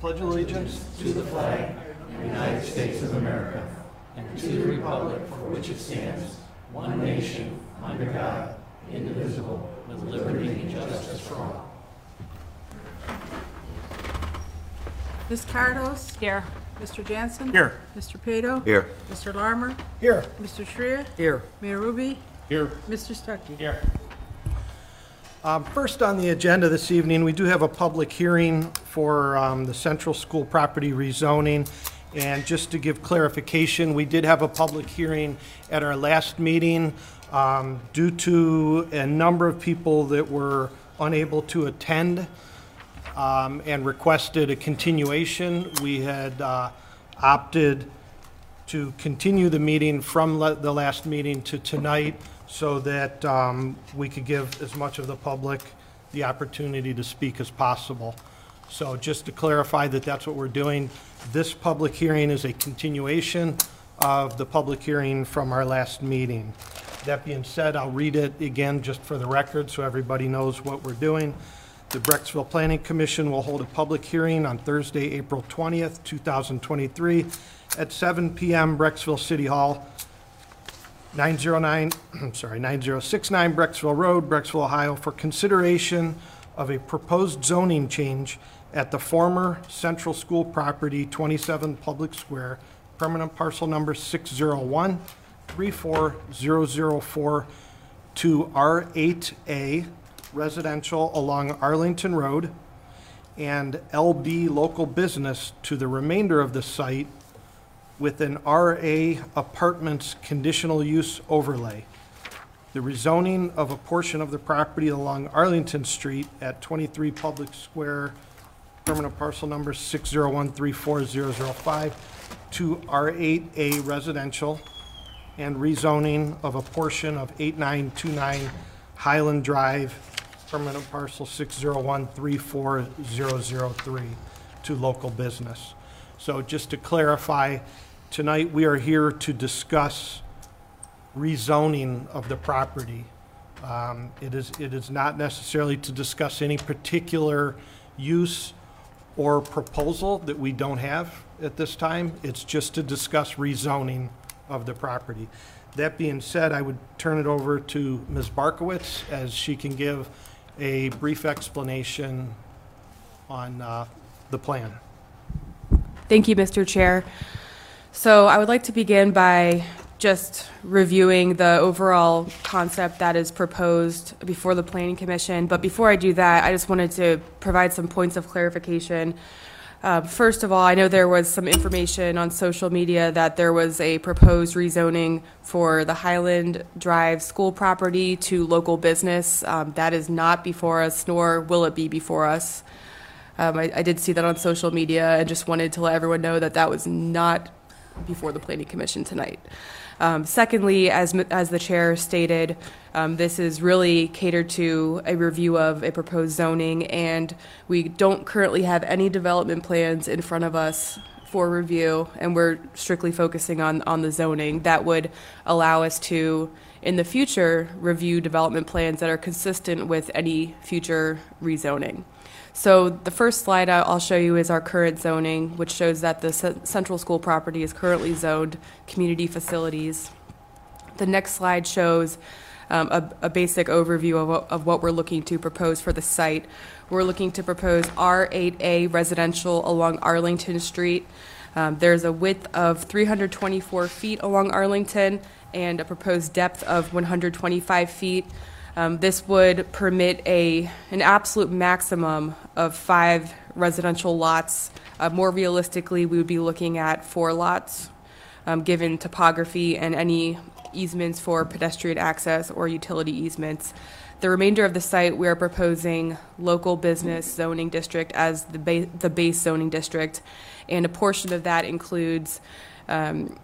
pledge allegiance to the flag of the United States of America and to the republic for which it stands, one nation, under God, indivisible, with liberty and justice for all. Ms. Cardos? Here. Mr. Jansen? Here. Mr. Pato? Here. Mr. Larmer? Here. Mr. Shreya? Here. Mayor Hruby? Here. Mr. Stuckey? Here. Um, First on the agenda this evening, we do have a public hearing for um, the Central School property rezoning. And just to give clarification, we did have a public hearing at our last meeting. Um, Due to a number of people that were unable to attend um, and requested a continuation, we had uh, opted to continue the meeting from the last meeting to tonight so that um, we could give as much of the public the opportunity to speak as possible. So just to clarify that that's what we're doing, this public hearing is a continuation of the public hearing from our last meeting. That being said, I'll read it again just for the record so everybody knows what we're doing. The Brecksville Planning Commission will hold a public hearing on Thursday, April 20th, 2023, at 7 PM, Brecksville City Hall, 909, I'm sorry, 9069 Brecksville Road, Brecksville, Ohio, for consideration of a proposed zoning change at the former Central School property, 27 Public Square, permanent parcel number 601 34004 to R8A residential along Arlington Road and LB local business to the remainder of the site with an RA Apartments conditional use overlay. The rezoning of a portion of the property along Arlington Street at 23 Public Square, permanent parcel number 601340005, to R8A residential, and rezoning of a portion of 8929 Highland Drive, permanent parcel 601340003, to local business. So just to clarify, tonight we are here to discuss rezoning of the property. Um, It is, it is not necessarily to discuss any particular use or proposal that we don't have at this time. It's just to discuss rezoning of the property. That being said, I would turn it over to Ms. Barkowitz as she can give a brief explanation on uh, the plan. Thank you, Mr. Chair. So I would like to begin by just reviewing the overall concept that is proposed before the Planning Commission. But before I do that, I just wanted to provide some points of clarification. Uh, First of all, I know there was some information on social media that there was a proposed rezoning for the Highland Drive school property to local business. Um, That is not before us, nor will it be before us. Um, I, I did see that on social media and just wanted to let everyone know that that was not before the Planning Commission tonight. Um, secondly, as, as the chair stated, um, this is really catered to a review of a proposed zoning, and we don't currently have any development plans in front of us for review, and we're strictly focusing on, on the zoning. That would allow us to, in the future, review development plans that are consistent with any future rezoning. So the first slide I'll show you is our current zoning, which shows that the cen- central school property is currently zoned community facilities. The next slide shows um, a, a basic overview of, what- of what we're looking to propose for the site. We're looking to propose R8A residential along Arlington Street. Um, there's a width of 324 feet along Arlington and a proposed depth of 125 feet. Um, this would permit a an absolute maximum of five residential lots. Uh, more realistically, we would be looking at four lots, um, given topography and any easements for pedestrian access or utility easements. The remainder of the site, we are proposing local business zoning district as the, ba- the base zoning district, and a portion of that includes um,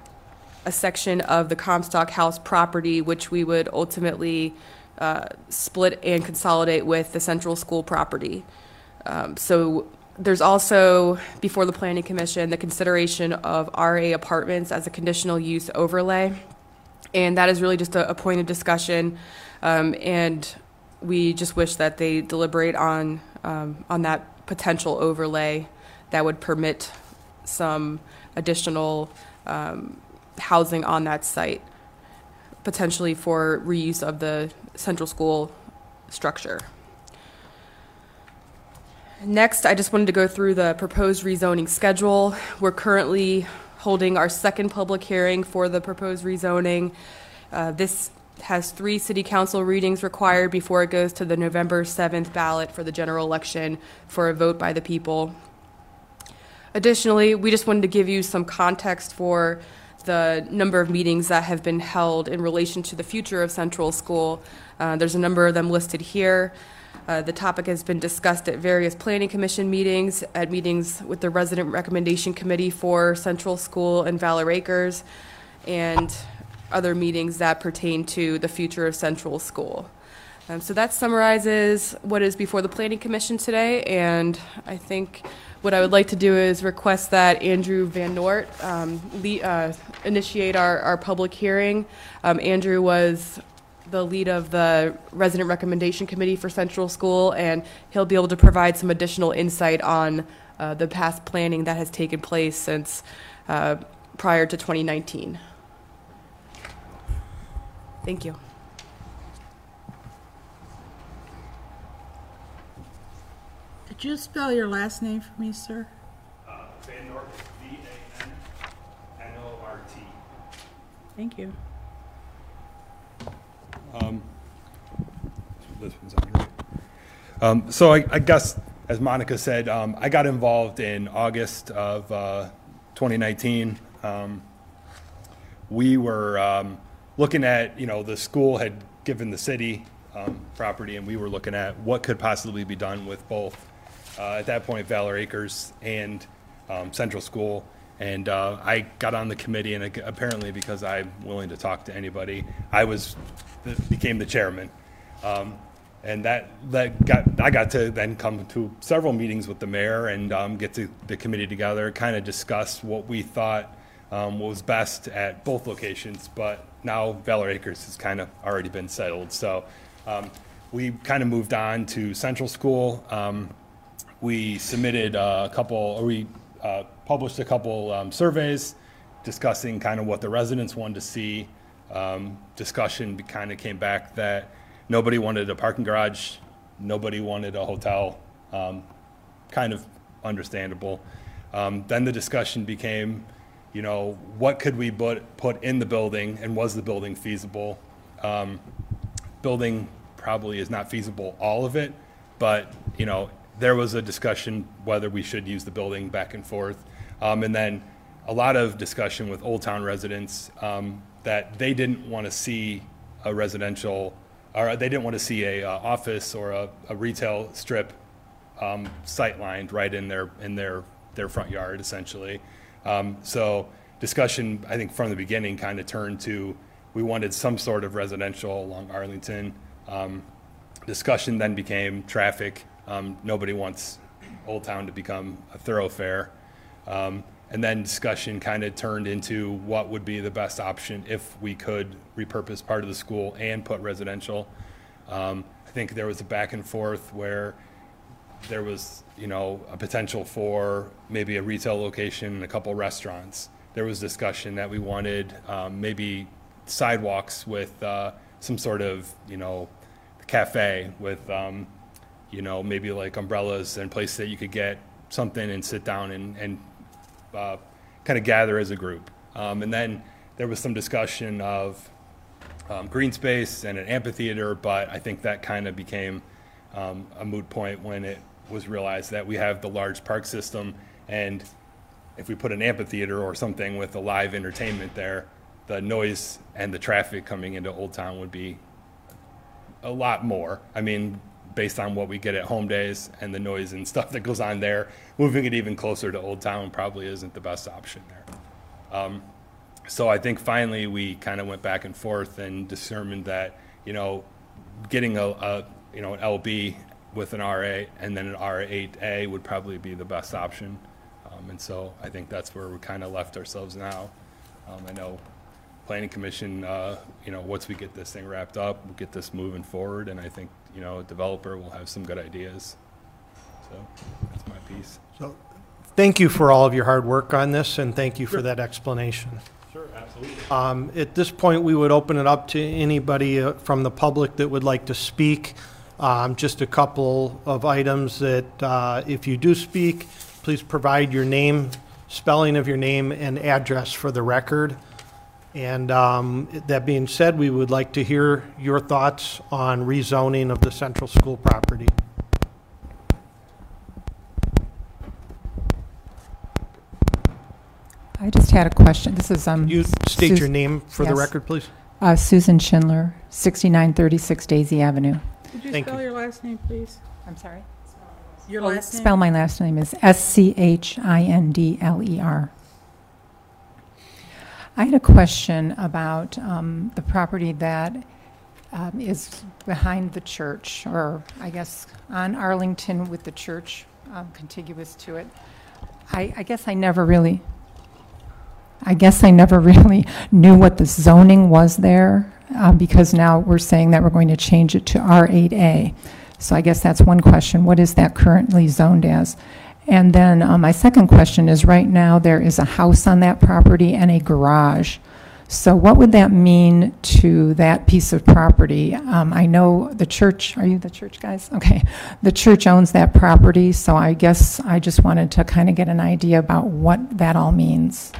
a section of the Comstock House property, which we would ultimately uh, split and consolidate with the Central School property. Um, So there's also, before the Planning Commission, the consideration of RA apartments as a conditional use overlay. And that is really just a, a point of discussion. Um, and we just wish that they deliberate on, um, on that potential overlay that would permit some additional um, housing on that site, potentially for reuse of the central school structure. Next, I just wanted to go through the proposed rezoning schedule. We're currently holding our second public hearing for the proposed rezoning. Uh, This has three city council readings required before it goes to the November 7th ballot for the general election for a vote by the people. Additionally, we just wanted to give you some context for the number of meetings that have been held in relation to the future of Central School. Uh, There's a number of them listed here. Uh, The topic has been discussed at various planning commission meetings, at meetings with the resident recommendation committee for Central School and Valor Acres, and other meetings that pertain to the future of Central School. Um, So that summarizes what is before the planning commission today, and I think what I would like to do is request that Andrew Van Nort um, le- uh, initiate our, our public hearing. Um, Andrew was the lead of the resident recommendation committee for Central School, and he'll be able to provide some additional insight on uh, the past planning that has taken place since uh, prior to 2019. Thank you. Could you spell your last name for me, sir? Uh, Van Nort V A N N O R T. Thank you. This one's on right. Um, so I, I guess, as Monica said, um, I got involved in August of uh, 2019. Um, we were um, looking at, you know, the school had given the city um, property, and we were looking at what could possibly be done with both. Uh, at that point, Valor Acres and um, Central School. And uh, I got on the committee, and apparently, because I'm willing to talk to anybody, I was became the chairman. Um, and that, that got, I got to then come to several meetings with the mayor and um, get to the committee together, kind of discuss what we thought um, was best at both locations. But now Valor Acres has kind of already been settled. So um, we kind of moved on to Central School. We submitted uh, a couple, or we uh, published a couple um, surveys discussing kind of what the residents wanted to see. Um, Discussion kind of came back that nobody wanted a parking garage, nobody wanted a hotel, um, kind of understandable. Um, Then the discussion became, you know, what could we put, put in the building, and was the building feasible? Um, building probably is not feasible, all of it, but, you know, there was a discussion whether we should use the building back and forth. Um, and then a lot of discussion with Old Town residents, um, that they didn't want to see a residential, or they didn't want to see a, uh, office or a, a retail strip, um, sightlined right in their, in their, their front yard essentially. Um, so discussion, I think from the beginning kind of turned to, we wanted some sort of residential along Arlington. Um, discussion then became traffic. Um, nobody wants Old Town to become a thoroughfare. Um, and then discussion kind of turned into what would be the best option if we could repurpose part of the school and put residential. Um, I think there was a back and forth where there was, you know, a potential for maybe a retail location and a couple restaurants. There was discussion that we wanted um, maybe sidewalks with uh, some sort of, you know, cafe with, um, you know, maybe like umbrellas and places that you could get something and sit down and, and uh, kind of gather as a group. Um, and then there was some discussion of um, green space and an amphitheater, but I think that kind of became um, a moot point when it was realized that we have the large park system, and if we put an amphitheater or something with a live entertainment there, the noise and the traffic coming into Old Town would be a lot more. I mean, based on what we get at home days and the noise and stuff that goes on there, moving it even closer to Old Town probably isn't the best option there. Um, so I think finally we kind of went back and forth and determined that, you know, getting a, a you know, an LB with an RA and then an R8A would probably be the best option. Um, and so I think that's where we kind of left ourselves now. Um, I know planning commission, uh, you know, once we get this thing wrapped up, we'll get this moving forward, and I think, you know, a developer will have some good ideas. So, that's my piece. So, thank you for all of your hard work on this, and thank you for that explanation. Sure, absolutely. Um, At this point, we would open it up to anybody uh, from the public that would like to speak. Um, Just a couple of items that, uh, if you do speak, please provide your name, spelling of your name, and address for the record. And um, that being said, we would like to hear your thoughts on rezoning of the central school property. I just had a question. This is, um, You state Sus- your name for the record, please. uh, Susan Schindler, 6936 Daisy Avenue. Could you Thank spell you. your last name, please? I'm sorry? Your Oh, last name? Spell my last name is S-C-H-I-N-D-L-E-R. I had a question about um, the property that um, is behind the church, or I guess on Arlington with the church um, contiguous to it. I, I guess I never really, I guess I never really knew what the zoning was there, uh, because now we're saying that we're going to change it to R8A. So I guess that's one question. What is that currently zoned as? And then uh, my second question is, right now, there is a house on that property and a garage. So what would that mean to that piece of property? Um, I know the church, are you the church guys? Okay. The church owns that property, so I guess I just wanted to kind of get an idea about what that all means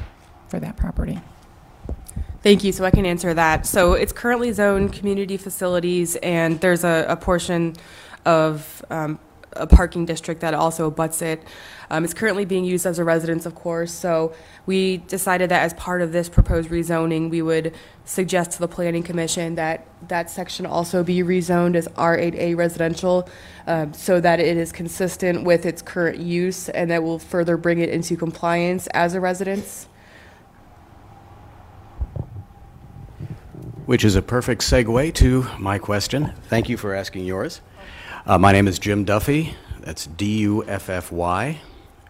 for that property. Thank you. So I can answer that. So it's currently zoned community facilities, and there's a, a portion of um, a parking district that also abuts it. Um, it's currently being used as a residence, of course. So we decided that as part of this proposed rezoning, we would suggest to the Planning Commission that that section also be rezoned as R8A residential, um, so that it is consistent with its current use, and that will further bring it into compliance as a residence. Which is a perfect segue to my question. Thank you for asking yours. Uh, my name is Jim Duffy. That's D U F F Y.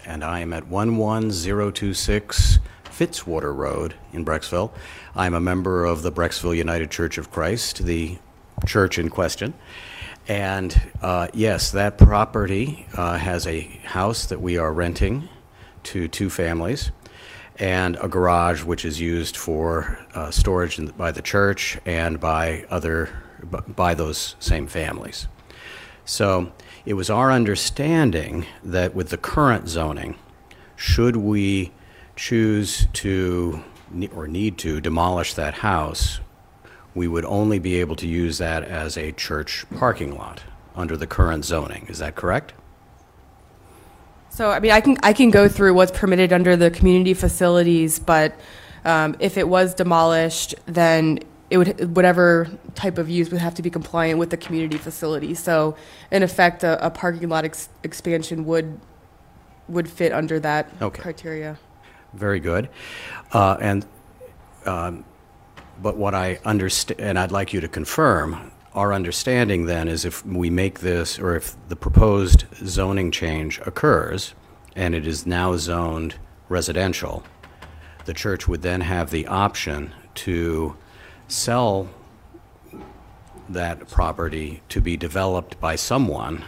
And I am at 11026 Fitzwater Road in Brecksville. I'm a member of the Brecksville United Church of Christ, the church in question. And uh, yes, that property uh, has a house that we are renting to two families and a garage which is used for uh, storage by the church and by other by those same families. So it was our understanding that with the current zoning, should we choose to or need to demolish that house, we would only be able to use that as a church parking lot under the current zoning. Is that correct? So, I mean, I can, I can go through what's permitted under the community facilities, but um, if it was demolished, then it would, whatever type of use would have to be compliant with the community facility. So, in effect, a, a parking lot ex- expansion would, would fit under that Okay. criteria. Very good. Uh, and, um, but what I understand, and I'd like you to confirm, our understanding then is if we make this, or if the proposed zoning change occurs, and it is now zoned residential, the church would then have the option to sell that property to be developed by someone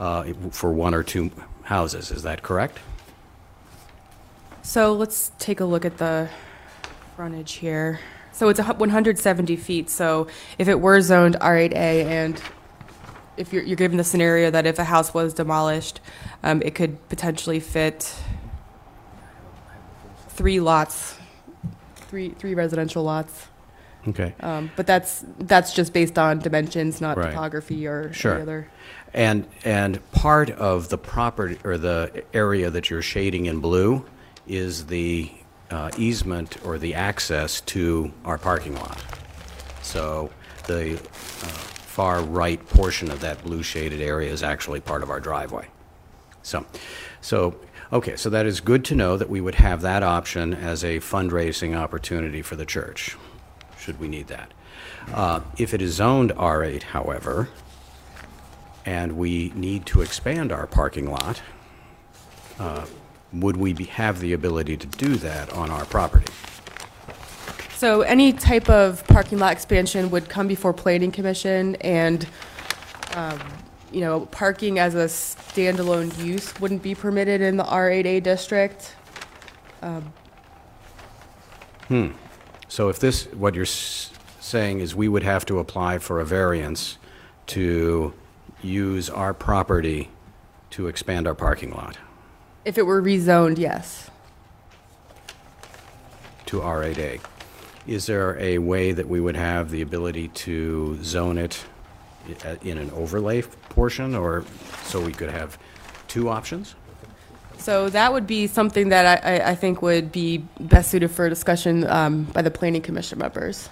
uh, for one or two houses. Is that correct? So let's take a look at the frontage here. So it's a hu- 170 feet, so if it were zoned R8A and if you're, you're given the scenario that if a house was demolished, um, it could potentially fit three lots, three, three residential lots. Okay. Um, but that's, that's just based on dimensions, not Right. topography or Sure. any other. And, and part of the property, or the area that you're shading in blue is the uh, easement or the access to our parking lot. So the uh, far right portion of that blue shaded area is actually part of our driveway. So, so, okay, so that is good to know that we would have that option as a fundraising opportunity for the church, should we need that. Uh, If it is zoned R8, however, and we need to expand our parking lot, uh, would we be- have the ability to do that on our property? So any type of parking lot expansion would come before planning commission and um, you know, parking as a standalone use wouldn't be permitted in the R8A district. So if this, what you're s- saying is we would have to apply for a variance to use our property to expand our parking lot If it were rezoned, yes. to R8A. Is there a way that we would have the ability to zone it i- in an overlay portion, or so we could have two options? So that would be something that I, I, I think would be best suited for discussion um, by the planning commission members.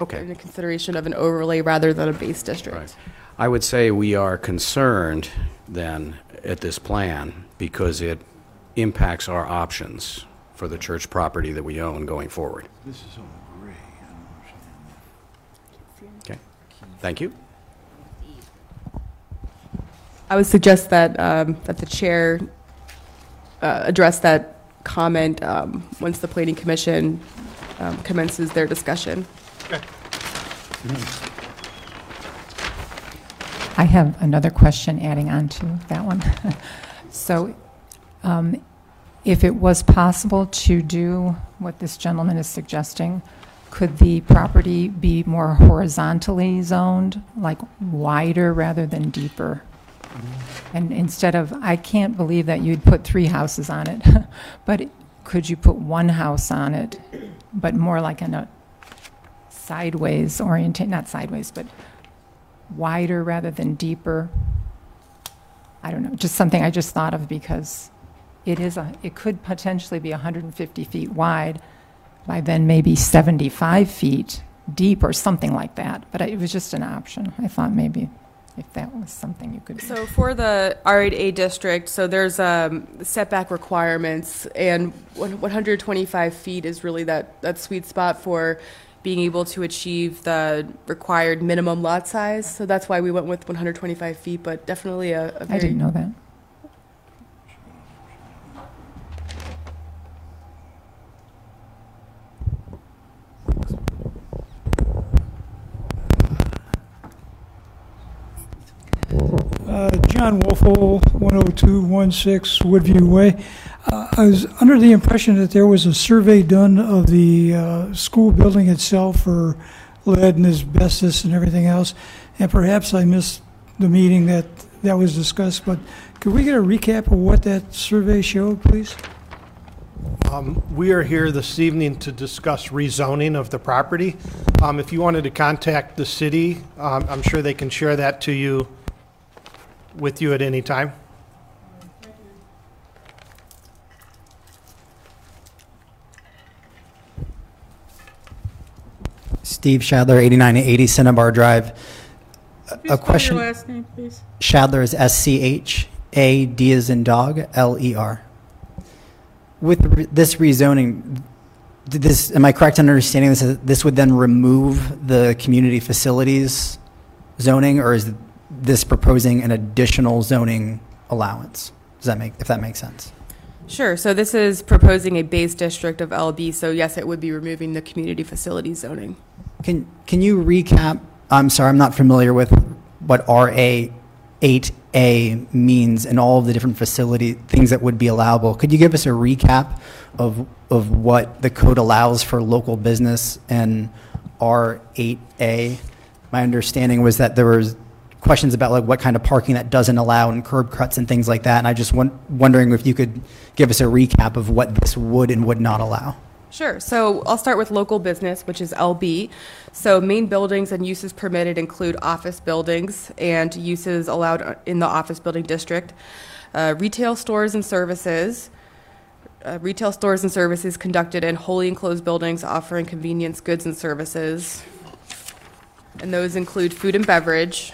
Okay. In the consideration of an overlay rather than a base district. Right. I would say we are concerned then at this plan because it impacts our options for the church property that we own going forward. This is all gray, I don't understand. Okay? Thank you. I would suggest that, um, that the chair uh, address that comment um, once the planning commission um, commences their discussion. I have another question adding on to that one. So, um, if it was possible to do what this gentleman is suggesting, could the property be more horizontally zoned, like wider rather than deeper? And instead of, I can't believe that you'd put three houses on it, but could you put one house on it, but more like in a sideways orientation, not sideways, but wider rather than deeper. I don't know, just something I just thought of because it is a, it could potentially be 150 feet wide by then maybe 75 feet deep or something like that. But it was just an option. I thought maybe if that was something you could. do. So for the R8A district, so there's um, setback requirements, and 125 feet is really that, that sweet spot for being able to achieve the required minimum lot size. So that's why we went with 125 feet, but definitely a, a very. I didn't know that. Uh, John Wolfle, 10216 Woodview Way. Uh, I was under the impression that there was a survey done of the uh, school building itself for lead and asbestos and everything else, and perhaps I missed the meeting that that was discussed, but could we get a recap of what that survey showed, please? Um, We are here this evening to discuss rezoning of the property. Um, If you wanted to contact the city, um, I'm sure they can share that to you, with you at any time. Steve Shadler, 8980 Cinnabar Drive. A- Could A spell your question, last name, please? Shadler is S-C-H-A-D as in dog, L-E-R. With re- this rezoning, did this, am I correct in understanding this, this would then remove the community facilities zoning, or is this proposing an additional zoning allowance? Does that make, if that makes sense? Sure, so this is proposing a base district of LB, so yes, it would be removing the community facility zoning. Can, can you recap, I'm sorry, I'm not familiar with what RA 8A means and all of the different facility, things that would be allowable. Could you give us a recap of, of what the code allows for local business and R 8A? My understanding was that there was questions about like what kind of parking that doesn't allow and curb cuts and things like that. And I just won- wondering if you could give us a recap of what this would and would not allow. Sure. So I'll start with local business, which is LB. So main buildings and uses permitted include office buildings and uses allowed in the office building district, uh, retail stores and services, uh, retail stores and services conducted in wholly enclosed buildings offering convenience goods and services. And those include food and beverage,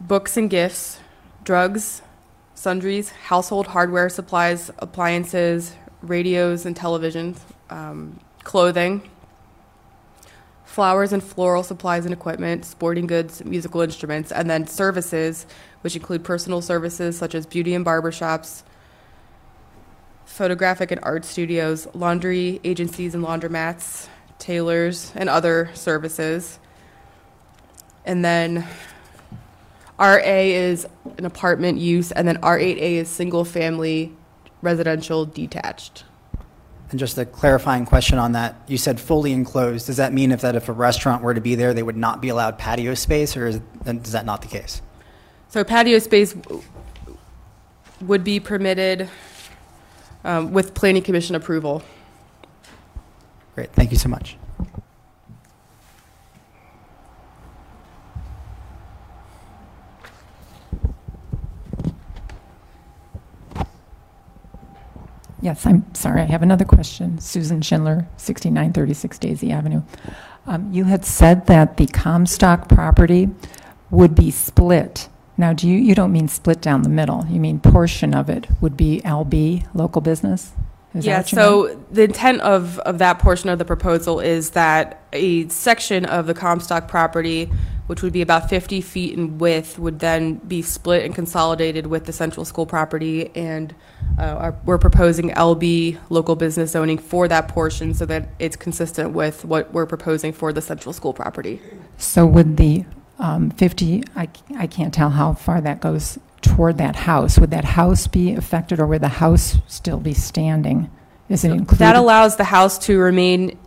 books and gifts, drugs, sundries, household hardware, supplies, appliances, radios and televisions, um, clothing, flowers and floral supplies and equipment, sporting goods, musical instruments, and then services, which include personal services such as beauty and barber shops, photographic and art studios, laundry agencies and laundromats, tailors, and other services. And then RA is an apartment use, and then R8A is single-family residential detached. And just a clarifying question on that, you said fully enclosed. Does that mean if that if a restaurant were to be there, they would not be allowed patio space, or is, is that not the case? So patio space w- would be permitted um, with planning commission approval. Great, thank you so much. Yes, I'm sorry, I have another question. Susan Schindler, 6936 Daisy Avenue. Um, You had said that the Comstock property would be split. Now, do you, you don't mean split down the middle, you mean portion of it would be LB, local business? Is Yeah, what you meant? so the intent of, of that portion of the proposal is that a section of the Comstock property, which would be about 50 feet in width, would then be split and consolidated with the central school property. And uh, we're proposing LB, local business zoning, for that portion so that it's consistent with what we're proposing for the central school property. So would the um, 50, I I can't tell how far that goes toward that house. Would that house be affected, or would the house still be standing? Is it included? That allows the house to remain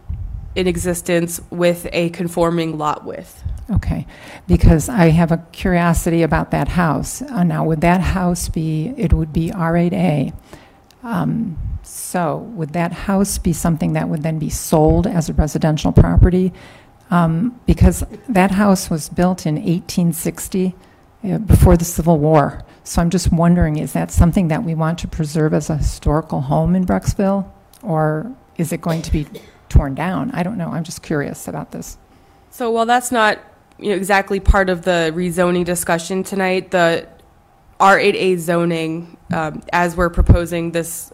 in existence with a conforming lot width. Okay, because I have a curiosity about that house. Uh, Now, would that house be, it would be R8A. Um, So would that house be something that would then be sold as a residential property? Um, Because that house was built in 1860, uh, before the Civil War. So I'm just wondering, is that something that we want to preserve as a historical home in Brecksville? Or is it going to be torn down? I don't know, I'm just curious about this. So while that's not you know, exactly part of the rezoning discussion tonight, the R8A zoning, um, as we're proposing this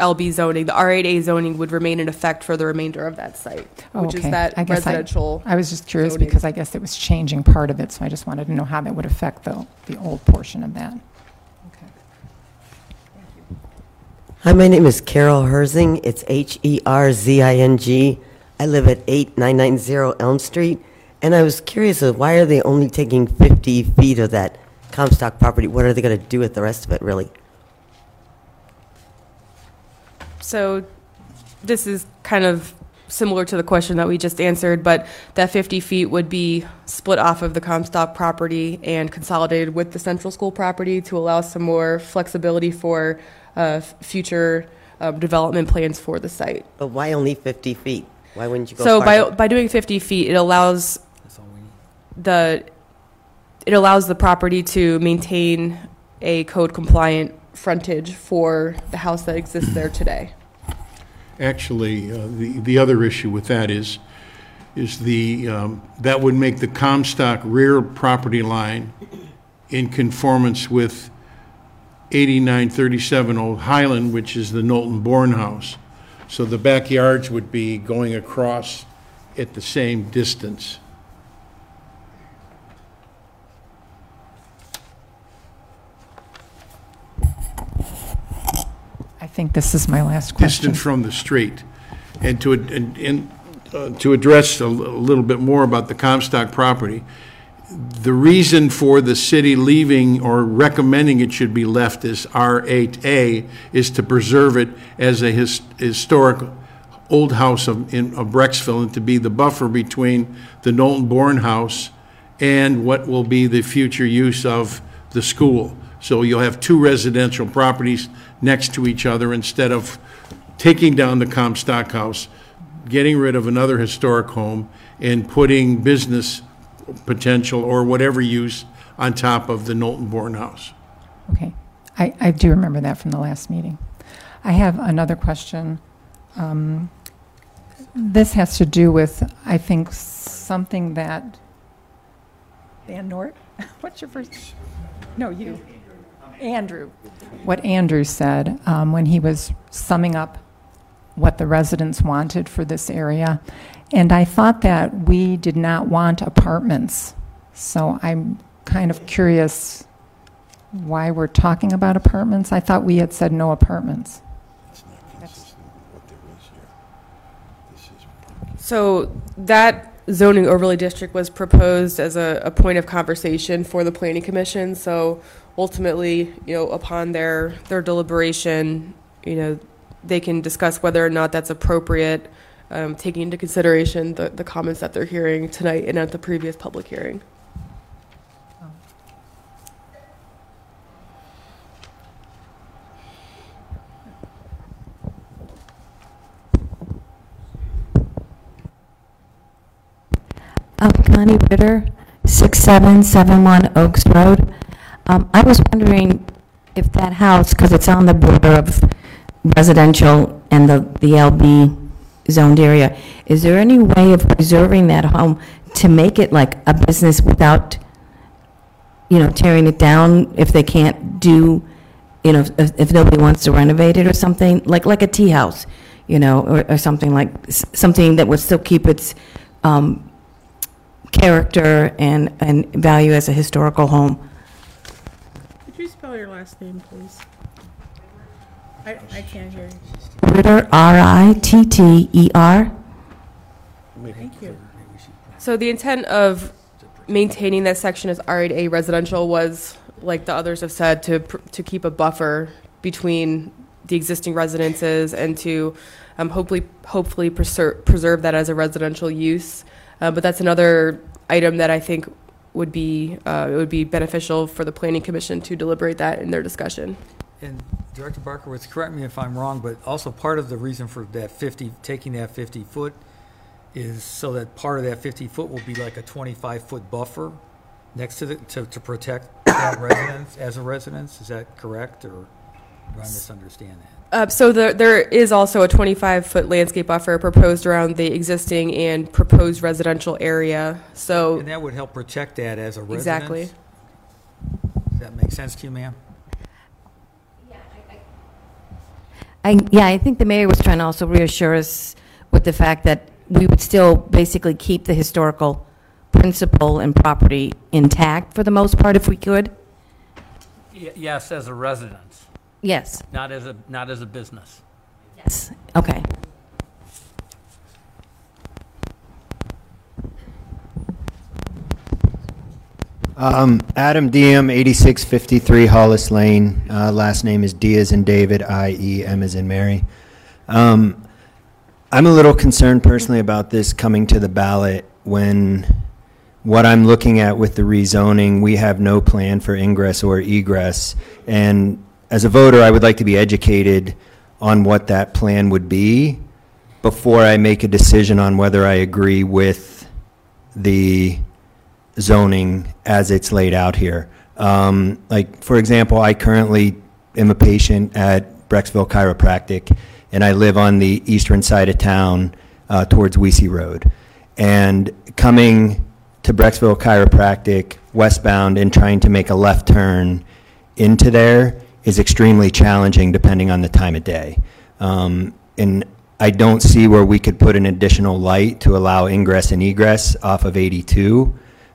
LB zoning, the R8A zoning would remain in effect for the remainder of that site, Oh, which is okay. that I guess I- residential. I was just curious zoning. because I guess it was changing part of it, so I just wanted to know how that would affect the, the old portion of that. Hi, my name is Carol Herzing. It's H E R Z I N G. I live at 8990 Elm Street. And I was curious of why are they only taking 50 feet of that Comstock property? What are they going to do with the rest of it, really? So this is kind of similar to the question that we just answered, but that 50 feet would be split off of the Comstock property and consolidated with the central school property to allow some more flexibility for uh, f- future um, development plans for the site. But why only 50 feet? Why wouldn't you go So by, farther? by doing 50 feet, it allows the, it allows the property to maintain a code compliant frontage for the house that exists there today. Actually, uh, the, the other issue with that is, is the, um, that would make the Comstock rear property line in conformance with 8937 Old Highland, which is the Knowlton Bourne House. So the backyards would be going across at the same distance. Think this is my last question. distant from the street. And to, and, and, uh, to address a little bit more about the Comstock property, the reason for the city leaving or recommending it should be left as R8A is to preserve it as a his- historic old house of, in, of Brecksville and to be the buffer between the Knowlton Bourne House and what will be the future use of the school. So you'll have two residential properties next to each other instead of taking down the Comstock House, getting rid of another historic home, and putting business potential or whatever use on top of the Knowlton Bourne House. Okay, I, I do remember that from the last meeting. I have another question. Um, This has to do with, I think, something that, Van Nort, what's your first? No, you. Andrew. What Andrew said um, when he was summing up what the residents wanted for this area. And I thought that we did not want apartments. So I'm kind of curious why we're talking about apartments. I thought we had said no apartments. It's not consistent with what there is here. This is So that zoning overlay district was proposed as a, a point of conversation for the planning commission. So ultimately, you know, upon their, their deliberation, you know, they can discuss whether or not that's appropriate, um, taking into consideration the, the comments that they're hearing tonight and at the previous public hearing. Connie Ritter, 6771 Oakes Road. Um, I was wondering if that house, because it's on the border of residential and the the LB zoned area, is there any way of preserving that home to make it like a business without, you know, tearing it down if they can't do, you know, if if nobody wants to renovate it or something, like, like a tea house, you know, or or something like, something that would still keep its um, character and, and value as a historical home. Could spell your last name, please? I, I can't hear you. Ritter, R-I-T-T-E-R. Thank you. So the intent of maintaining that section as R8A residential was, like the others have said, to, pr- to keep a buffer between the existing residences and to um, hopefully, hopefully preserve, preserve that as a residential use. Uh, But that's another item that I think would be, uh, it would be beneficial for the planning commission to deliberate that in their discussion. And Director Barkowitz, correct me if I'm wrong, but also part of the reason for that 50, taking that 50-foot is so that part of that 50-foot will be like a 25-foot buffer next to the, to, to protect that residence as a residence? Is that correct, or do I misunderstand that? Uh, so there, there is also a 25-foot landscape buffer proposed around the existing and proposed residential area. So And that would help protect that as a residence? Exactly. Does that make sense to you, ma'am? I, yeah, I think the mayor was trying to also reassure us with the fact that we would still basically keep the historical principle and property intact for the most part if we could. Y- Yes, as a residence, Yes, not as a, not as a business. yes, okay. Um, Adam Diem, 8653 Hollis Lane. Uh, last name is D as in David, I E M as in Mary. Um, I'm a little concerned personally about this coming to the ballot when what I'm looking at with the rezoning, we have no plan for ingress or egress. And as a voter, I would like to be educated on what that plan would be before I make a decision on whether I agree with the zoning as it's laid out here. Um, Like, for example, I currently am a patient at Brecksville Chiropractic, and I live on the eastern side of town uh, towards Wiese Road. And coming to Brecksville Chiropractic westbound and trying to make a left turn into there is extremely challenging depending on the time of day. Um, And I don't see where we could put an additional light to allow ingress and egress off of 82,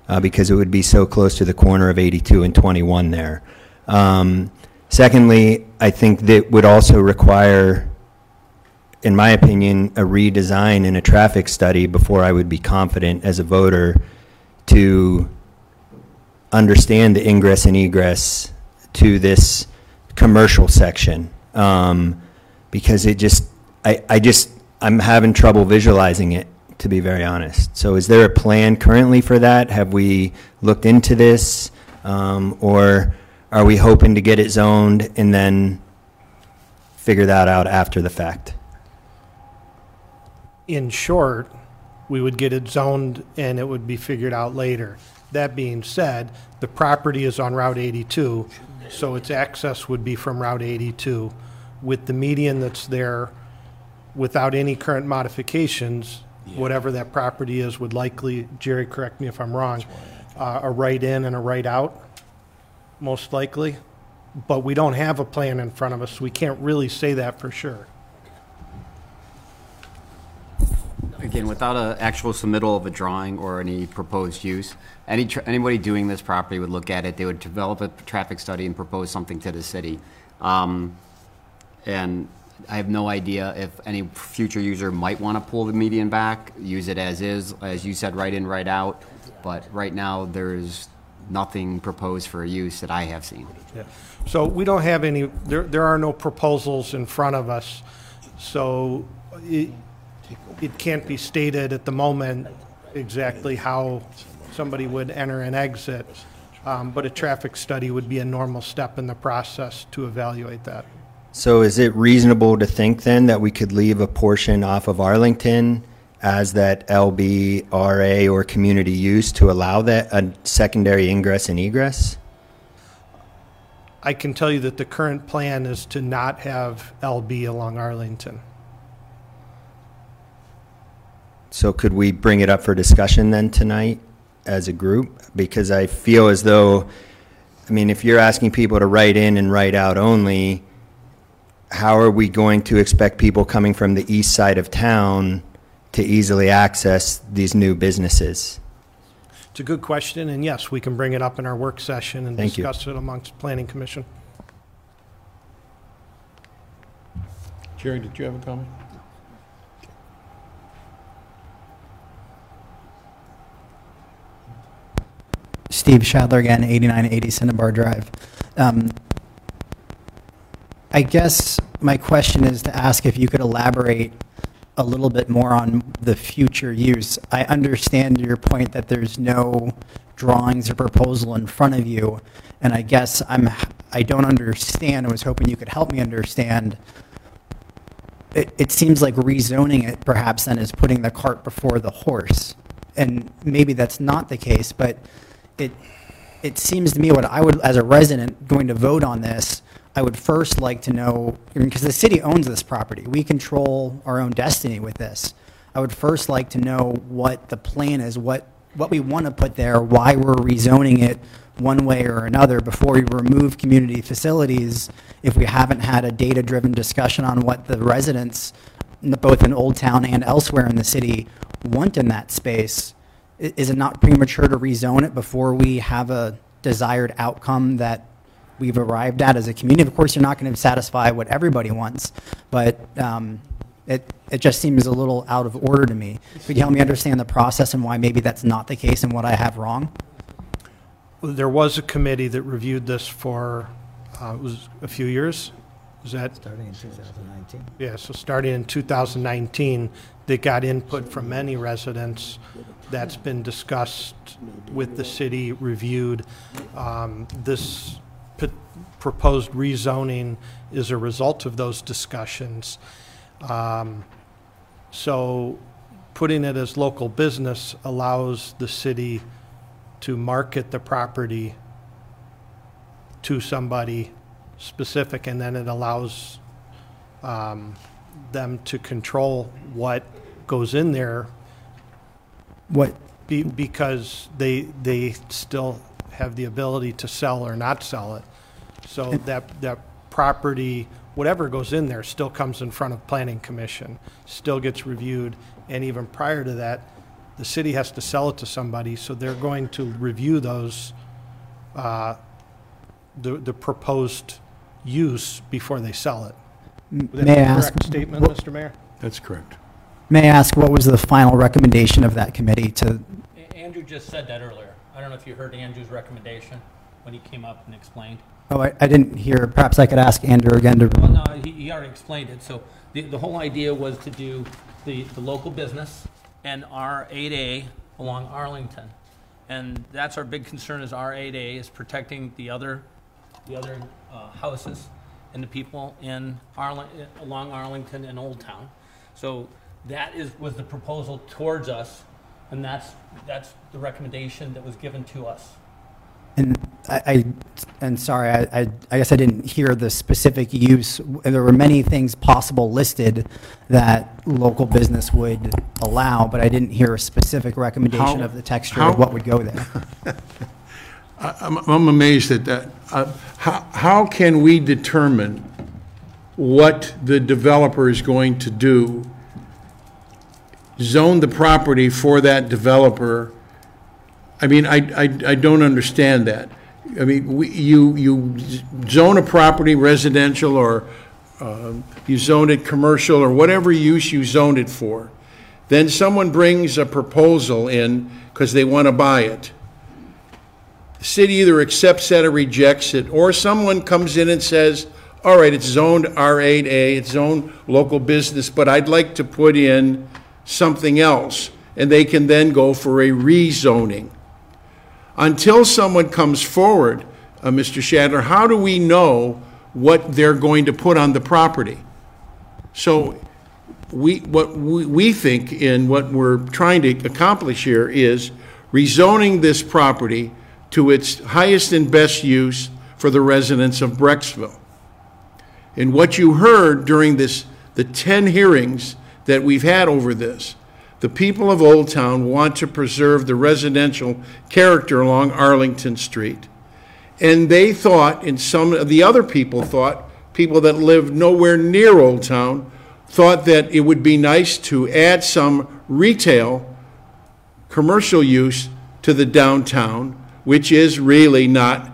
uh, because it would be so close to the corner of 82 and 21 there. Um, Secondly, I think that would also require, in my opinion, a redesign and a traffic study before I would be confident as a voter to understand the ingress and egress to this commercial section. Um, Because it just, I, I just, I'm having trouble visualizing it, to be very honest. So is there a plan currently for that? Have we looked into this? Um, Or are we hoping to get it zoned and then figure that out after the fact? In short, we would get it zoned and it would be figured out later. That being said, the property is on Route 82, so its access would be from Route 82. With the median that's there, without any current modifications, whatever that property is would likely, Jerry, correct me if I'm wrong, uh, a right in and a right out, most likely. But we don't have a plan in front of us, so we can't really say that for sure. Again, without an actual submittal of a drawing or any proposed use, any, anybody doing this property would look at it, they would develop a traffic study and propose something to the city. Um, And I have no idea if any future user might want to pull the median back, use it as is, as you said, right in, right out. But right now, there's nothing proposed for a use that I have seen. Yeah. So we don't have any, there, there are no proposals in front of us. So it, it can't be stated at the moment exactly how somebody would enter and exit. Um, but a traffic study would be a normal step in the process to evaluate that. So is it reasonable to think then that we could leave a portion off of Arlington as that LB, RA, or community use to allow that a secondary ingress and egress? I can tell you that the current plan is to not have LB along Arlington. So could we bring it up for discussion then tonight as a group? Because I feel as though, I mean, if you're asking people to write in and write out only, how are we going to expect people coming from the east side of town to easily access these new businesses? It's a good question, and yes, we can bring it up in our work session and Thank you. discuss it amongst planning commission. Jerry, did you have a comment? Steve Shadler again, 8980 Cinnabar Drive. Um, I guess my question is to ask if you could elaborate a little bit more on the future use. I understand your point that there's no drawings or proposal in front of you, and I guess I'm, I don't understand, I was hoping you could help me understand. It, it seems like rezoning it perhaps then is putting the cart before the horse. And maybe that's not the case, but it, it seems to me what I would, as a resident going to vote on this, I would first like to know, because the city owns this property, we control our own destiny with this. I would first like to know what the plan is, what, what we want to put there, why we're rezoning it one way or another before we remove community facilities, if we haven't had a data-driven discussion on what the residents, both in Old Town and elsewhere in the city, want in that space. I- Is it not premature to rezone it before we have a desired outcome that we've arrived at as a community? Of course, you're not going to satisfy what everybody wants, but um, it, it just seems a little out of order to me. Could you help me understand the process and why maybe that's not the case and what I have wrong? There was a committee that reviewed this for, uh, it was a few years? Was that? Starting in 2019. Yeah, so starting in 2019, they got input from many residents. That's been discussed with the city, reviewed. Um, This p- proposed rezoning is a result of those discussions. Um, So putting it as local business allows the city to market the property to somebody specific, and then it allows um, them to control what goes in there What, be- because they, they still have the ability to sell or not sell it. So that, that property, whatever goes in there, still comes in front of planning commission, still gets reviewed, and even prior to that, the city has to sell it to somebody, so they're going to review those, uh, the, the proposed use before they sell it. Would that be may I a ask? Correct statement, what- Mr. Mayor? That's correct. May I ask, what was the final recommendation of that committee to, A- Andrew just said that earlier. I don't know if you heard Andrew's recommendation when he came up and explained. oh, I, I didn't hear, perhaps I could ask Andrew again to, Well, no, he, he already explained it. So the, the whole idea was to do the, the local business and R eight A along Arlington. And that's our big concern is R eight A is protecting the other, the other, uh, houses and the people in Arling, along Arlington and Old Town. So that is, was the proposal towards us, and that's, that's the recommendation that was given to us. and I, I, and sorry, I, I, I guess I didn't hear the specific use. There were many things possible listed that local business would allow, but I didn't hear a specific recommendation How- of the texture how- of what would go there. I- I'm I'm amazed at that. Uh, How how can we determine what the developer is going to do, zone the property for that developer? I mean, I I I don't understand that. I mean, we- you you zone a property residential or um, you zone it commercial, or whatever use you zoned it for. Then someone brings a proposal in because they want to buy it. The city either accepts that or rejects it, or someone comes in and says, all right, it's zoned R8A, it's zoned local business, but I'd like to put in something else, and they can then go for a rezoning. Until someone comes forward, uh, Mr. Shadler, how do we know what they're going to put on the property? So we, what we, we think in what we're trying to accomplish here is rezoning this property to its highest and best use for the residents of Brecksville. And what you heard during this, the 10 hearings that we've had over this, the people of Old Town want to preserve the residential character along Arlington Street. And they thought, and some of the other people thought, people that lived nowhere near Old Town, thought that it would be nice to add some retail, commercial use to the downtown, which is really not,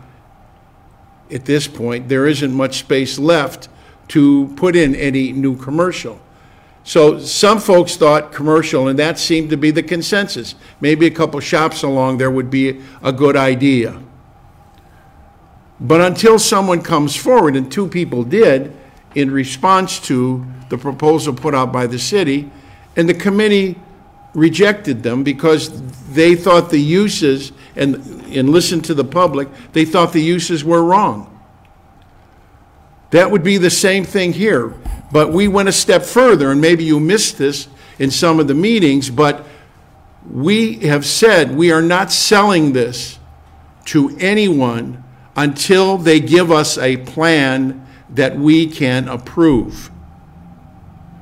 at this point, there isn't much space left to put in any new commercial. So some folks thought commercial, and that seemed to be the consensus. Maybe a couple shops along there would be a good idea. But until someone comes forward, and two people did, in response to the proposal put out by the city, and the committee rejected them because they thought the uses, and, and listened to the public, they thought the uses were wrong. That would be the same thing here, but we went a step further, and maybe you missed this in some of the meetings, but we have said we are not selling this to anyone until they give us a plan that we can approve.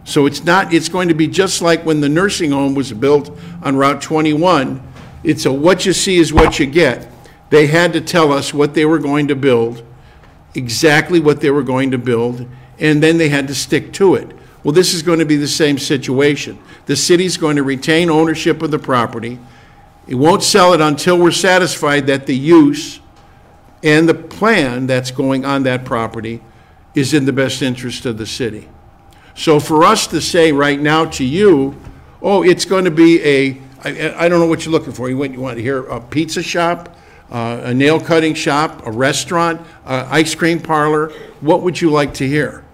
So it's not, it's going to be just like when the nursing home was built on Route 21. It's a what you see is what you get. They had to tell us what they were going to build, exactly what they were going to build, and then they had to stick to it. Well, this is going to be the same situation. The city's going to retain ownership of the property. It won't sell it until we're satisfied that the use and the plan that's going on that property is in the best interest of the city. So for us to say right now to you, oh, it's going to be a, I, I don't know what you're looking for. You want, you want to hear a pizza shop, uh, a nail cutting shop, a restaurant, uh, ice cream parlor? What would you like to hear?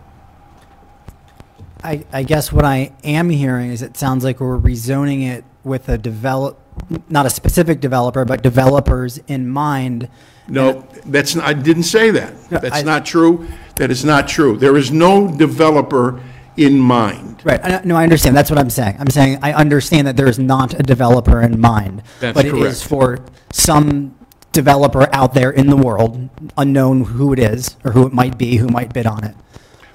I, I guess what I am hearing is it sounds like we're rezoning it with a develop, not a specific developer, but developers in mind. No, that's, not- I didn't say that. No, That's I- not true. That is not true. There is no developer in mind. Right, I- no, I understand, that's what I'm saying. I'm saying, I understand that there is not a developer in mind. That's But it is correct. for some developer out there in the world, unknown who it is, or who it might be, who might bid on it.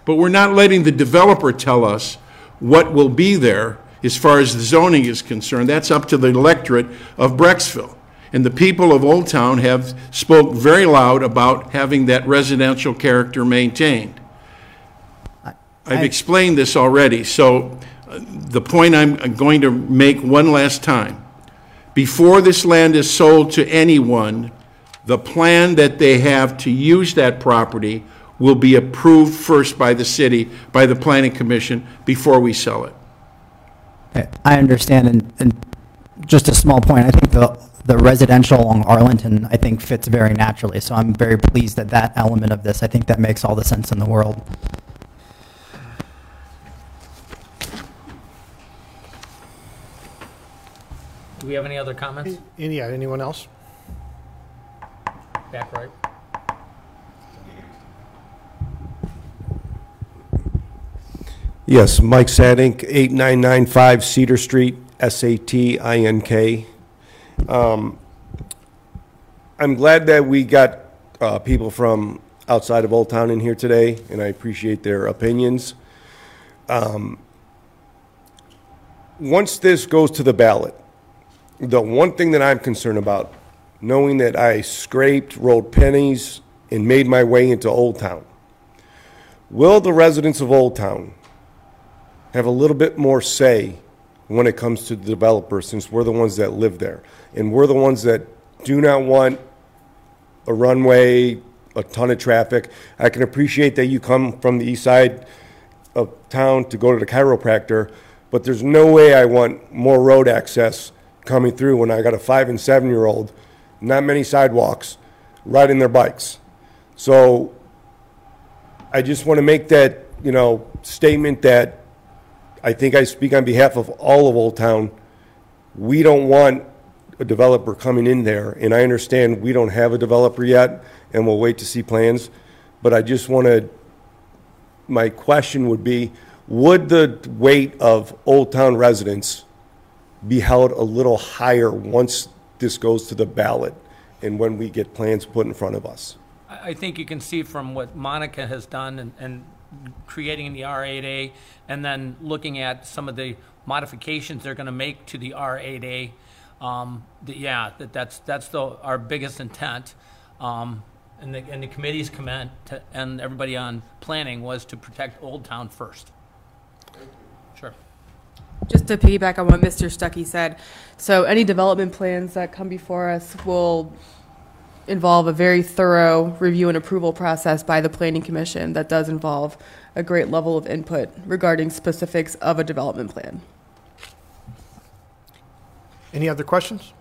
But we're not letting the developer tell us what will be there as far as the zoning is concerned. That's up to the electorate of Brecksville. And the people of Old Town have spoke very loud about having that residential character maintained. I've explained this already, so uh, the point I'm going to make one last time. Before this land is sold to anyone, the plan that they have to use that property will be approved first by the city, by the planning commission, before we sell it. I understand, and, and just a small point, I think the, the residential along Arlington, I think fits very naturally, so I'm very pleased that that element of this, I think that makes all the sense in the world. Do we have any other comments? Any, yeah, anyone else? Back right. Yes, Mike Satink, 8995 Cedar Street, S-A-T-I-N-K. Um, I'm glad that we got uh, people from outside of Old Town in here today, and I appreciate their opinions. Um, Once this goes to the ballot, the one thing that I'm concerned about, knowing that I scraped, rolled pennies, and made my way into Old Town, will the residents of Old Town have a little bit more say when it comes to the developers, since we're the ones that live there. And we're the ones that do not want a runway, a ton of traffic. I can appreciate that you come from the east side of town to go to the chiropractor, but there's no way I want more road access coming through when I got a five and seven-year-old, not many sidewalks, riding their bikes. So I just want to make that, you know, statement that I think I speak on behalf of all of Old Town. We don't want a developer coming in there, and I understand we don't have a developer yet, and we'll wait to see plans. But I just want to, my question would be, would the weight of Old Town residents be held a little higher once this goes to the ballot and when we get plans put in front of us? I think you can see from what Monica has done and, and creating the R8A, and then looking at some of the modifications they're gonna make to the R8A, um, that, yeah, that that's, that's the, our biggest intent. Um, and the, and the committee's comment, to- and everybody on planning was to protect Old Town first. Sure. Just to piggyback on what Mr. Stuckey said, so any development plans that come before us will involve a very thorough review and approval process by the planning commission that does involve a great level of input regarding specifics of a development plan. Any other questions?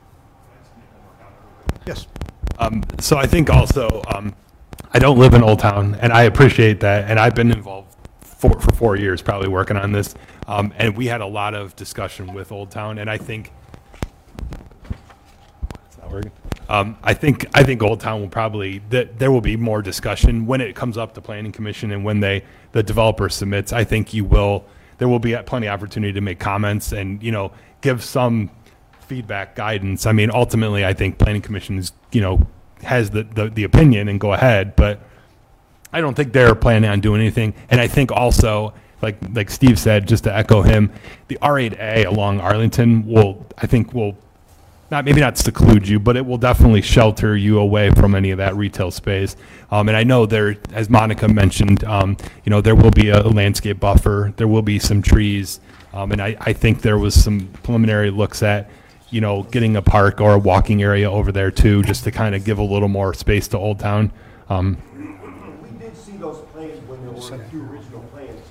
Yes. Um, so I think also, um, I don't live in Old Town, and I appreciate that, and I've been involved for, for four years, probably working on this, um, and we had a lot of discussion with Old Town, and I think, it's not working. Um, I think, I think Old Town will probably, that, there will be more discussion when it comes up to planning commission and when they, the developer submits, I think you will, there will be plenty of opportunity to make comments and, you know, give some feedback, guidance. I mean, ultimately, I think planning Commission is you know, has the, the, the opinion and go ahead, but I don't think they're planning on doing anything. And I think also, like, like Steve said, just to echo him, the R8A along Arlington will, I think will, not, maybe not seclude you, but it will definitely shelter you away from any of that retail space. Um, and I know there, as Monica mentioned, um, you know, there will be a landscape buffer, there will be some trees. Um, and I, I think there was some preliminary looks at, you know, getting a park or a walking area over there too, just to kind of give a little more space to Old Town. Um, We did see those plans when there were a few original plans.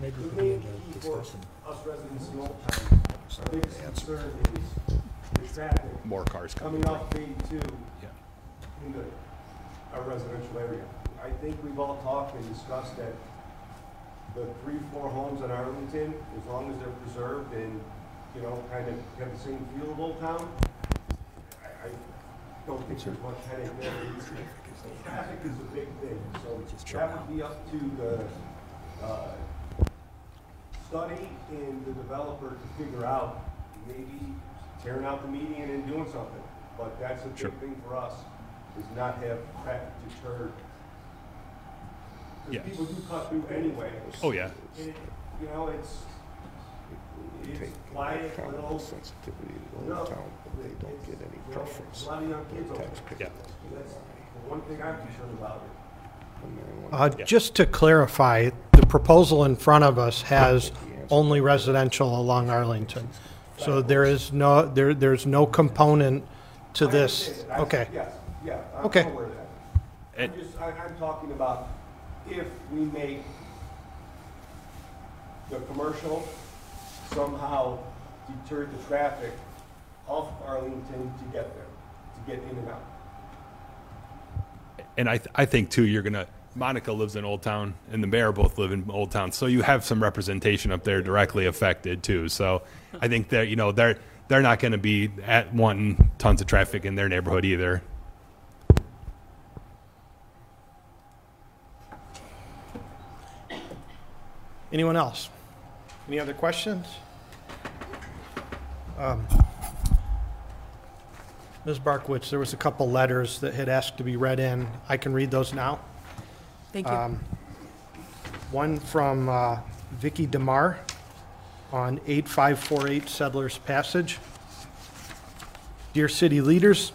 Maybe The we can main get a key for discussion. us residents in Old Town, our biggest concern is the traffic. More cars coming Coming off Bay Two Yeah. the our residential area. I think we've all talked and discussed that the three, four homes in Arlington, as long as they're preserved and, you know, kind of have the same feel of Old Town, I, I don't think there's much headache there. In the traffic is a big thing, so that would be up to the, uh, study and the developer to figure out, maybe tearing out the median and doing something. But that's a Sure. big thing for us, is not have traffic deterred. Yeah. Because people do cut through anyway. Oh, yeah. And it- You know, it's, it's quiet, little. sensitivity to No, Town, but they don't get any you know, preference. A lot of young kids over. Yeah. That's the one thing I'm concerned about. Uh, Just to clarify, the proposal in front of us has only residential along Arlington. So there is no, there, there's no component to this. I understand that. Okay. Yes, yeah, I'm Okay. aware of that. I'm just, I, I'm talking about if we make the commercial somehow deter the traffic off Arlington to get there, to get in and out. and I, th- I think too, you're gonna. Monica lives in Old Town, and the mayor both live in Old Town, so you have some representation up there directly affected too. So I think that you know they're they're not going to be at wanting tons of traffic in their neighborhood either. Anyone else? Any other questions? Um, Ms. Barkowitz, there was a couple letters that had asked to be read in. I can read those now. Thank you. Um, One from uh, Vicky Demar on 8548 Settlers Passage. Dear city leaders,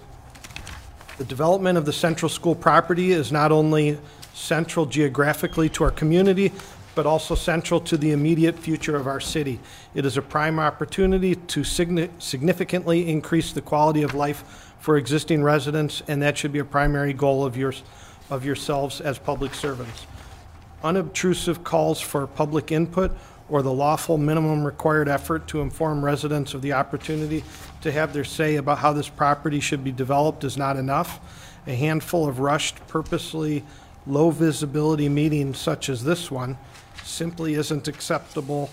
the development of the Central School property is not only central geographically to our community, but also central to the immediate future of our city. It is a prime opportunity to significantly increase the quality of life for existing residents, and that should be a primary goal of your of yourselves as public servants. Unobtrusive calls for public input or the lawful minimum required effort to inform residents of the opportunity to have their say about how this property should be developed is not enough. A handful of rushed, purposely low-visibility meetings such as this one simply isn't acceptable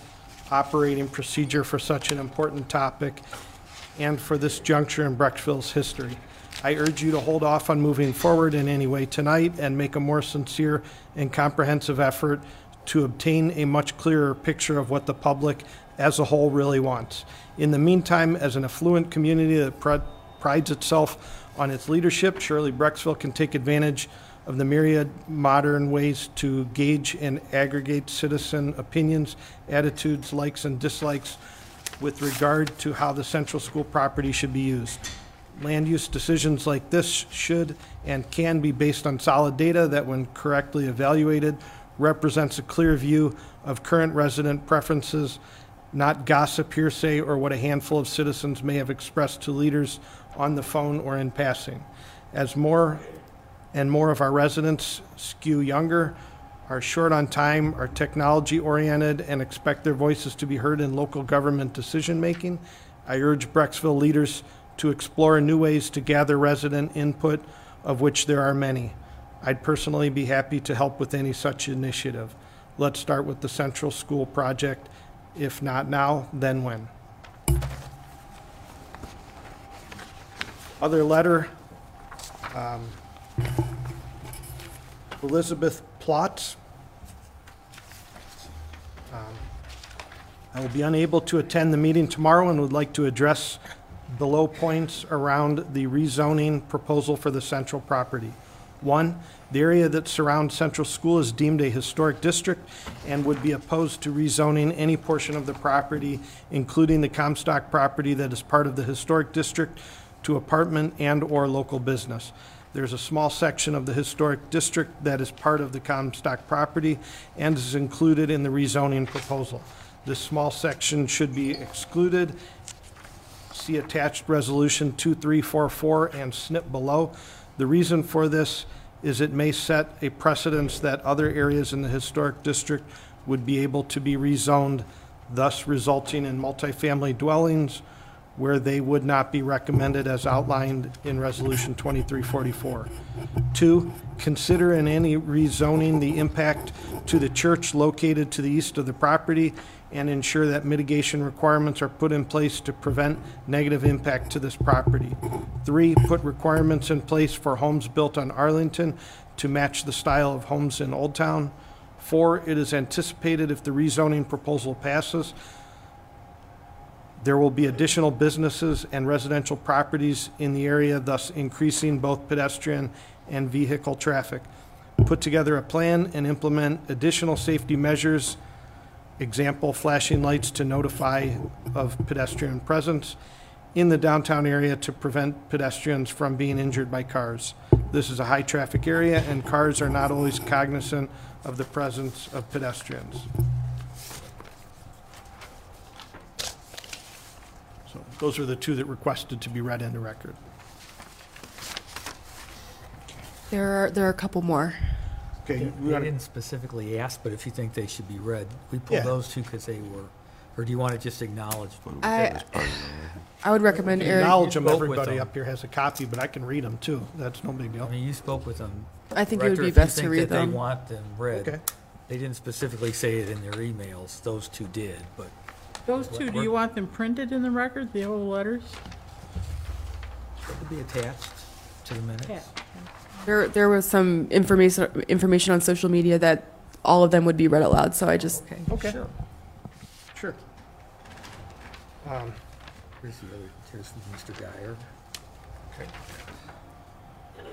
operating procedure for such an important topic and for this juncture in Brecksville's history. I urge you to hold off on moving forward in any way tonight and make a more sincere and comprehensive effort to obtain a much clearer picture of what the public as a whole really wants. In the meantime, as an affluent community that pr- prides itself on its leadership, surely Brecksville can take advantage of the myriad modern ways to gauge and aggregate citizen opinions, attitudes, likes, and dislikes with regard to how the central school property should be used. Land use decisions like this should and can be based on solid data that, when correctly evaluated, represents a clear view of current resident preferences, not gossip, hearsay, or what a handful of citizens may have expressed to leaders on the phone or in passing. As more and more of our residents skew younger, are short on time, are technology oriented, and expect their voices to be heard in local government decision making, I urge Brecksville leaders to explore new ways to gather resident input, of which there are many. I'd personally be happy to help with any such initiative. Let's start with the Central School project. If not now, then when? Other letter, um, Elizabeth Plotz. Um, I will be unable to attend the meeting tomorrow and would like to address below points around the rezoning proposal for the central property. One, the area that surrounds Central School is deemed a historic district and would be opposed to rezoning any portion of the property, including the Comstock property that is part of the historic district, to apartment and/or local business. There's a small section of the historic district that is part of the Comstock property and is included in the rezoning proposal. This small section should be excluded. See attached resolution 2344 and snip below. The reason for this is it may set a precedence that other areas in the historic district would be able to be rezoned, thus resulting in multifamily dwellings where they would not be recommended as outlined in Resolution 2344. Two, consider in any rezoning the impact to the church located to the east of the property and ensure that mitigation requirements are put in place to prevent negative impact to this property. Three, put requirements in place for homes built on Arlington to match the style of homes in Old Town. Four, it is anticipated if the rezoning proposal passes, there will be additional businesses and residential properties in the area, thus increasing both pedestrian and vehicle traffic. Put together a plan and implement additional safety measures, example, flashing lights to notify of pedestrian presence in the downtown area to prevent pedestrians from being injured by cars. This is a high-traffic area, and cars are not always cognizant of the presence of pedestrians. So those are the two that requested to be read into record. There are, there are a couple more. Okay, They we they didn't specifically ask, but if you think they should be read, we Yeah. pulled those two because they were, or do you want to just acknowledge? I, I would recommend Eric. Acknowledge them, spoke with everybody them. up here has a copy, but I can read them too. That's no big I deal. mean, you spoke with them. I think it would Director, be if you best to think read that them. They want them read. Okay. They didn't specifically say it in their emails, those two did, but. Those two, do you want them printed in the record, the old letters? That could be attached to the minutes. Yeah. There, there was some information, information on social media that all of them would be read aloud. so I just, Okay. Sure. Sure. Um, Here's the other, here's Mr. Geyer. Okay. And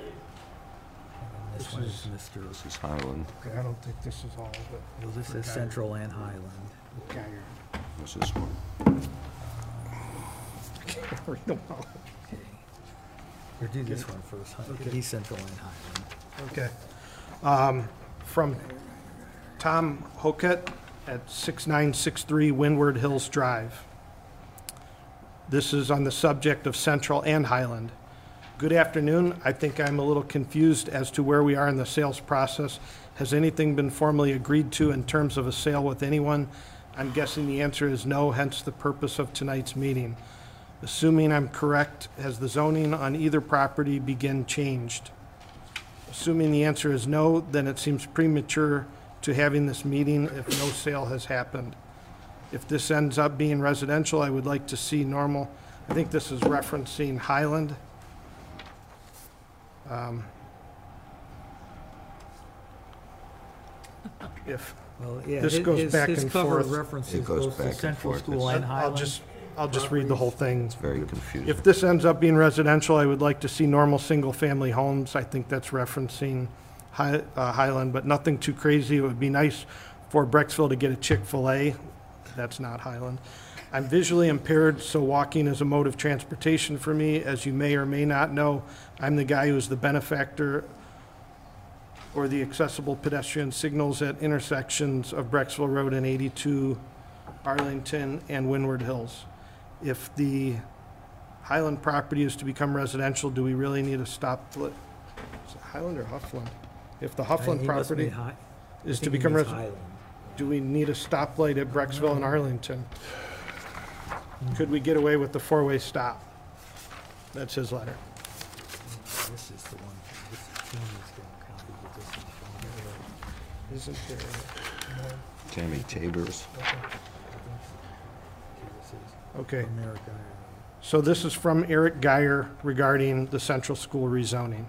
This one is Mr. This is Highland. Okay, I don't think this is all, but. Well, this is Geyer. Central and Highland. Geyer. This is one. I can't read them all. Or do this one first, Hi- it'd Central and Highland. Okay. Um, From Tom Hoket at 6963 Windward Hills Drive. This is on the subject of Central and Highland. Good afternoon. I think I'm a little confused as to where we are in the sales process. Has anything been formally agreed to in terms of a sale with anyone? I'm guessing the answer is no, hence the purpose of tonight's meeting. Assuming I'm correct, has the zoning on either property begin changed? Assuming the answer is no, then it seems premature to having this meeting if no sale has happened. If this ends up being residential, I would like to see normal, I think this is referencing Highland. Um, If Well, yeah, this his- goes his- back his and cover forth. references It goes both the back and Central forth. School and I'll Highland. just, I'll just read the whole thing. It's very confusing. If this ends up being residential, I would like to see normal single-family homes. I think that's referencing Hi- uh, Highland, but nothing too crazy. It would be nice for Brecksville to get a Chick-fil-A. That's not Highland. I'm visually impaired, so walking is a mode of transportation for me. As you may or may not know, I'm the guy who's the benefactor or the accessible pedestrian signals at intersections of Brecksville Road and 82 Arlington and Windward Hills. If the Highland property is to become residential, do we really need a stop? Is it Highland or Huffland? If the Huffland property mean Hi- I is to become residential, do we need a stoplight at Brecksville and Arlington? Could we get away with the four-way stop? That's his letter. This is the one, this is Jamie's getting copies of this one. Isn't there? Tammy Tabors. Okay. So this is from Eric Geyer regarding the central school rezoning.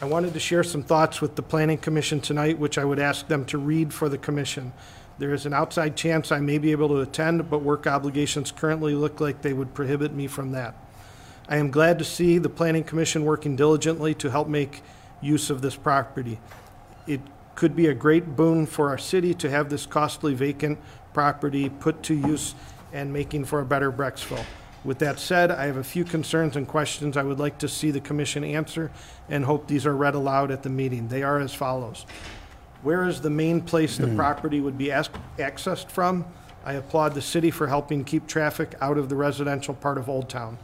I wanted to share some thoughts with the planning commission tonight, which I would ask them to read for the commission. There is an outside chance I may be able to attend, but work obligations currently look like they would prohibit me from that. I am glad to see the planning commission working diligently to help make use of this property. It could be a great boon for our city to have this costly vacant property put to use and making for a better Brecksville. With that said, I have a few concerns and questions I would like to see the commission answer and hope these are read aloud at the meeting. They are as follows. Where is the main place the hmm. property would be ac- accessed from? I applaud the city for helping keep traffic out of the residential part of Old Town.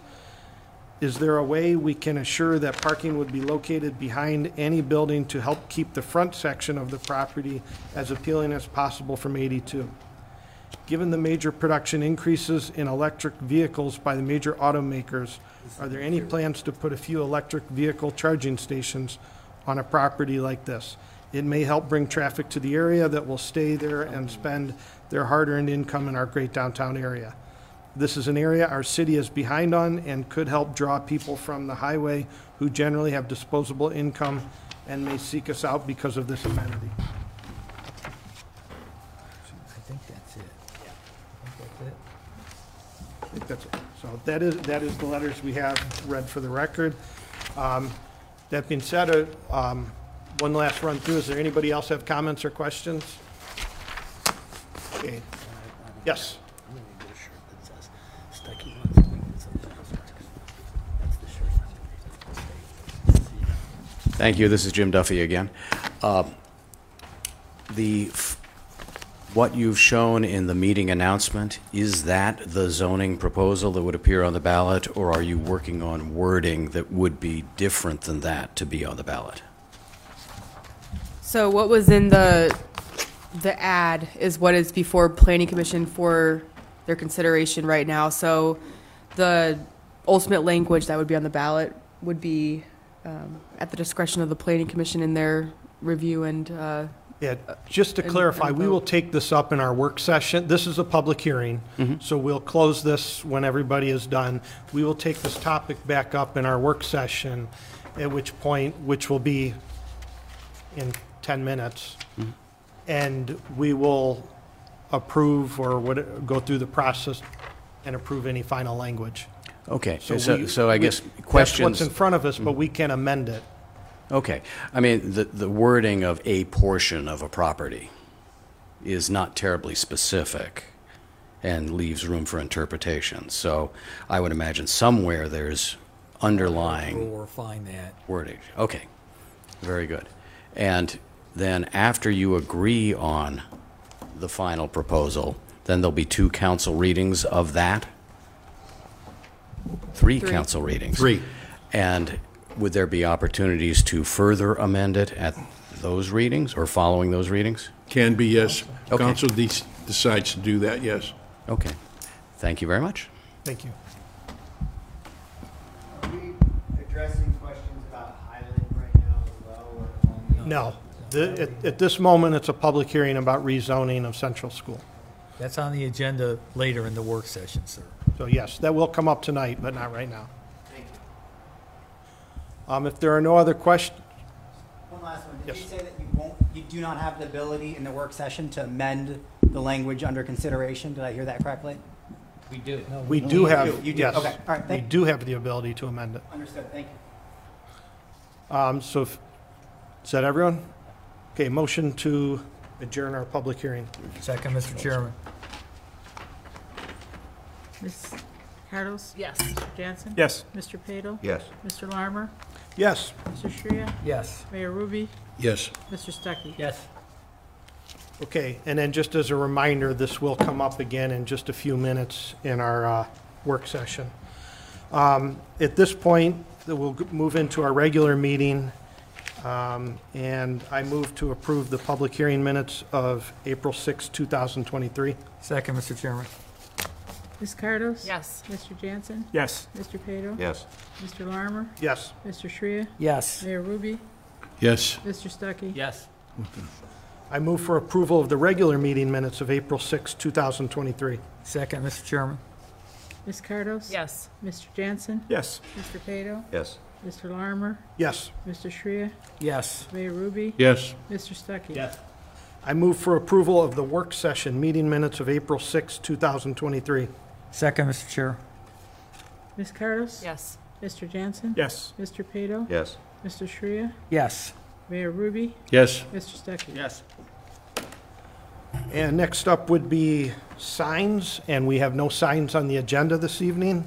Is there a way we can assure that parking would be located behind any building to help keep the front section of the property as appealing as possible from 82? Given the major production increases in electric vehicles by the major automakers, are there any plans to put a few electric vehicle charging stations on a property like this? It may help bring traffic to the area that will stay there and spend their hard-earned income in our great downtown area. This is an area our city is behind on and could help draw people from the highway who generally have disposable income and may seek us out because of this amenity. I think that's it. I think that's it. I think that's it. So that is, that is the letters we have read for the record. Um, That being said, uh, um, one last run through. Is there anybody else have comments or questions? Okay. Yes. Thank you. This is Jim Duffy again. Uh, The, what you've shown in the meeting announcement, is that the zoning proposal that would appear on the ballot, or are you working on wording that would be different than that to be on the ballot? So what was in the, the ad is what is before planning commission for their consideration right now. So the ultimate language that would be on the ballot would be um, at the discretion of the planning commission in their review and, uh, Yeah, just to clarify, we will take this up in our work session. This is a public hearing, Mhm. so we'll close this when everybody is done. We will take this topic back up in our work session, at which point, which will be in 10 minutes, Mhm. and we will approve or what, go through the process and approve any final language. Okay, so, we- so I guess That's what's questions. in front of us, but we can amend it. Okay, I mean, the, the wording of a portion of a property is not terribly specific and leaves room for interpretation. So I would imagine somewhere there's underlying Or find that. wording. Okay, very good. And then after you agree on the final proposal, then there'll be two council readings of that? Three Three. council readings? Three. And would there be opportunities to further amend it at those readings or following those readings? Can be, yes. Okay. Council de- decides to do that, yes. Okay. Thank you very much. Thank you. Are we addressing questions about Highland right now as well, or only? No. The- At at this moment, it's a public hearing about rezoning of Central School. That's on the agenda later in the work session, sir. So yes, that will come up tonight, but not right now. Um, If there are no other questions, One last one. Did you Yes. say that you won't, you do not have the ability in the work session to amend the language under consideration? Did I hear that correctly? We do. we do have, do, you do. yes. Okay, all right, We thank- do have the ability to amend it. Understood, thank you. Um, So if- is that everyone? Okay, motion to adjourn our public hearing. Second, Mr. Chairman. Ms. Cardos? Yes. Mr. Jansen? Yes. Mr. Padel? Yes. Mr. Larmer? Yes. Mr. Shrea? Yes. Mayor Hruby? Yes. Mr. Stuckey? Yes. Okay, and then just as a reminder, this will come up again in just a few minutes in our uh, work session. Um, At this point, we'll g- move into our regular meeting, um, and I move to approve the public hearing minutes of April 6, 2023. Second, Mr. Chairman. Ms. Cardos? Yes. Mr. Jansen? Yes. Mr. Padel? Yes. Mr. Larmer? Yes. Mr. Shrea? Yes. Mayor Hruby? Yes. Mr. Stuckey? Yes. I move for approval of the regular meeting minutes of April 6, 2023. Second, Mr. Chairman. Ms. Cardos? Yes. Mr. Jansen? Yes. Mr. Padel? Yes. Mr. Larmer? Yes. Mr. Shrea? Yes. Mayor Hruby? Yes. Mr. Stuckey? Yes. I move for approval of the work session meeting minutes of April 6, 2023. Second, Mr. Chair. Ms. Cardos? Yes. Mr. Jansen? Yes. Mr. Padel? Yes. Mr. Shrea? Yes. Mayor Hruby? Yes. Mr. Stuckey? Yes. And next up would be signs, and we have no signs on the agenda this evening,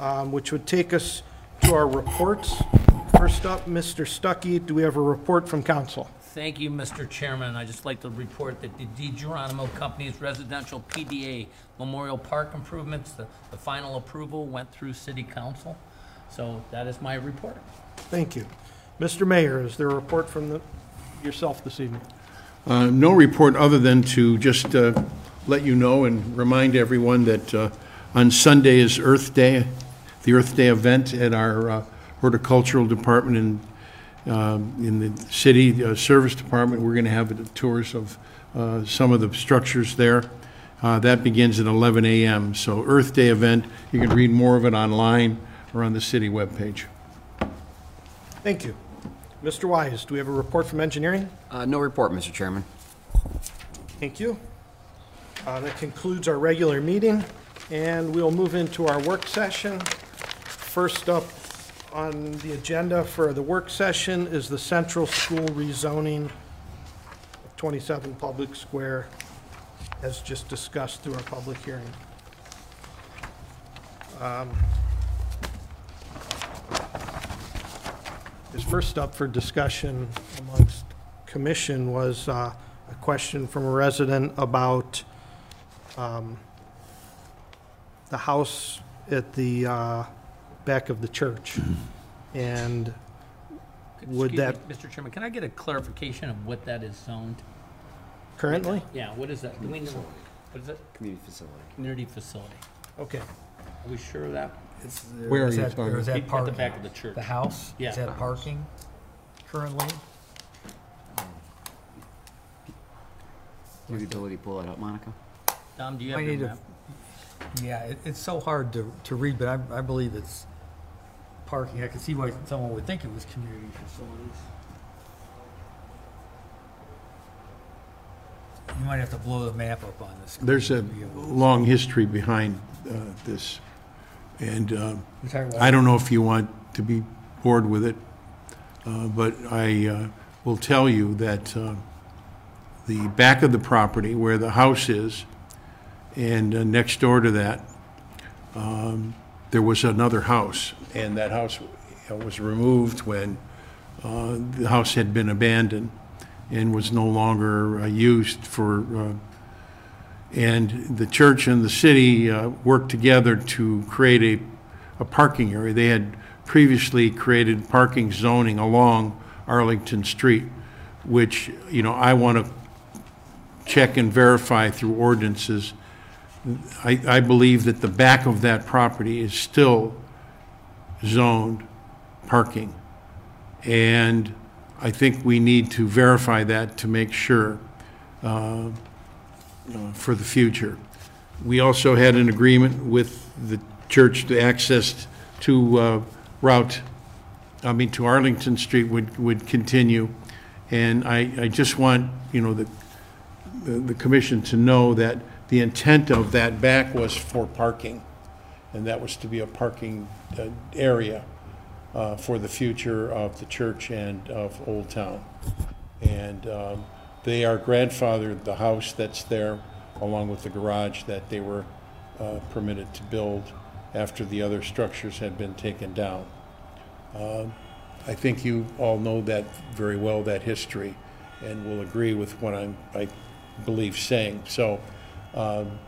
um, which would take us to our reports. First up, Mr. Stuckey, do we have a report from council? Thank you, Mr. Chairman. I'd just like to report that the DiGeronimo Company's residential PDA Memorial Park improvements, the, the final approval went through city council. So that is my report. Thank you. Mr. Mayor, is there a report from the- yourself this evening? Uh, No report other than to just uh, let you know and remind everyone that uh, on Sunday is Earth Day, the Earth Day event at our uh, horticultural department in, um, in the city uh, service department. We're going to have tours of uh, some of the structures there. Uh, That begins at 11 a.m. So Earth Day event, you can read more of it online or on the city webpage. Thank you. Mr. Wiese, do we have a report from engineering? Uh, no report, Mr. Chairman. Thank you. Uh, That concludes our regular meeting, and we'll move into our work session. First up on the agenda for the work session is the Central School rezoning of 27 Public Square, as just discussed through our public hearing. Um, first up for discussion amongst commission was uh, a question from a resident about um, the house at the uh, back of the church. And would Excuse that me, Mr. Chairman, can I get a clarification of what that is zoned? currently? Yeah, what is that? Do we know? What is it? Community facility. Community facility. Okay. Are we sure of that? It's, uh, Where are is you that- talking? Or is that At the parking? back of the church. The house? Yeah. Is that parking currently? Do you have ability to pull that up, Monica? Tom, do you I have need your to- map? Yeah, it, it's so hard to, to read, but I, I believe it's parking. I can see why someone would think it was community facilities. You might have to blow the map up on this. There's a long history behind uh, this, and uh, You're talking about- I don't know if you want to be bored with it, uh, but I uh, will tell you that uh, the back of the property where the house is, and uh, next door to that, um, there was another house, and that house was removed when uh, the house had been abandoned and was no longer uh, used for, uh, and the church and the city uh, worked together to create a parking area. They had previously created parking zoning along Arlington Street, which, you know, I want to check and verify through ordinances. I, I believe that the back of that property is still zoned parking. And I think we need to verify that to make sure uh, uh, for the future. We also had an agreement with the church to access to uh, Route, I mean, to Arlington Street would, would continue. And I, I just want, you know, the, the the commission to know that the intent of that back was for parking. And that was to be a parking uh, area uh, for the future of the church and of Old Town. And um, they are grandfathered the house that's there, along with the garage that they were uh, permitted to build after the other structures had been taken down. Um, I think you all know that very well, that history, and will agree with what I'm, I believe, saying. So um,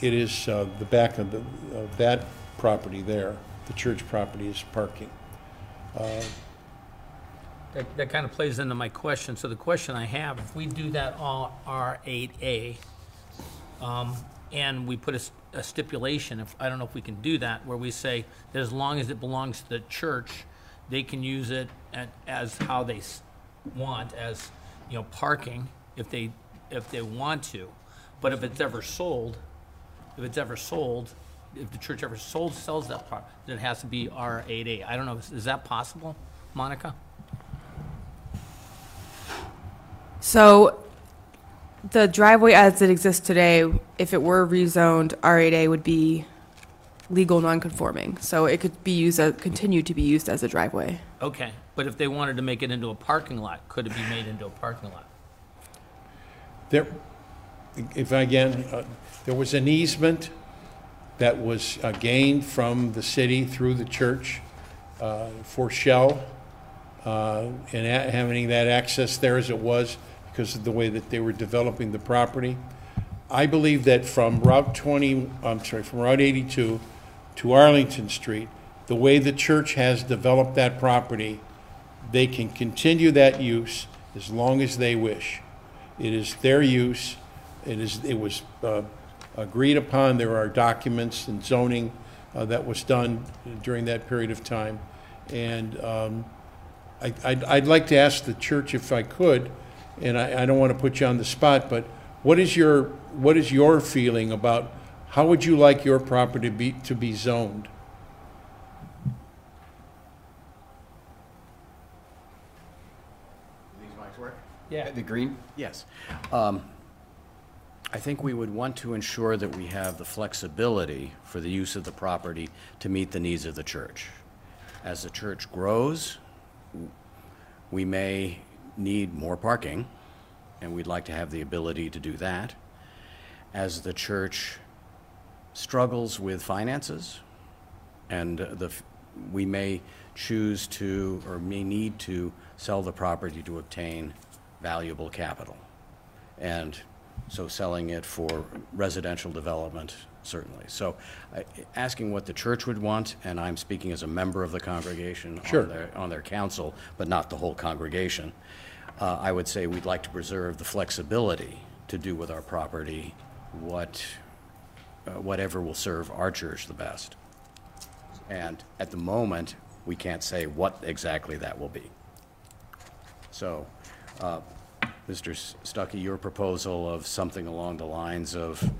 it is uh, the back of the, of that property there, the church property is parking. Uh, That, that kind of plays into my question. So the question I have, if we do that all R8A, um, and we put a stipulation, if, I don't know if we can do that, where we say that as long as it belongs to the church, they can use it at, as how they want, as, you know, parking, if they, if they want to. But if it's ever sold, if it's ever sold, if the church ever sold, sells that part, then it has to be R8A. I don't know, is- is that possible, Monica? So the driveway as it exists today, if it were rezoned, R8A would be legal non-conforming. So it could be used, as continue to be used as a driveway. Okay, but if they wanted to make it into a parking lot, could it be made into a parking lot? There, if I again, uh, there was an easement that was uh, gained from the city through the church uh, for Shell, uh, and having that access there as it was because of the way that they were developing the property. I believe that from Route 20, I'm sorry, from Route 82 to Arlington Street, the way the church has developed that property, they can continue that use as long as they wish. It is their use. It is, it was uh, agreed upon. There are documents and zoning uh, that was done during that period of time. And um, I- I'd I'd like to ask the church if I could, and I I don't want to put you on the spot, but what is your, what is your feeling about, how would you like your property to be, to be zoned? Yeah. The green? Yes. Um, I think we would want to ensure that we have the flexibility for the use of the property to meet the needs of the church. As the church grows, we may need more parking, and we'd like to have the ability to do that. As the church struggles with finances, and the, we may choose to, or may need to sell the property to obtain valuable capital. And so selling it for residential development, certainly. So I- asking what the church would want, and I'm speaking as a member of the congregation Sure. on their, on their council, but not the whole congregation, uh, I would say we'd like to preserve the flexibility to do with our property what, uh, whatever will serve our church the best. And at the moment, we can't say what exactly that will be. So, uh, Mr. S- Stuckey, your proposal of something along the lines of,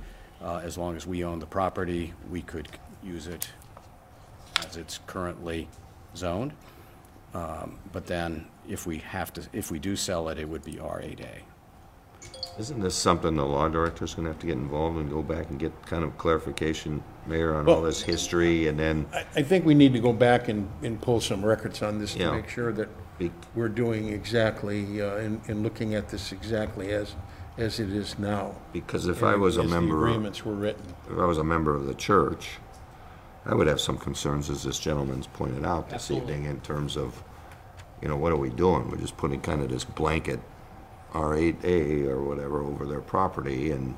uh, as long as we own the property, we could use it as it's currently zoned. Um, But then, if we have to, if we do sell it, it would be R8A. Isn't this something the law director's gonna have to get involved and go back and get kind of clarification, Mayor, on all this history, and then, I I think we need to go back and, and pull some records on this to Yeah. make sure that Be- we're doing exactly, uh, and, and looking at this exactly as, as it is now. because if I was a As the member, of- agreements were written. if I was a member of the church, I would have some concerns, as this gentleman's pointed out this Absolutely. evening, in terms of, you know, what are we doing? We're just putting kind of this blanket R8A or whatever over their property, and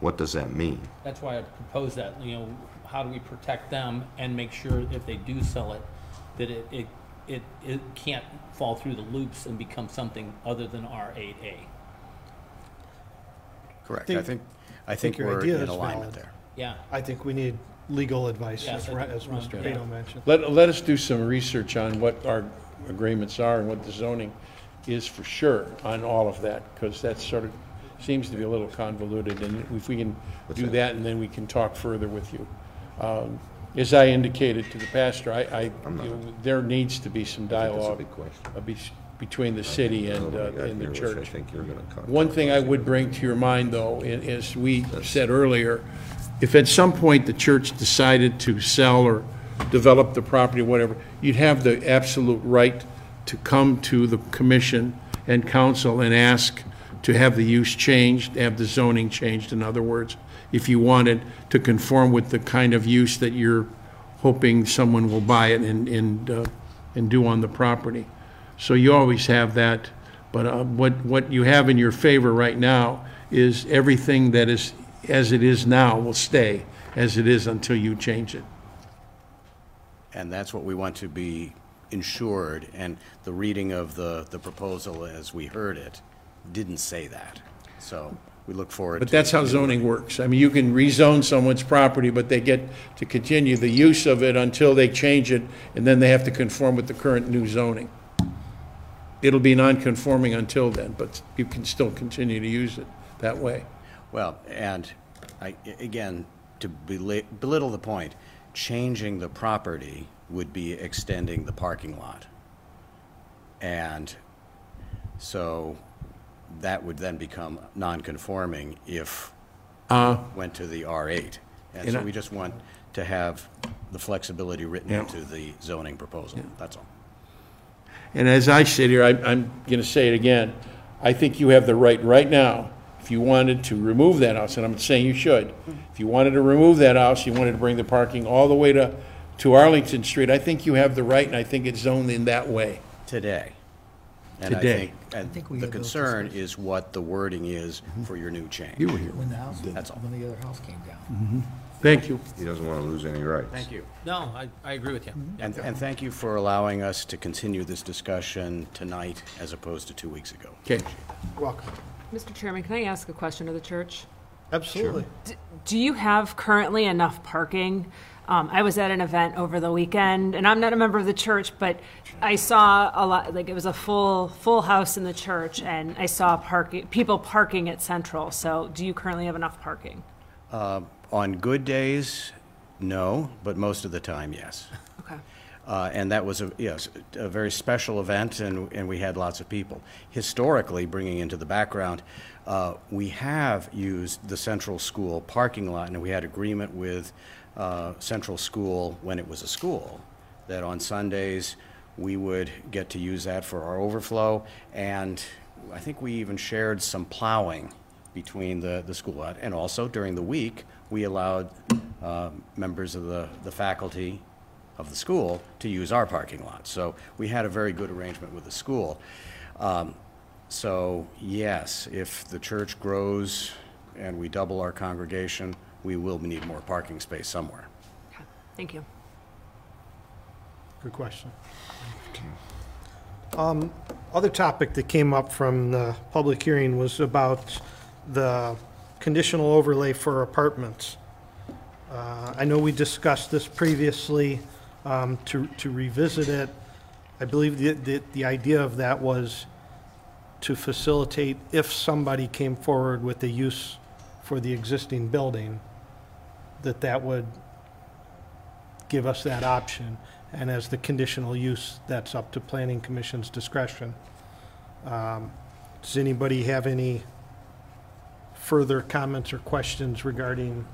what does that mean? That's why I proposed that, you know, how do we protect them and make sure if they do sell it, that it, it, it, it can't fall through the loops and become something other than R eight A. Correct. Think- I think, I think think your we're idea in is alignment valid. there. Yeah. I think we need legal advice, Yeah, as I Ra- think as Ron- Mr. yeah. Cato mentioned. Let, let us do some research on what our agreements are and what the zoning is for sure on all of that, because that sort of seems to be a little convoluted, and if we can do that, and then we can talk further with you. Um, As I indicated to the pastor, I, I, you there needs to be some that's a dialogue big question. uh, be- between the city and, uh, and the here, church. I think you're gonna. One thing I would bring to your mind, though, i- as we said earlier, if at some point the church decided to sell or develop the property, whatever, you'd have the absolute right to come to the commission and council and ask to have the use changed, have the zoning changed, in other words, if you wanted to conform with the kind of use that you're hoping someone will buy it and, and, uh, and do on the property. So you always have that, but uh, what, what you have in your favor right now is everything that is, as it is now will stay as it is until you change it. And that's what we want to be ensured, and the reading of the, the proposal as we heard it didn't say that. So we look forward to. But that's how zoning works. I mean, you can rezone someone's property, but they get to continue the use of it until they change it, and then they have to conform with the current new zoning. It'll be non-conforming until then, but you can still continue to use it that way. Well, and I, again, to belittle the point, changing the property would be extending the parking lot. And so that would then become non-conforming if Uh, went to the R8. And And so we just want to have the flexibility written Yeah. into the zoning proposal, that's all. And as I sit here, I- I'm going to say it again, I think you have the right, right now, if you wanted to remove that house, and I'm saying you should, if you wanted to remove that house, you wanted to bring the parking all the way to, to Arlington Street, I think you have the right, and I think it's zoned in that way. Today. And I Today. think, and think we the had those concern is what the wording is mm-hmm. for your new change. You were here. When the house, That's all. when the other house came down. Mm-hmm. Thank you. He doesn't want to lose any rights. Thank you. No, I, I agree with you. Mm-hmm. And, and thank you for allowing us to continue this discussion tonight as opposed to two weeks ago. Okay. Welcome. Mr. Chairman, can I ask a question of the church? Absolutely. Do you have currently enough parking? Um, I was at an event over the weekend, and I'm not a member of the church, but I saw a lot, like, it was a full, full house in the church, and I saw parking, people parking at Central. So do you currently have enough parking? Uh, On good days, no, but most of the time, yes. Okay. Uh, And that was a, yes, a very special event, and, and we had lots of people. Historically, bringing into the background, uh, we have used the Central School parking lot, and we had agreement with uh, Central School when it was a school, that on Sundays, we would get to use that for our overflow, and I think we even shared some plowing between the, the school lot. And also during the week, we allowed uh, members of the, the faculty of the school to use our parking lot. So we had a very good arrangement with the school. Um, So yes, if the church grows and we double our congregation, we will need more parking space somewhere. Okay, Thank you. Good question. Um, Other topic that came up from the public hearing was about the conditional overlay for apartments. Uh, I know we discussed this previously, um, to to revisit it. I believe the, the, the idea of that was to facilitate if somebody came forward with a use for the existing building, that that would give us that option. And as the conditional use, that's up to planning commission's discretion. Um, Does anybody have any further comments or questions regarding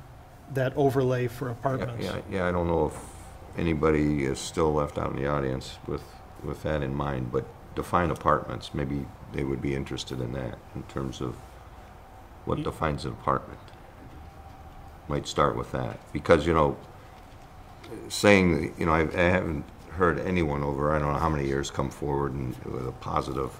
that overlay for apartments? Yeah, yeah, I don't know if anybody is still left out in the audience with, with that in mind, but define apartments, maybe they would be interested in that, in terms of what defines an apartment. Might start with that, because, you know, saying, you know, I, I haven't heard anyone over, I don't know how many years, come forward and with a positive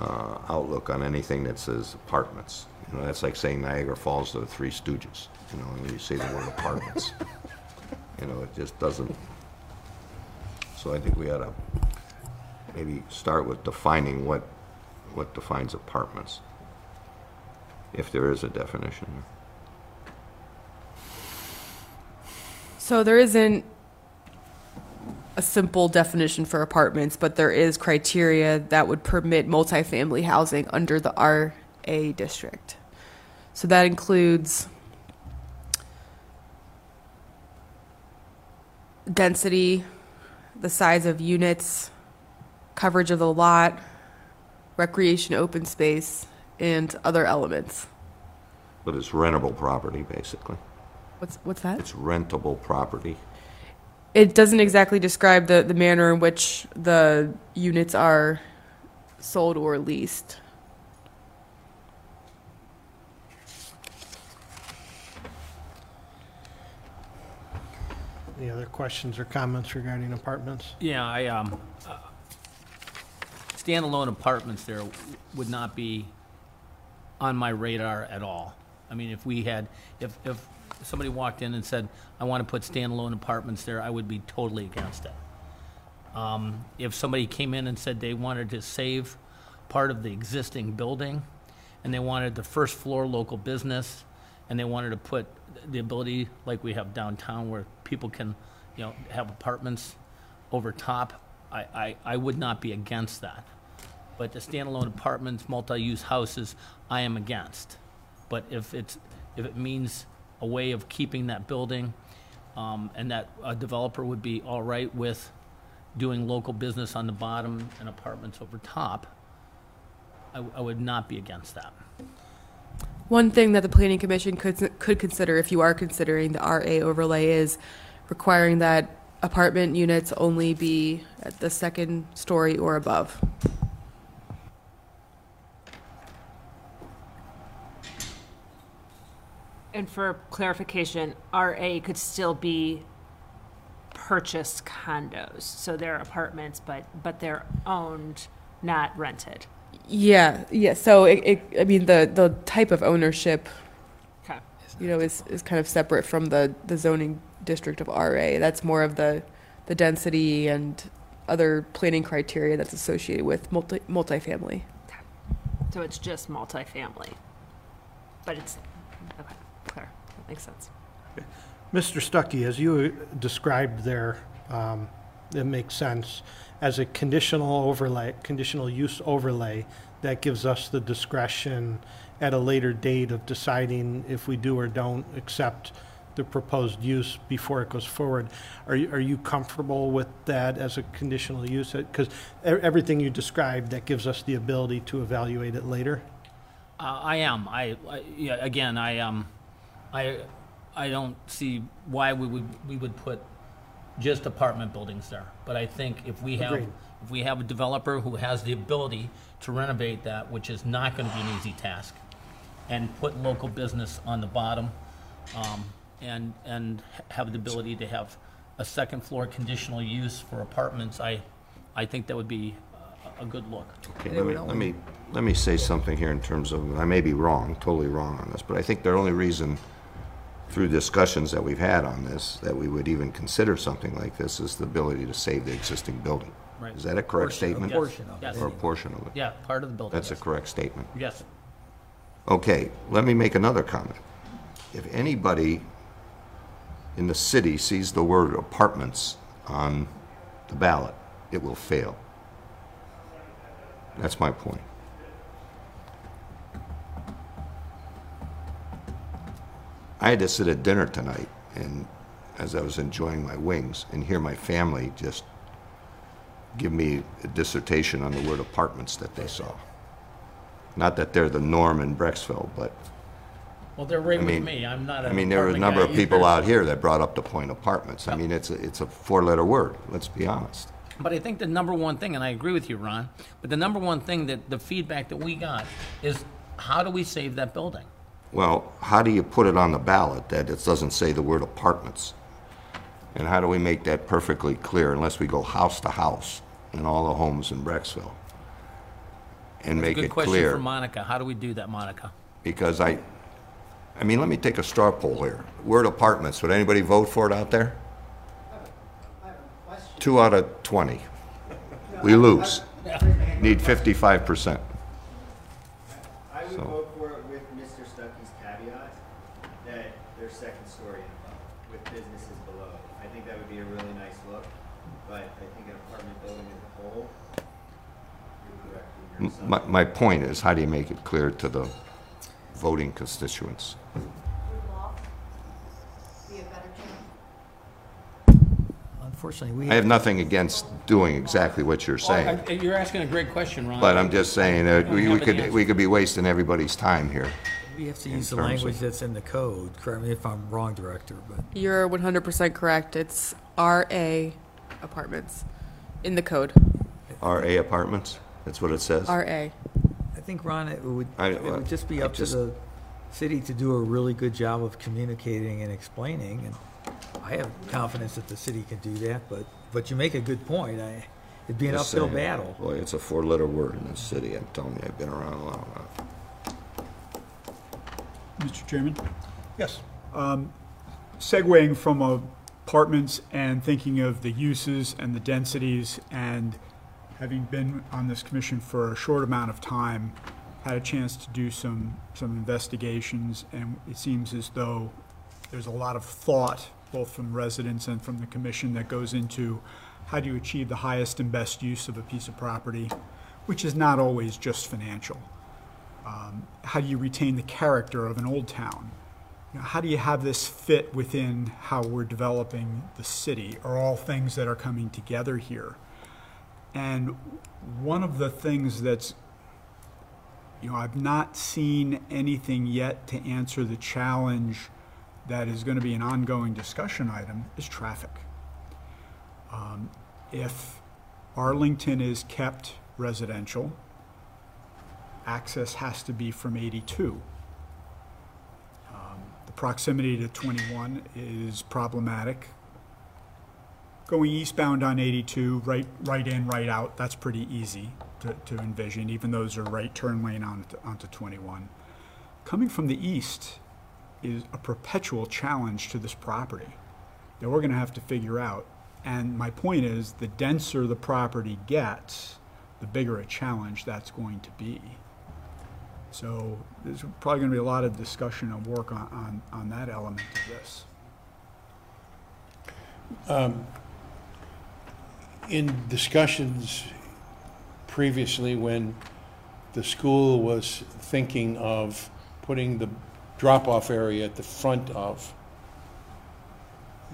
uh, outlook on anything that says apartments. You know, that's like saying Niagara Falls to the Three Stooges, you know, when you say the word apartments. You know, it just doesn't, so I think we ought to maybe start with defining what, what defines apartments, if there is a definition. So there isn't a simple definition for apartments, but there is criteria that would permit multifamily housing under the RA district. So that includes density, the size of units, coverage of the lot, recreation open space, and other elements. But it's rentable property, basically. What's what's that? It's rentable property. It doesn't exactly describe the, the manner in which the units are sold or leased. Any other questions or comments regarding apartments? Yeah, I, um, uh, standalone apartments there would not be on my radar at all. I mean, if we had, if, if somebody walked in and said, I want to put standalone apartments there, I would be totally against it. Um, if somebody came in and said they wanted to save part of the existing building, and they wanted the first floor local business, and they wanted to put the ability, like we have downtown, where people can, you know, have apartments over top, I, I, I would not be against that. But the standalone apartments, multi-use houses, I am against. But if it's, if it means a way of keeping that building, um, and that a developer would be all right with doing local business on the bottom and apartments over top, I, I would not be against that. One thing that the planning commission could could consider if you are considering the RA overlay is requiring that apartment units only be at the second story or above. And for clarification, RA could still be purchased condos, so they're apartments, but, but they're owned, not rented. Yeah, yeah. So it, it I mean the the type of ownership, Okay. you know, is is kind of separate from the the zoning district of RA. That's more of the the density and other planning criteria that's associated with multi multifamily. So it's just multifamily. But it's, okay, makes sense. Mr. Stuckey, as you described there, um, it makes sense. As a conditional overlay, conditional use overlay, that gives us the discretion at a later date of deciding if we do or don't accept the proposed use before it goes forward. Are you, are you comfortable with that as a conditional use? Because everything you described, that gives us the ability to evaluate it later? Uh, I am. I, I yeah, again, I um, I I don't see why we would we would put just apartment buildings there. But I think if we have Agreed. if we have a developer who has the ability to renovate that, which is not going to be an easy task, and put local business on the bottom, um, and and have the ability to have a second floor conditional use for apartments, I I think that would be a, a good look. Okay, let me, let me, let me say something here in terms of, I may be wrong, totally wrong on this, but I think the only reason through discussions that we've had on this, that we would even consider something like this is the ability to save the existing building. Right. Is that a correct Portion- statement? yes, Portion of it. yes. Or a portion of it? Yeah, part of the building. That's a yes. correct statement. Yes. Okay, let me make another comment. If anybody in the city sees the word apartments on the ballot, it will fail. That's my point. I had to sit at dinner tonight, and as I was enjoying my wings, and hear my family just give me a dissertation on the word apartments that they saw. Not that they're the norm in Brecksville, but Well, they're right I with mean- me. I'm not I mean, there were a apartment number guy of people either. out here that brought up the point apartments. I mean, it's, a it's a four-letter word, let's be honest. But I think the number one thing, and I agree with you, Ron, but the number one thing that the feedback that we got is how do we save that building? Well, how do you put it on the ballot that it doesn't say the word apartments? And how do we make that perfectly clear unless we go house to house in all the homes in Brecksville? and make Good it question for clear. Monica. How do we do that, Monica? Because I, I mean, let me take a straw poll here. Word apartments, would anybody vote for it out there? Two out of 20. We lose. Need 55%. I would So- vote for it with Mr. Stuckey's caveat that there's second story and above, with businesses below. I think that would be a really nice look, but I think an apartment building as a whole, you're correct in your M- My, my point is, how do you make it clear to the voting constituents? Unfortunately, we. I have nothing against doing exactly what you're saying, Well, I- You're asking a great question, Ron. but I'm just saying that we we could, we could be wasting everybody's time here. We have to use the terms of- language that's in the code. Correct me if I'm wrong, Director, but You're 100% correct. It's RA apartments in the code. RA apartments, that's what it says? RA. I think, Ron, it would, I- it would just be I up to just- the city to do a really good job of communicating and explaining, and I have confidence that the city can do that, but, but you make a good point. I, it'd be an Just uphill saying. battle. Boy, it's a four-letter word in this city, I'm telling you, I've been around a long enough. Mr. Chairman? Yes. Um, Segueing from apartments and thinking of the uses and the densities, and having been on this commission for a short amount of time, had a chance to do some, some investigations, and it seems as though there's a lot of thought, both from residents and from the commission, that goes into how do you achieve the highest and best use of a piece of property, which is not always just financial. Um, How do you retain the character of an old town? You know, how do you have this fit within how we're developing the city, are all things that are coming together here. And one of the things that's, you know, I've not seen anything yet to answer the challenge that is going to be an ongoing discussion item is traffic. Um, If Arlington is kept residential, access has to be from 82. Um, The proximity to 21 is problematic. Going eastbound on 82, right, right in, right out, that's pretty easy to, to envision, even those are right turn lane onto, onto 21. Coming from the east is a perpetual challenge to this property that we're gonna have to figure out. And my point is, the denser the property gets, the bigger a challenge that's going to be. So there's probably gonna be a lot of discussion and work on, on, on that element of this. Um, In discussions previously, when the school was thinking of putting the drop-off area at the front of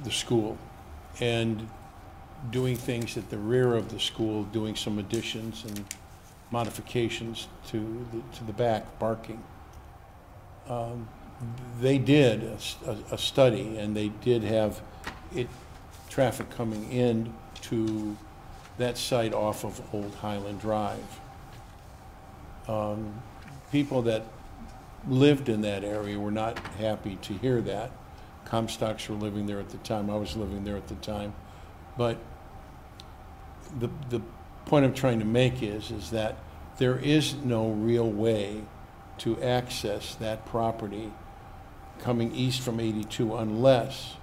the school and doing things at the rear of the school, doing some additions and modifications to the, to the back parking. Um, They did a study, and they did have it, traffic coming in to that site off of Old Highland Drive. Um, People that lived in that area were not happy to hear that. Comstocks were living there at the time, I was living there at the time. But the, the point I'm trying to make is, is that there is no real way to access that property coming east from 82 unless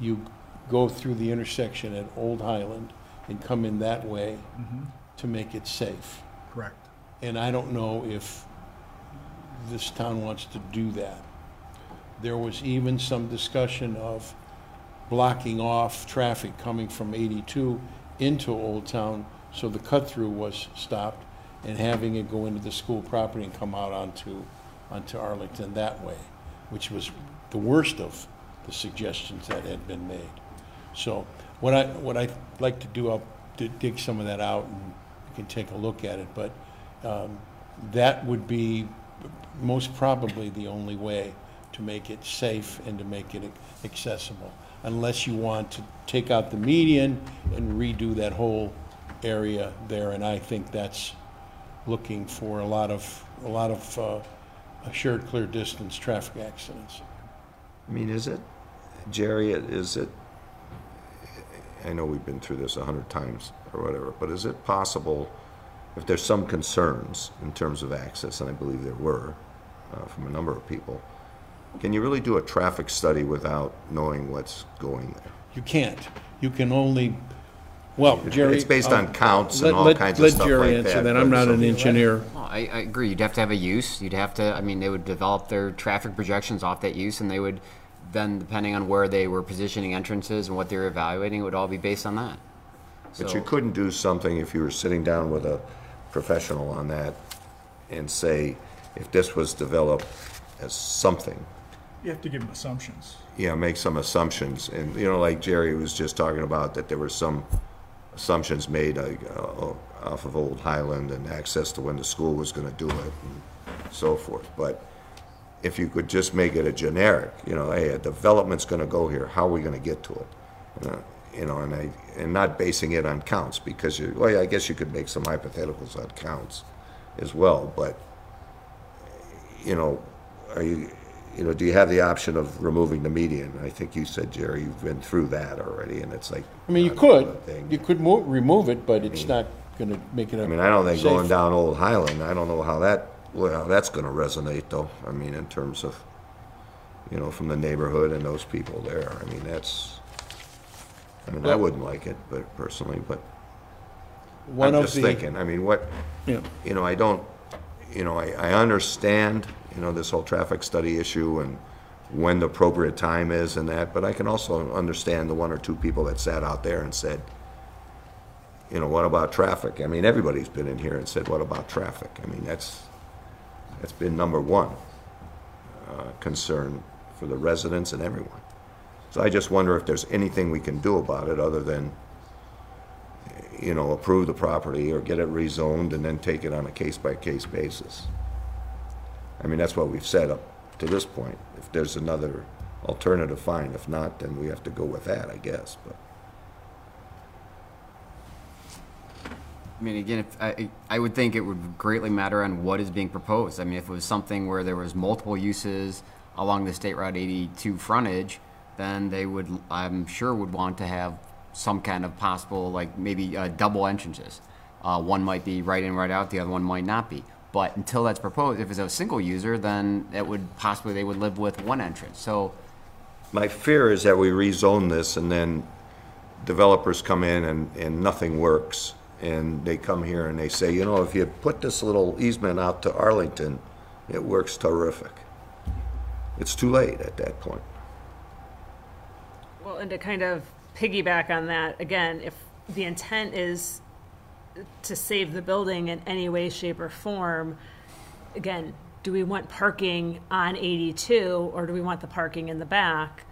you go through the intersection at Old Highland and come in that way Mhm. to make it safe. Correct. And I don't know if this town wants to do that. There was even some discussion of blocking off traffic coming from 82 into Old Town, so the cut-through was stopped, and having it go into the school property and come out onto, onto Arlington that way, which was the worst of the suggestions that had been made. So what I, what I'd like to do, I'll di- dig some of that out and you can take a look at it, but um, that would be most probably the only way to make it safe and to make it accessible, unless you want to take out the median and redo that whole area there, and I think that's looking for a lot of, a lot of uh, assured clear distance traffic accidents. I mean, is it, Jerry, is it, I know we've been through this a hundred times or whatever, but is it possible if there's some concerns in terms of access, and I believe there were, uh, from a number of people, can you really do a traffic study without knowing what's going there? You can't. You can only, well, Jerry. It's based on uh, counts and let- all let- kinds of stuff Let Jerry like answer that, that. but I'm not so- an engineer. Well, I, I agree. You'd have to have a use. You'd have to, I mean, they would develop their traffic projections off that use, and they would then, depending on where they were positioning entrances and what they were evaluating, it would all be based on that. But So- you couldn't do something if you were sitting down with a professional on that and say, if this was developed as something, You have to give them assumptions. Yeah, make some assumptions. And, you know, like Jerry was just talking about, that there were some assumptions made uh, off of Old Highland and access to when the school was gonna do it and so forth. But if you could just make it a generic, you know, hey, a development's gonna go here, how are we gonna get to it? Uh, You know, and I, and not basing it on counts, because you, well, I guess you could make some hypotheticals on counts as well, but, you know, are you, you know, do you have the option of removing the median? I think you said, Jerry, you've been through that already, and it's like. I mean, you could, you could mo- remove it, but it's not gonna make it I mean, I don't think going down Old Highland, I don't know how that, well, that's gonna resonate though. I mean, in terms of, you know, from the neighborhood and those people there. I mean, that's, I mean, I Well- wouldn't like it, but personally, but One I'm of just the- thinking, I mean, what, Yeah. you know, I don't, you know, I, I understand, you know, this whole traffic study issue and when the appropriate time is and that, but I can also understand the one or two people that sat out there and said, you know, what about traffic? I mean, everybody's been in here and said, what about traffic? I mean, that's, that's been number one uh, concern for the residents and everyone. So I just wonder if there's anything we can do about it other than, you know, approve the property or get it rezoned and then take it on a case-by-case basis. I mean, that's what we've said up to this point. If there's another alternative, fine. If not, then we have to go with that, I guess, but. I mean, again, I, I would think it would greatly matter on what is being proposed. I mean, if it was something where there was multiple uses along the State Route 82 frontage, then they would, I'm sure, would want to have some kind of possible, like maybe uh, double entrances. Uh, one might be right in, right out. The other one might not be. But until that's proposed, if it's a single user, then it would possibly they would live with one entrance. So My fear is that we rezone this and then developers come in and, and nothing works. And they come here and they say, you know, if you put this little easement out to Arlington, it works terrific. It's too late at that point. Well, and to kind of piggyback on that, again, if the intent is to save the building in any way, shape, or form, again, do we want parking on 82 or do we want the parking in the back?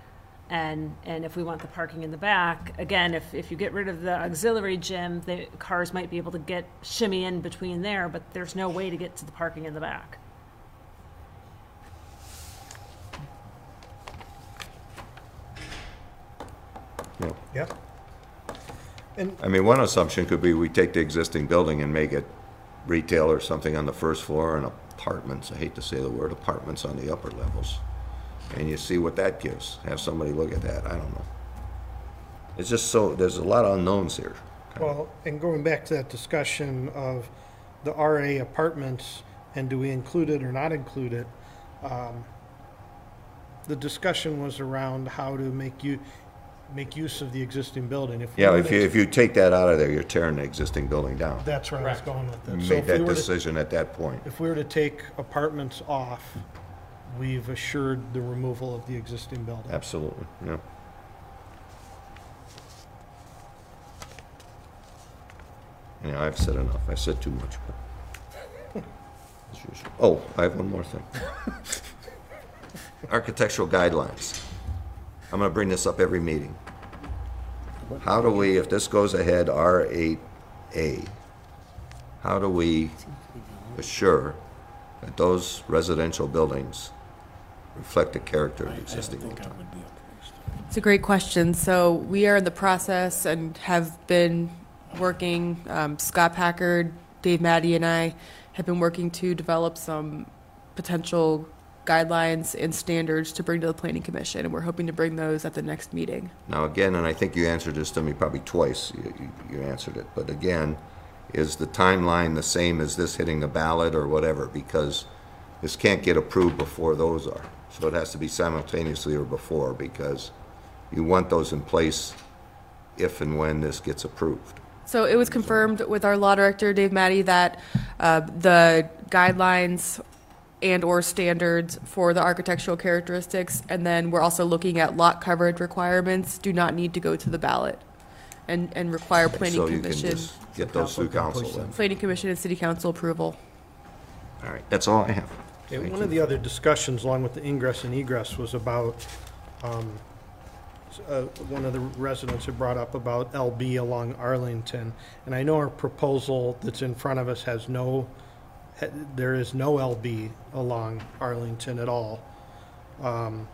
And, and if we want the parking in the back, again, if, if you get rid of the auxiliary gym, the cars might be able to get shimmy in between there, but there's no way to get to the parking in the back. Yeah. Yep. And I mean, one assumption could be we take the existing building and make it retail or something on the first floor and apartments, I hate to say the word apartments on the upper levels. And you see what that gives. Have somebody look at that, I don't know. It's just so, there's a lot of unknowns here. Well, and going back to that discussion of the RA apartments, and do we include it or not include it? um, The discussion was around how to make you, make use of the existing building. If we Yeah, were if to- you, if you take that out of there, you're tearing the existing building down. That's where I was going with You it. So Make if we that were to- decision at that point. If we were to take apartments off, we've assured the removal of the existing building. Absolutely, yeah. Yeah, I've said enough. I said too much. but- as usual. Oh, I have one more thing. Architectural guidelines. I'm gonna bring this up every meeting. How do we, if this goes ahead, R8A, how do we assure that those residential buildings reflect the character of the existing old town? It's a great question. So we are in the process and have been working, um, Scott Packard, Dave Matty, and I have been working to develop some potential guidelines and standards to bring to the Planning Commission, and we're hoping to bring those at the next meeting. Now, again, and I think you answered this to me probably twice, you, you- you answered it, but again, is the timeline the same as this hitting the ballot or whatever? Because this can't get approved before those are. So it has to be simultaneously or before, because you want those in place if and when this gets approved. So it was confirmed with our law director, Dave Matty, that uh, the guidelines and/or standards for the architectural characteristics, and then we're also looking at lot coverage requirements, do not need to go to the ballot and, and require planning So you can commission, just get those through council then. planning commission and city council approval. All right, that's all I have. One of the other discussions along with the ingress and egress was about, um, s- uh, one of the residents had brought up about LB along Arlington. And I know our proposal that's in front of us has no, ha- there is no LB along Arlington at all. Um,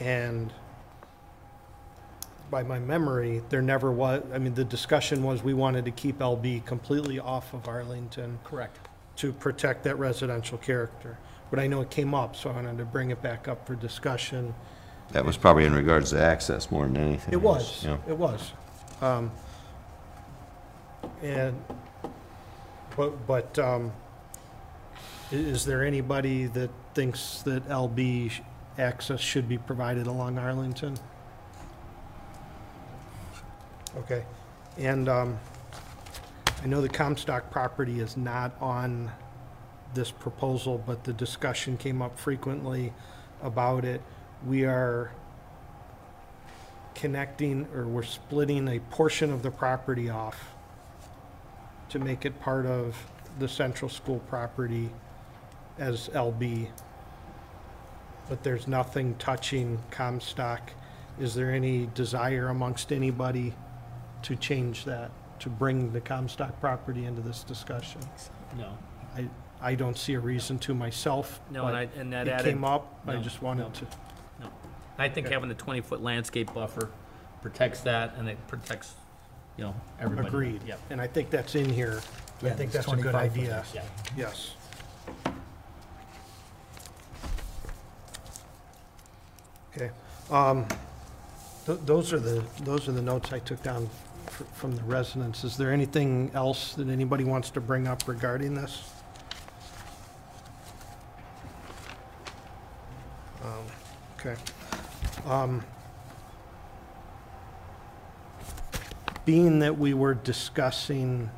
And by my memory, there never was, I mean, the discussion was we wanted to keep LB completely off of Arlington Correct. to protect that residential character. But I know it came up, so I wanted to bring it back up for discussion. That was probably in regards to access more than anything. It was, Yeah. it was. Um, And, but, but, um, i- is there anybody that thinks that LB sh- access should be provided along Arlington? Okay, and, um, I know the Comstock property is not on this proposal, but the discussion came up frequently about it. We are connecting, or we're splitting a portion of the property off to make it part of the central school property as LB. But there's nothing touching Comstock. Is there any desire amongst anybody to change that, to bring the Comstock property into this discussion? No. I, I don't see a reason to myself. No, and but I, and that It added. came up, I No, just no, wanted to. no. I think Okay. having the twenty-foot landscape buffer protects that, and it protects, you know, everybody. Agreed. Yep. And I think that's in here. I Yeah, think it's that's a good 25 foot. idea. Yeah. Yes. Okay. Um, th- Those are the, those are the notes I took down fr- from the residents. Is there anything else that anybody wants to bring up regarding this? Um, Okay. Um, Being that we were discussing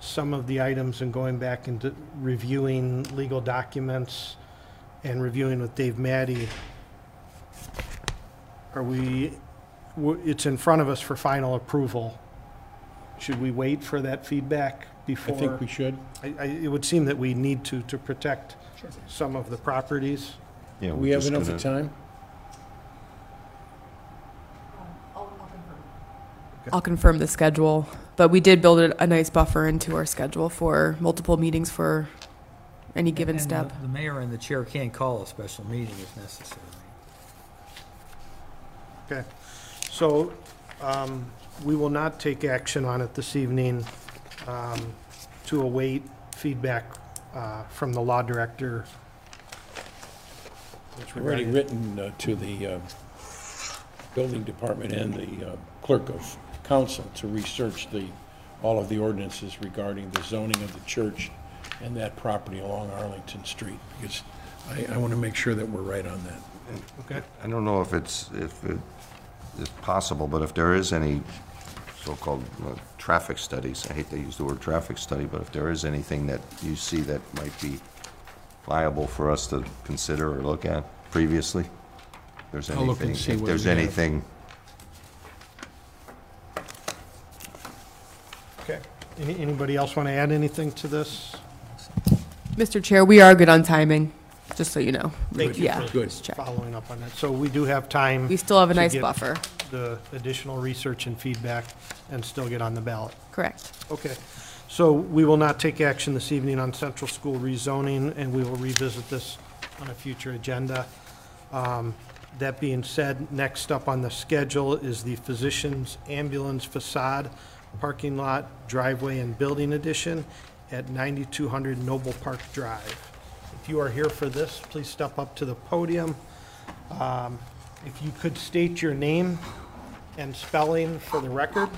some of the items and going back and d- reviewing legal documents and reviewing with Dave Matty, are we, it's in front of us for final approval. Should we wait for that feedback before? I think we should. I, I, it would seem that we need to, to protect some of the properties. Yeah, We we're have just enough gonna- time? I'll confirm the schedule, but we did build a, a nice buffer into our schedule for multiple meetings for any given And step. the- The mayor and the chair can call a special meeting if necessary. Okay, so, um, we will not take action on it this evening, um, to await feedback, uh, from the law director. It's already written uh, to the uh, building department and the uh, clerk of council to research the, all of the ordinances regarding the zoning of the church and that property along Arlington Street, because I, I want to make sure that we're right on that. Okay. I don't know if it's, if it is possible, but if there is any so-called uh, traffic studies, I hate to use the word traffic study, but if there is anything that you see that might be viable for us to consider or look at previously, if there's I'll look and anything, see if what there's we have. anything, Okay. Any, anybody else want to add anything to this? Mr. Chair, we are good on timing, just so you know. Thank you Yeah, for just check. following up on that. So we do have time. We still have a to nice get buffer. The additional research and feedback and still get on the ballot. Correct. Okay. So we will not take action this evening on central school rezoning, and we will revisit this on a future agenda. Um, That being said, next up on the schedule is the Physicians Ambulance Facade Parking Lot Driveway and Building Addition at 9200 Noble Park Drive. If you are here for this, please step up to the podium. Um, If you could state your name and spelling for the record.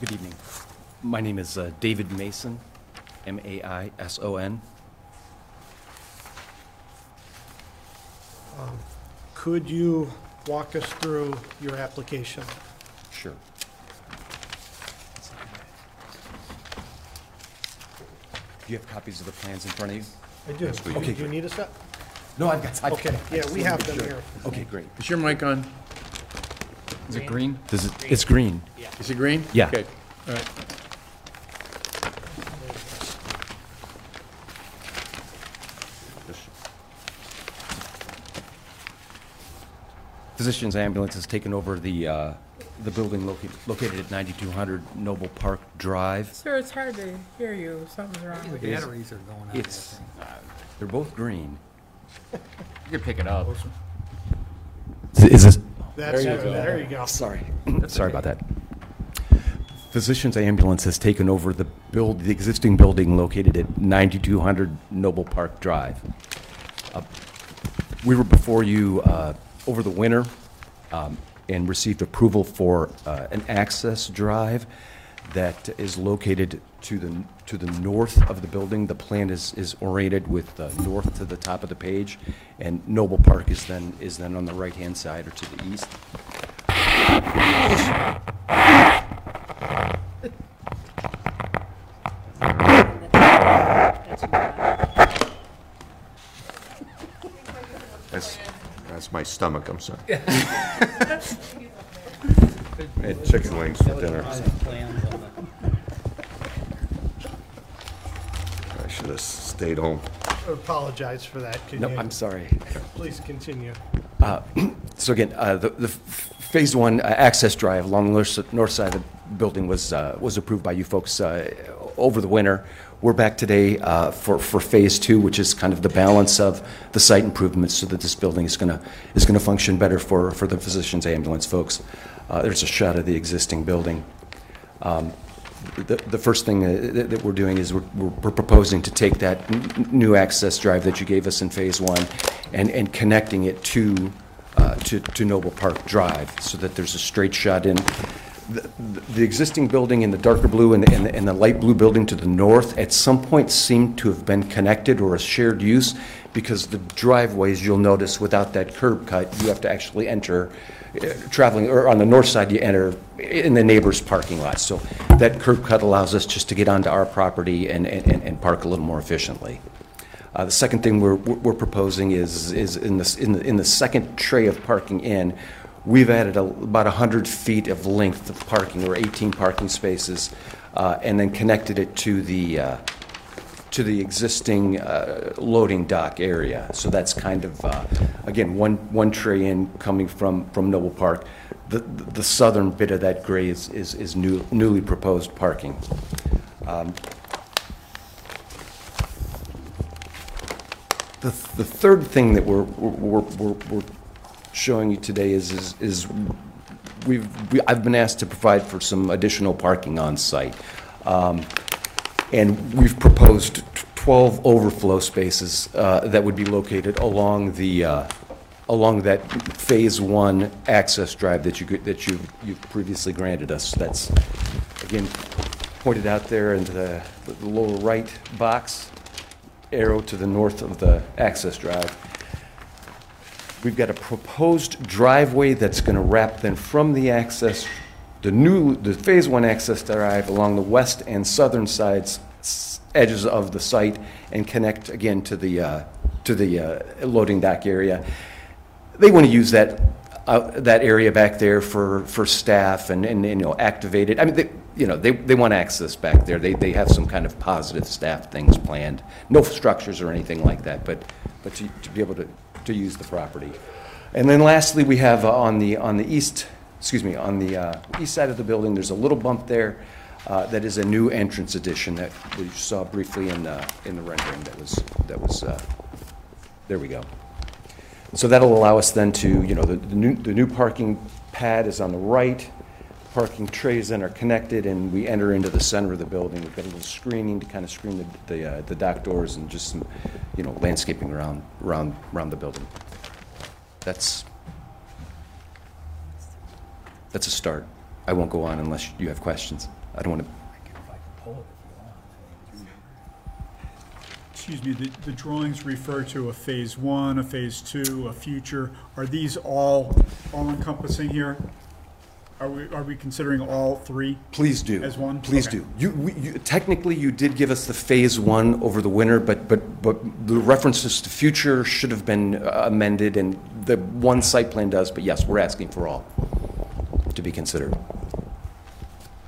Good evening. My name is uh, David Maison, M-A-I-S-O-N. Um, Could you walk us through your application? Sure. Do you have copies of the plans in front of you? I do. Yes, we Do do. you need a set? No, I've got. I've- Okay, I yeah, just we wanted have to them sure. here. Okay, great. Is your mic on? Is it green? Does it, it's green. Is it green? Yeah. Okay, all right. Physicians Ambulance has taken over the, uh, the building located, located at 9200 Noble Park Drive. Sir, it's hard to hear you. Something's wrong The with you. batteries are going out. It's, they're both green. You can pick it up. Is is this? That's good. There you go. Sorry. Sorry about that. Physicians Ambulance has taken over the build, the existing building located at 9200 Noble Park Drive. Uh, We were before you uh, over the winter um, and received approval for uh, an access drive that is located to the, to the north of the building. The plan is, is oriented with uh, north to the top of the page, and Noble Park is then, is then on the right-hand side or to the east. That's, that's my stomach, I'm sorry. I had chicken wings for dinner. I stayed home. I Apologize for that. Could No, you I'm sorry. Please continue. Uh, So again, uh, the the f- Phase One uh, access drive along the north north side of the building was uh, was approved by you folks uh, over the winter. We're back today uh, for for Phase Two, which is kind of the balance of the site improvements so that this building is going to is going to function better for for the physicians ambulance folks. Uh, There's a shot of the existing building. Um, The the first thing uh, that that we're doing is we're we're proposing to take that new access drive that you gave us in Phase One and and connecting it to uh, to to Noble Park Drive, so that there's a straight shot in. The the existing building in the darker blue and the- and and the light blue building to the north, at some point seemed to have been connected or a shared use, because the driveways, you'll notice, without that curb cut, you have to actually enter, traveling, or on the north side, you enter in the neighbor's parking lot. So that curb cut allows us just to get onto our property and and and park a little more efficiently. Uh, The second thing we're, we're proposing is, is in the, in the, in the second tray of parking in, we've added a- about 100 feet of length of parking, or 18 parking spaces, uh, and then connected it to the, uh, to the existing uh, loading dock area. So that's kind of, uh, again, one, one tray in coming from, from Noble Park. The, the southern bit of that gray is, is is new- newly proposed parking. Um, The, the third thing that we're, we're, we're, we're showing you today is, is, is we've, we, I've been asked to provide for some additional parking on site. Um, and we've proposed t- 12 overflow spaces, uh, that would be located along the, uh, along that Phase One access drive that you, that you, you've previously granted us. That's, again, pointed out there in the, the lower right box arrow to the north of the access drive. We've got a proposed driveway that's going to wrap then from the access, the new, the Phase One access drive along the west and southern sides, edges of the site, and connect again to the, uh, to the uh, loading dock area. They want to use that, uh, that area back there for, for staff and, and, you know, activate it. I mean, they, you know, they, they want access back there. They, they have some kind of positive staff things planned. No structures or anything like that, but, but to, to be able to, to use the property. And then lastly, we have uh, on the, on the east, excuse me, on the uh, east side of the building, there's a little bump there uh, that is a new entrance addition that we saw briefly in, uh, in the rendering that was, that was, uh, there we go. So that'll allow us then to, you know, the, the new, the new parking pad is on the right, parking trays then are connected, and we enter into the center of the building. We've got a little screening to kind of screen the, the, uh, the dock doors and just some, you know, landscaping around, around, around the building. That's, that's a start. I won't go on unless you have questions. I don't want to, Excuse me, the, the drawings refer to a phase one, a phase two, a future. Are these all, all encompassing here? Are we, are we considering all three? please do. As one? Please Okay. do. You, we- you, technically, you did give us the phase one over the winter, but, but, but the references to future should have been uh, amended, and the one site plan does, but yes, we're asking for all to be considered.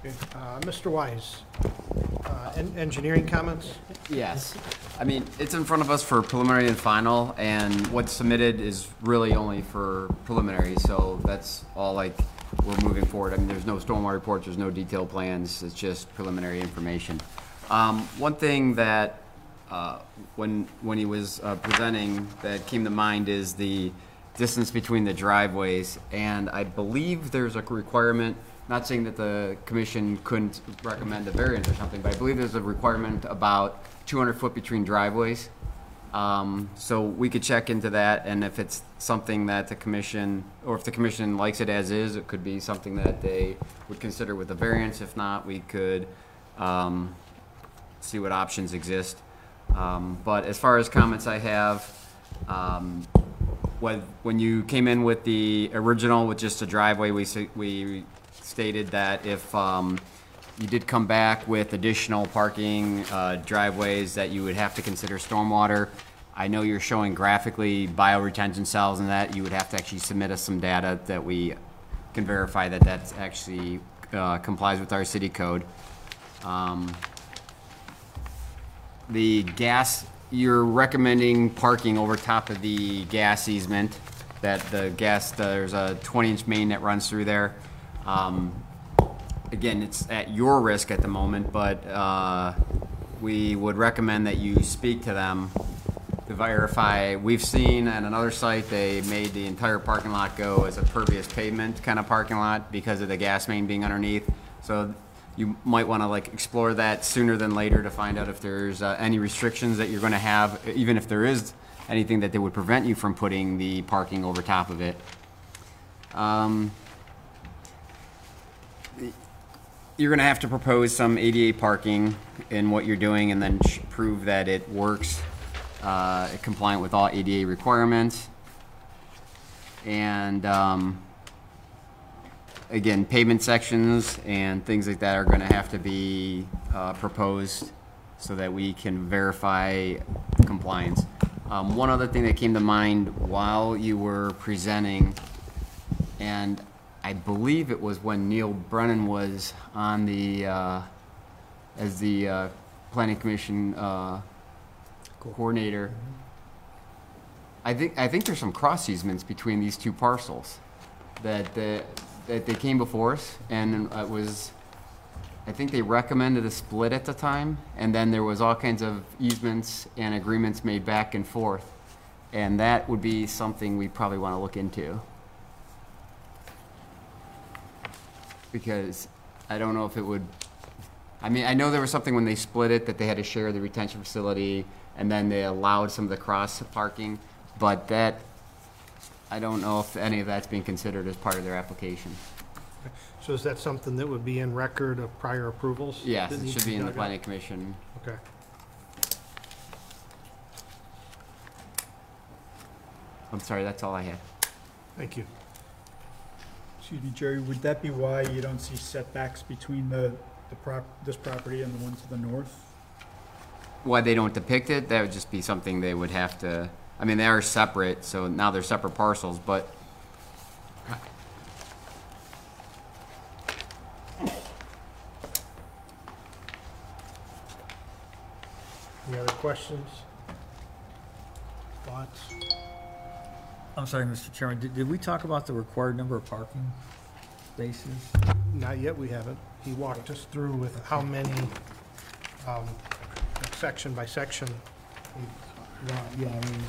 Okay, uh, Mr. Wiese, uh, en- engineering comments? Yes. I mean, it's in front of us for preliminary and final, and what's submitted is really only for preliminary, so that's all like, we're moving forward. I mean, there's no stormwater reports, there's no detailed plans, it's just preliminary information. Um, one thing that, uh, when, when he was uh, presenting that came to mind is the distance between the driveways, and I believe there's a requirement, not saying that the commission couldn't recommend a variance or something, but I believe there's a requirement about two hundred foot between driveways. Um, so we could check into that, and if it's something that the commission, or if the commission likes it as is, it could be something that they would consider with a variance. If not, we could, um, see what options exist. Um, but as far as comments I have, um, when, when you came in with the original with just a driveway, we, we stated that if, um, you did come back with additional parking, uh, driveways, that you would have to consider stormwater. I know you're showing graphically bioretention cells and that, you would have to actually submit us some data that we can verify that that's actually, uh, complies with our city code. Um, the gas, you're recommending parking over top of the gas easement, that the gas, there's a 20-inch main that runs through there. Um, Again, it's at your risk at the moment, but uh, we would recommend that you speak to them to verify. We've seen at another site, they made the entire parking lot go as a pervious pavement kind of parking lot because of the gas main being underneath. So you might want to like explore that sooner than later to find out if there's uh, any restrictions that you're going to have, even if there is anything that they would prevent you from putting the parking over top of it. Um, you're going to have to propose some ADA parking in what you're doing and then prove that it works uh, compliant with all ADA requirements. And um, again, pavement sections and things like that are going to have to be uh, proposed so that we can verify compliance. Um, One other thing that came to mind while you were presenting, and I believe it was when Neil Brennan was on the, uh, as the uh, planning commission uh, coordinator. I think, I think there's some cross easements between these two parcels that, the- that they came before us, and it was, I think they recommended a split at the time, and then there was all kinds of easements and agreements made back and forth. And that would be something we probably want to look into. because I don't know if it would, I mean, I know there was something when they split it that they had to share the retention facility and then they allowed some of the cross parking, but that, I don't know if any of that's being considered as part of their application. So is that something that would be in record of prior approvals? Yes, that it need should to be in the dug up? planning commission. Okay. I'm sorry, that's all I had. Thank you. Excuse me, Jerry, would that be why you don't see setbacks between the, the prop, this property and the one to the north? Why they don't depict it, that would just be something they would have to, I mean, they are separate, so now they're separate parcels, but Any other questions? Thoughts? I'm sorry, Mr. Chairman, did, did we talk about the required number of parking spaces? Not yet, we haven't. He walked us through with how many, um, section by section. Right, yeah, I mean,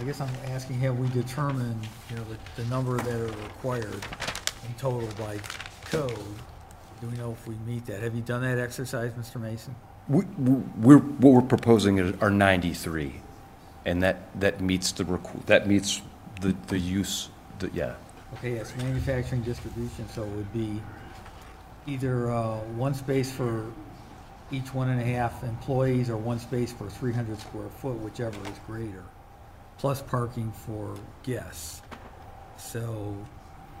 I guess I'm asking, have we determined, you know, the, the number that are required in total by code? Do we know if we meet that? Have you done that exercise, Mr. Maison? We, we're, what we're proposing is- are 93, and that, that meets the, requ- that meets the, the use, the, yeah. Okay, yes, manufacturing distribution, so it would be either uh, one space for each one and a half employees or one space for 300 square foot, whichever is greater, plus parking for guests. So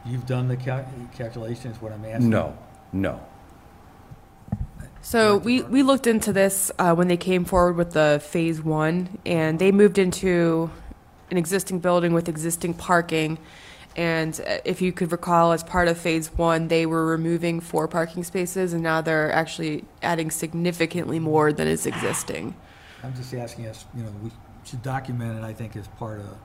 you've done the cal- calculations, what I'm asking? No, no. So we, we looked into this uh, when they came forward with the phase one, and they moved into an existing building with existing parking. And uh, if you could recall, as part of phase one, they were removing four parking spaces, and now they're actually adding significantly more than is existing. I'm just asking us, you know, we should document it, I think, as part of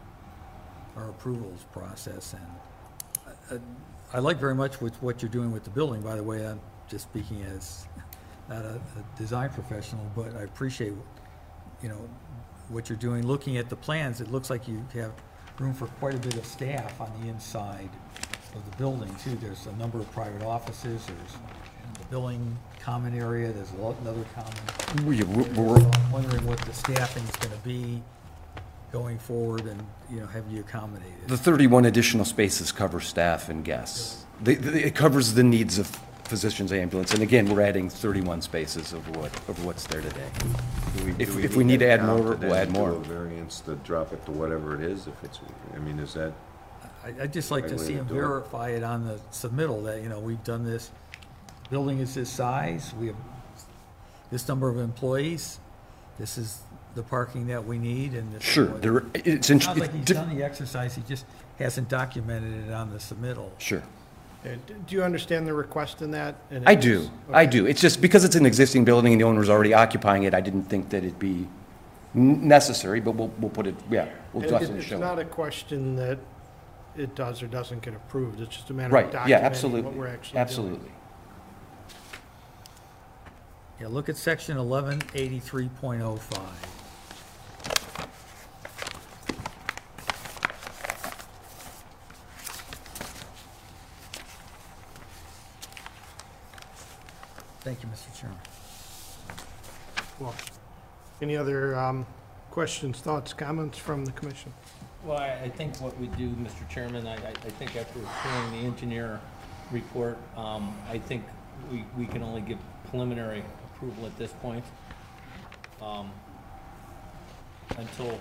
our approvals process. And I- I like very much with what you're doing with the building, by the way, I'm just speaking as not a, a design professional, but I appreciate, you know, what you're doing. Looking at the plans, it looks like you have room for quite a bit of staff on the inside of the building, too. There's a number of private offices, there's the billing common area, there's a lot- another common. We- we're- So I'm wondering what the staffing's gonna be going forward, and, you know, have you accommodated? The 31 additional spaces cover staff and guests. They- they- It covers the needs of physicians, ambulance, and again, we're adding 31 spaces over what, over what's there today. Do we- If if we need to add count more, we'll add do more. a variance to drop it to whatever it is, if it's, I mean, is that? I- I'd just like to Right way see to them do it. verify it on the submittal, that, you know, we've done this, building is this size, we have this number of employees, this is the parking that we need, and. this is Sure, what- there- it's It int- Sounds like he's it- done the exercise, he just hasn't documented it on the submittal. Sure. Uh, d- Do you understand the request in that? And I it is- do, I do. It's just because it's an existing building and the owner's already occupying it, I didn't think that it'd be n- necessary, but we'll, we'll put it, yeah, we'll It- definitely It's show not a question that it does or doesn't get approved, it's just a matter of Right, yeah, documenting absolutely, what we're actually doing. absolutely. Yeah, look at section eleven eighty-three point oh five. Thank you, Mr. Chairman. Well, Any other um, questions, thoughts, comments from the commission? Well, I, I think what we do, Mr. Chairman, I, I I think after hearing the engineer report, um, I think we, we can only give preliminary approval at this point. um, Until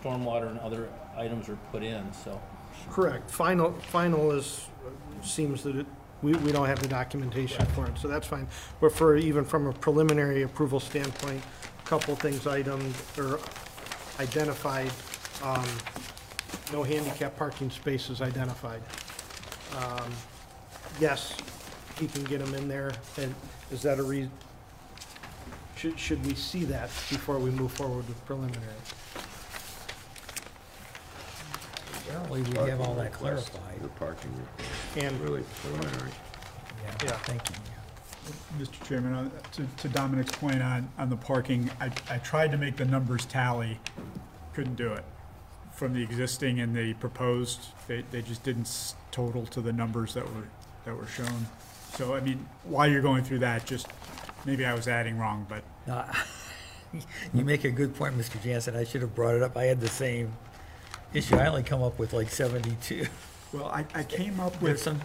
stormwater and other items are put in, so. Correct. Final, final is, seems that it, we, we don't have the documentation for it, so that's fine. But for, even from a preliminary approval standpoint, a couple things items, or identified, um, no handicap parking spaces identified. Um, Yes, he can get them in there, and is that a rea, should, should we see that before we move forward with preliminary? Apparently, we have all that clarified. The parking request. And Really preliminary. Yeah, Yeah. thank you. Mr. Chairman, uh, to to Dominic's point on, on the parking, I, I tried to make the numbers tally, couldn't do it. From the existing and the proposed, they, they just didn't s- total to the numbers that were, that were shown. So, I mean, while you're going through that, just, maybe I was adding wrong, but No, You make a good point, Mr. Jansen. I should have brought it up. I had the same issue. I only come up with like 72. Well, I, I came up There's with, some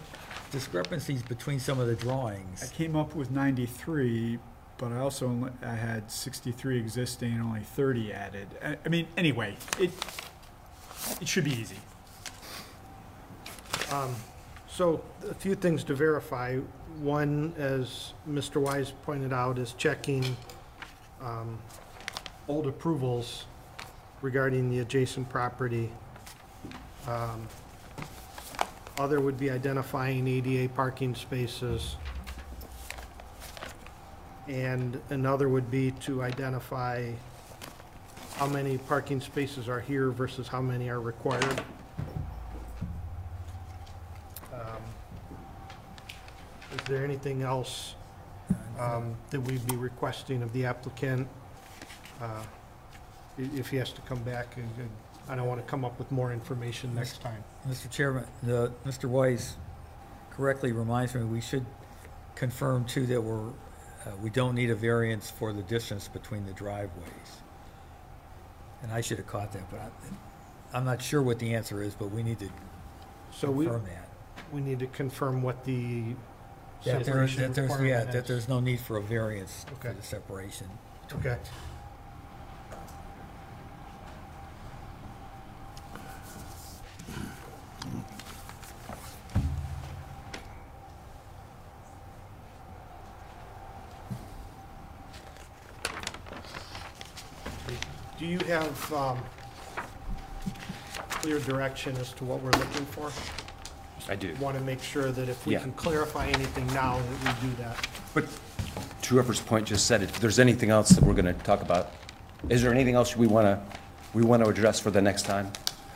discrepancies between some of the drawings. I drawings. came up with ninety-three, but I also, only- I had sixty-three existing and only thirty added. I, I mean, anyway, it, it should be easy. Um, So a few things to verify. One, as Mr. Wiese pointed out, is checking um, old approvals regarding the adjacent property. Um, Other would be identifying ADA parking spaces. And another would be to identify how many parking spaces are here versus how many are required. Um, Is there anything else um, that we'd be requesting of the applicant? uh, If he has to come back, and- and I don't want to come up with more information next time. Mr. Chairman, the, Mr. Wiese correctly reminds me, we should confirm too that we're, uh, we don't need a variance for the distance between the driveways. And I should have caught that, but I- I'm not sure what the answer is, but we need to So we, confirm that. we need to confirm what the That there, separation that there's, yeah, requirement that is. there's no need for a variance for Okay. the separation. Okay. Do you have um, clear direction as to what we're looking for? I do. Want to make sure that if we Yeah. can clarify anything now, that we do that. But to whoever's point just said, if there's anything else that we're going to talk about, is there anything else we want to, we want to address for the next time?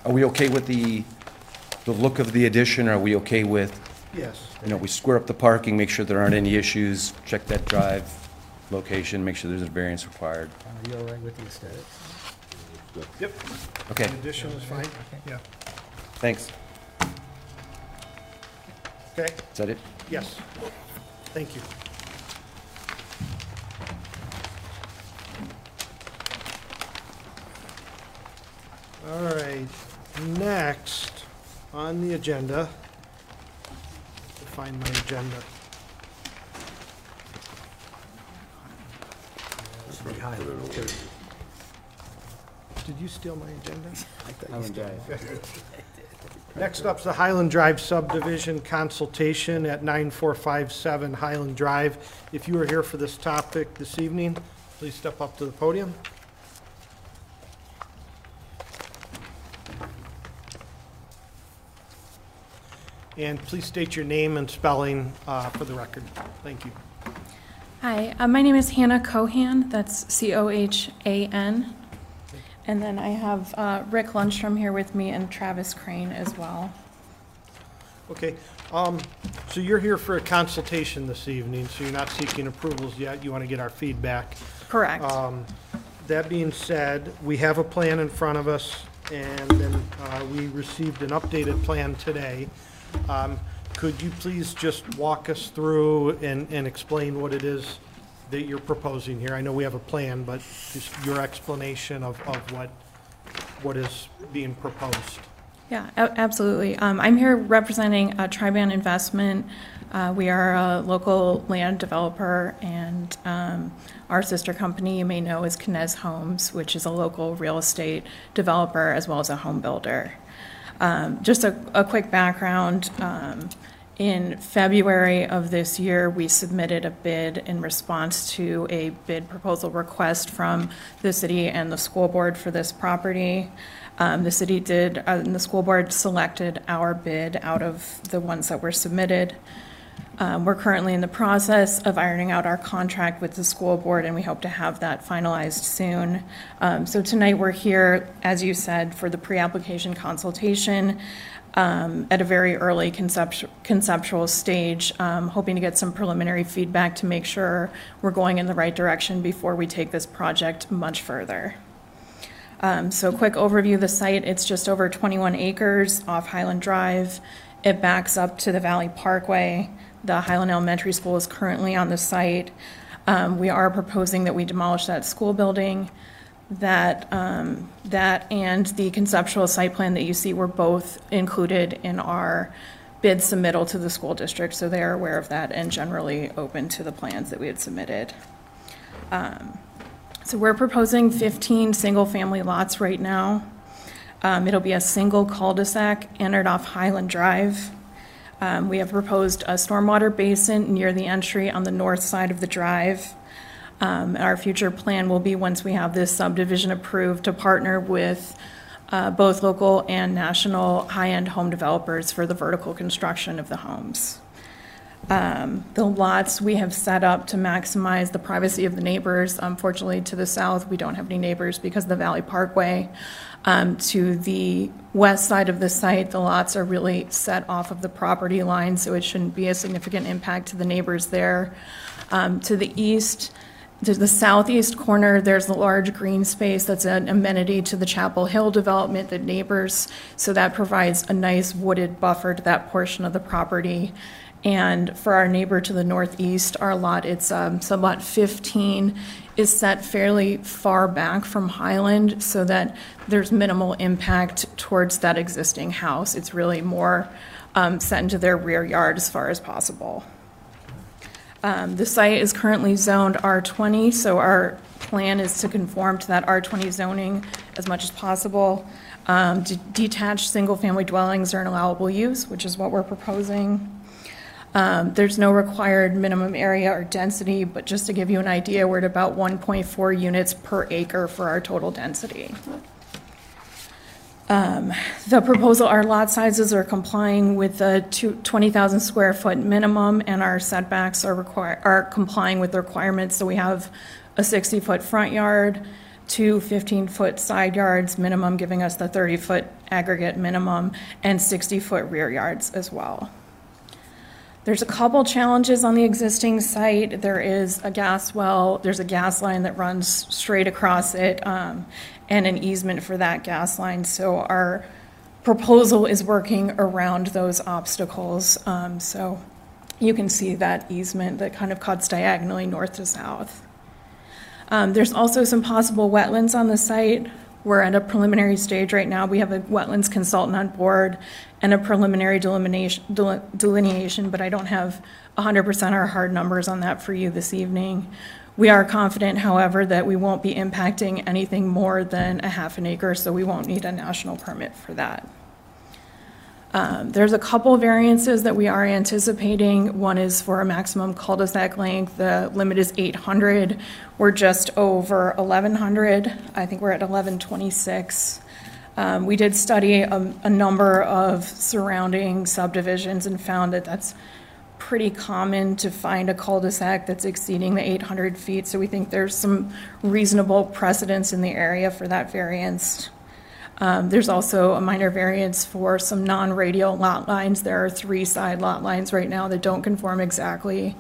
Are we okay with the, the look of the addition? Are we okay with, Yes. you know, we square up the parking, make sure there aren't any issues, check that drive location, make sure there's a variance required? Are you all right with the aesthetics? Yep. Okay. The Addition is fine, yeah. Thanks. Okay, Is that it? yes. Thank you. All right, next on the agenda, to find my agenda. Did you steal my agenda? Highland Drive. Next up's the Highland Drive subdivision consultation at 9457 Highland Drive. If you are here for this topic this evening, please step up to the podium. And please state your name and spelling uh, for the record. Thank you. Hi, uh, my name is Hannah Cohan. That's C O H A N. And then I have uh, Rick Lundstrom here with me and Travis Crane as well. Okay, um, so you're here for a consultation this evening, so you're not seeking approvals yet, you want to get our feedback. Correct. Um, That being said, we have a plan in front of us, and then uh, we received an updated plan today. Um, Could you please just walk us through and, and explain what it is that you're proposing here? I know we have a plan, but just your explanation of, of what, what is being proposed. Yeah, absolutely. Um, I'm here representing uh, Triban Investment. Uh, We are a local land developer, and um, our sister company you may know is Knez Homes, which is a local real estate developer as well as a home builder. Um, Just a a quick background, um, in February of this year, we submitted a bid in response to a bid proposal request from the city and the school board for this property. Um, The city did, uh, and the school board selected our bid out of the ones that were submitted. Um, We're currently in the process of ironing out our contract with the school board, and we hope to have that finalized soon. Um, So tonight, we're here, as you said, for the pre-application consultation um, at a very early conceptu- conceptual stage, um, hoping to get some preliminary feedback to make sure we're going in the right direction before we take this project much further. Um, So quick overview of the site, it's just over 21 acres off Highland Drive. It backs up to the Valley Parkway. The Highland Elementary School is currently on the site. Um, We are proposing that we demolish that school building. That, um, that and the conceptual site plan that you see were both included in our bid submittal to the school district, so they are aware of that and generally open to the plans that we had submitted. Um, So we're proposing 15 single-family lots right now. Um, It'll be a single cul-de-sac entered off Highland Drive. Um, We have proposed a stormwater basin near the entry on the north side of the drive. Um, Our future plan will be, once we have this subdivision approved, to partner with uh, both local and national high-end home developers for the vertical construction of the homes. Um, The lots we have set up to maximize the privacy of the neighbors. Unfortunately, to the south, we don't have any neighbors because of the Valley Parkway. Um, To the west side of the site, the lots are really set off of the property line, so it shouldn't be a significant impact to the neighbors there. Um, To the east, to the southeast corner, there's the large green space that's an amenity to the Chapel Hill development, that neighbors. So that provides a nice wooded buffer to that portion of the property. And for our neighbor to the northeast, our lot, it's, um, so lot 15 is set fairly far back from Highland so that there's minimal impact towards that existing house. It's really more um, set into their rear yard as far as possible. Um, The site is currently zoned R20, so our plan is to conform to that R20 zoning as much as possible. Um, de- Detached, single-family dwellings are an allowable use, which is what we're proposing. Um, There's no required minimum area or density, but just to give you an idea, we're at about 1.4 units per acre for our total density. Um, The proposal, our lot sizes are complying with the two- 20,000 square foot minimum, and our setbacks are require, are complying with the requirements. So we have a 60-foot front yard, two 15-foot side yards minimum, giving us the 30-foot aggregate minimum, and 60-foot rear yards as well. There's a couple challenges on the existing site. There is a gas well, there's a gas line that runs straight across it, um, and an easement for that gas line. So our proposal is working around those obstacles. Um, So you can see that easement that kind of cuts diagonally north to south. Um, There's also some possible wetlands on the site. We're at a preliminary stage right now. We have a wetlands consultant on board and a preliminary delineation, deline- delineation, but I don't have 100% our hard numbers on that for you this evening. We are confident, however, that we won't be impacting anything more than a half an acre, so we won't need a national permit for that. Um, There's a couple variances that we are anticipating. One is for a maximum cul-de-sac length. The limit is 800. We're just over 1,100. I think we're at 1,126. Um, We did study a a number of surrounding subdivisions and found that that's pretty common to find a cul-de-sac that's exceeding the 800 feet. So we think there's some reasonable precedence in the area for that variance. Um, There's also a minor variance for some non-radial lot lines. There are three side lot lines right now that don't conform exactly.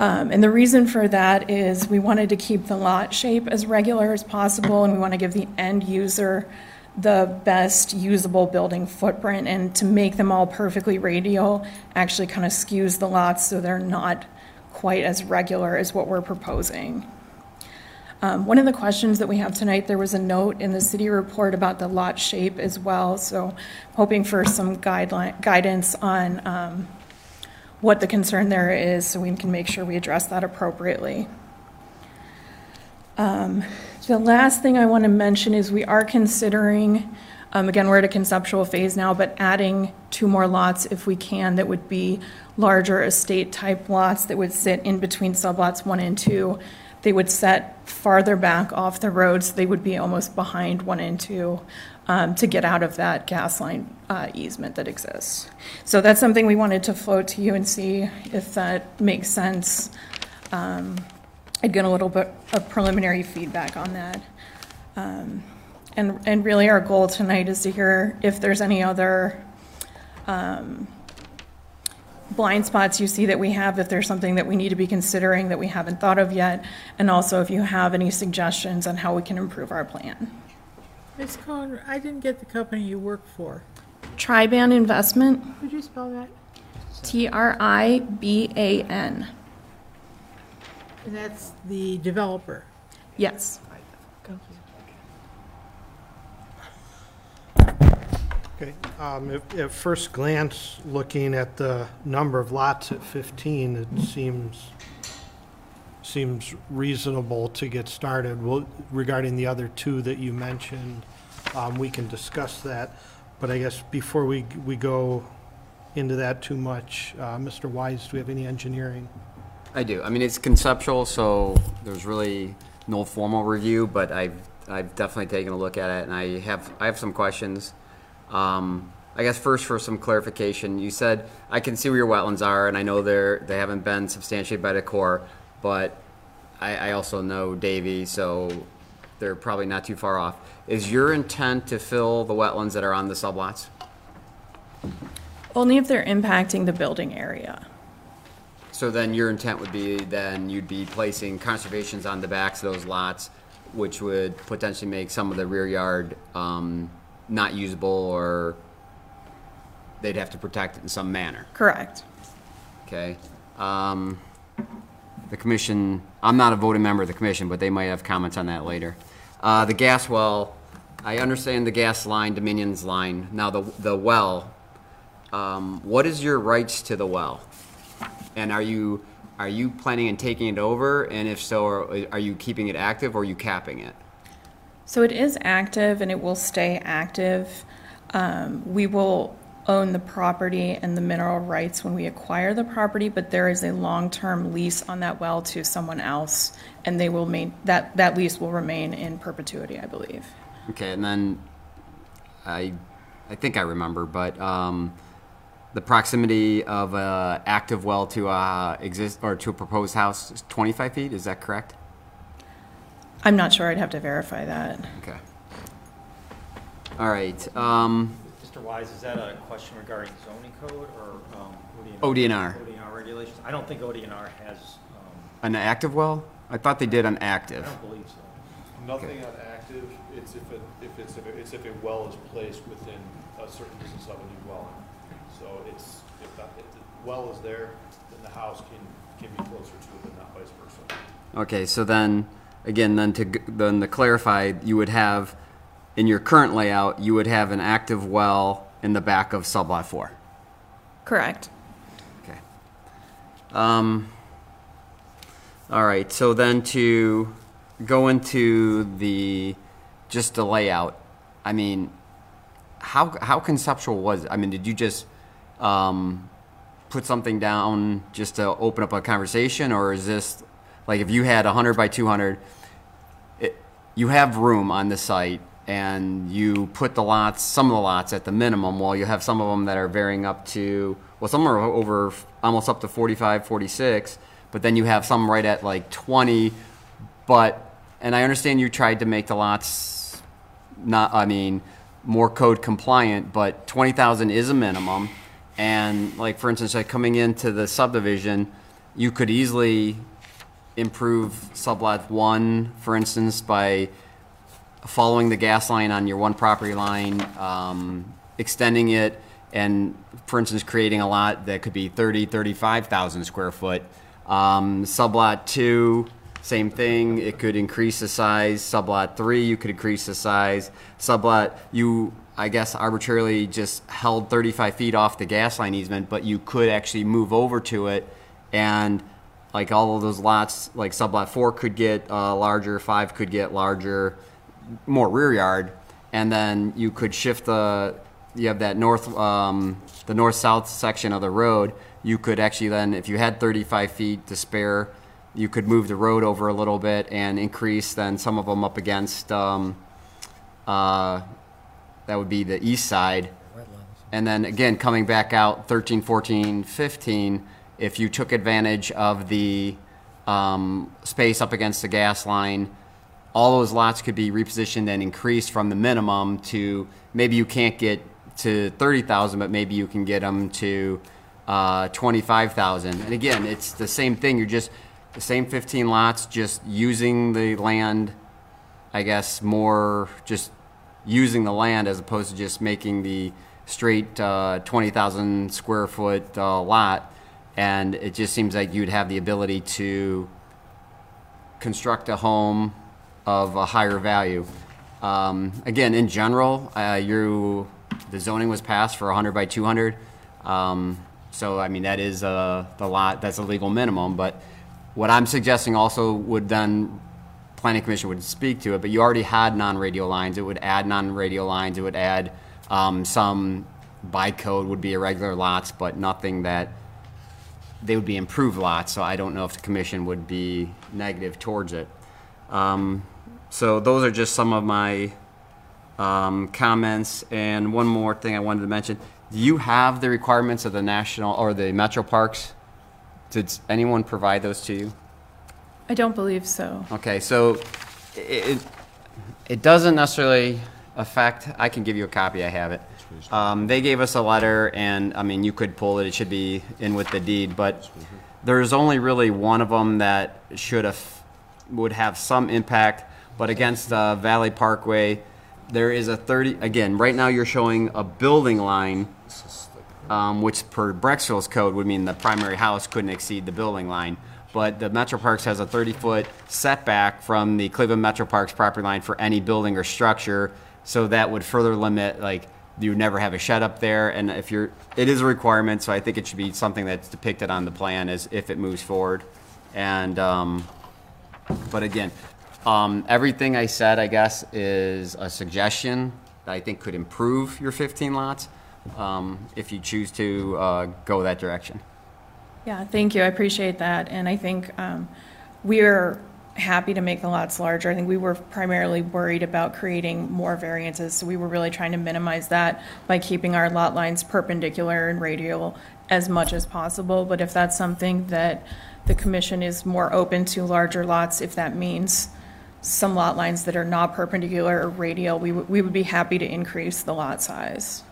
Um, And the reason for that is we wanted to keep the lot shape as regular as possible, and we want to give the end user the best usable building footprint, and to make them all perfectly radial actually kind of skews the lots so they're not quite as regular as what we're proposing. Um, One of the questions that we have tonight, there was a note in the city report about the lot shape as well, so hoping for some guideline, guidance on um, what the concern there is, so we can make sure we address that appropriately. Um, The last thing I want to mention is we are considering, um, again, we're at a conceptual phase now, but adding two more lots if we can, that would be larger estate-type lots that would sit in between sublots one and two. They would set farther back off the road, so they would be almost behind one and two um, to get out of that gas line uh, easement that exists. So that's something we wanted to float to you and see if that makes sense. Um, I'd get a little bit of preliminary feedback on that. Um, And, and really, our goal tonight is to hear if there's any other um, blind spots you see that we have, if there's something that we need to be considering that we haven't thought of yet, and also if you have any suggestions on how we can improve our plan. Ms. Cohan, I didn't get the company you work for. Triban Investment, Could you spell that? T-R-I-B-A-N. And that's the developer. Yes. Okay, um, if- at first glance, looking at the number of lots at 15, it seems, seems reasonable to get started. Well, Regarding the other two that you mentioned, um, we can discuss that. But I guess before we, we go into that too much, uh, Mr. Wiese, do we have any engineering? I do. I mean, it's conceptual, so there's really no formal review, but I've, I've definitely taken a look at it, and I have, I have some questions. Um, I guess first for some clarification, you said, I can see where your wetlands are, and I know they're, they haven't been substantiated by the Corps, but I, I also know Davey, so they're probably not too far off. Is your intent to fill the wetlands that are on the sublots? Only if they're impacting the building area. So then your intent would be then you'd be placing conservations on the backs of those lots, which would potentially make some of the rear yard um, not usable or they'd have to protect it in some manner. Correct. Okay. Um, the commission, I'm not a voting member of the commission, but they might have comments on that later. Uh, the gas well, I understand the gas line, Dominion's line. Now, the, the well, um, what is your rights to the well? And are you, are you planning on taking it over? And if so, are, are you keeping it active or are you capping it? So it is active and it will stay active. Um, we will own the property and the mineral rights when we acquire the property, but there is a long-term lease on that well to someone else, and they will main, that, that lease will remain in perpetuity, I believe. Okay, and then I, I think I remember, but um, the proximity of a active well to a exist or to a proposed house is 25 feet. Is that correct? I'm not sure, I'd have to verify that. Okay. All right. Um, Mr. Wiese, is that a question regarding zoning code or um, ODNR. ODNR regulations? I don't think ODNR has, um, an active well? I thought they did an active. I don't believe so. Nothing on active, it's if it, if it's, if it- it's if a well is placed within a certain distance of a new well. So it's, if that, if the well is there, then the house can, can be closer to it, but not vice versa. Okay, so then, again, then to, g- then to clarify, you would have, in your current layout, you would have an active well in the back of sublot four. Correct. Okay. Um, all right, so then to go into the, just the layout, I mean, how, how conceptual was it? I mean, did you just, um, put something down just to open up a conversation, or is this, like, if you had hundred by two hundred, it, you have room on the site, and you put the lots, some of the lots at the minimum, while you have some of them that are varying up to, well, some are over, almost up to 45, 46, but then you have some right at like 20, but, and I understand you tried to make the lots not, I mean, more code compliant, but 20,000 is a minimum. And like, for instance, like coming into the subdivision, you could easily improve sublot one, for instance, by following the gas line on your one property line, um, extending it, and for instance, creating a lot that could be 30, 35,000 square foot. Um, sublot two, same thing. It could increase the size. Sublot three, you could increase the size. Sublot, you, I guess, arbitrarily just held 35 feet off the gas line easement, but you could actually move over to it and like all of those lots, like sublot four could get uh, larger, five could get larger, more rear yard, and then you could shift the. You have that north, um, the north-south section of the road. You could actually then, if you had 35 feet to spare, you could move the road over a little bit and increase then some of them up against. Um, uh, that would be the east side. And then again, coming back out 13, 14, 15, if you took advantage of the um, space up against the gas line, all those lots could be repositioned and increased from the minimum to maybe you can't get to 30,000, but maybe you can get them to uh, 25,000. And again, it's the same thing. You're just the same 15 lots, just using the land, I guess, more just using the land as opposed to just making the straight uh, 20,000 square foot uh, lot. And it just seems like you'd have the ability to construct a home of a higher value. Um, again, in general, uh, you, the zoning was passed for 100 by 200. Um, so, I mean, that is uh, the lot, that's a legal minimum. But what I'm suggesting also would then, planning commission would speak to it, but you already had non-radio lines. It would add non-radio lines. It would add um, some, by code, would be irregular lots, but nothing that, they would be improved lots. So I don't know if the commission would be negative towards it. Um, so those are just some of my um, comments. And one more thing I wanted to mention: Do you have the requirements of the national or the metro parks? Did anyone provide those to you? I don't believe so. Okay, so it, it, it doesn't necessarily affect, I can give you a copy, I have it. Um, they gave us a letter, and, I mean, you could pull it, it should be in with the deed, but there's only really one of them that should have, would have some impact, but against uh, Valley Parkway, there is a 30, again, right now you're showing a building line, um, which per Brecksville's code would mean the primary house couldn't exceed the building line. But the Metro Parks has a 30-foot setback from the Cleveland Metro Parks property line for any building or structure, so that would further limit, like, you never have a shed up there, and if you're, it is a requirement, so I think it should be something that's depicted on the plan as if it moves forward. And, um, but again, um, everything I said, I guess, is a suggestion that I think could improve your 15 lots, um, if you choose to, uh, go that direction. Yeah, thank you. I appreciate that. And I think um, we're happy to make the lots larger. I think we were primarily worried about creating more variances, so we were really trying to minimize that by keeping our lot lines perpendicular and radial as much as possible. But if that's something that the commission is more open to larger lots, if that means some lot lines that are not perpendicular or radial, we we would be happy to increase the lot size.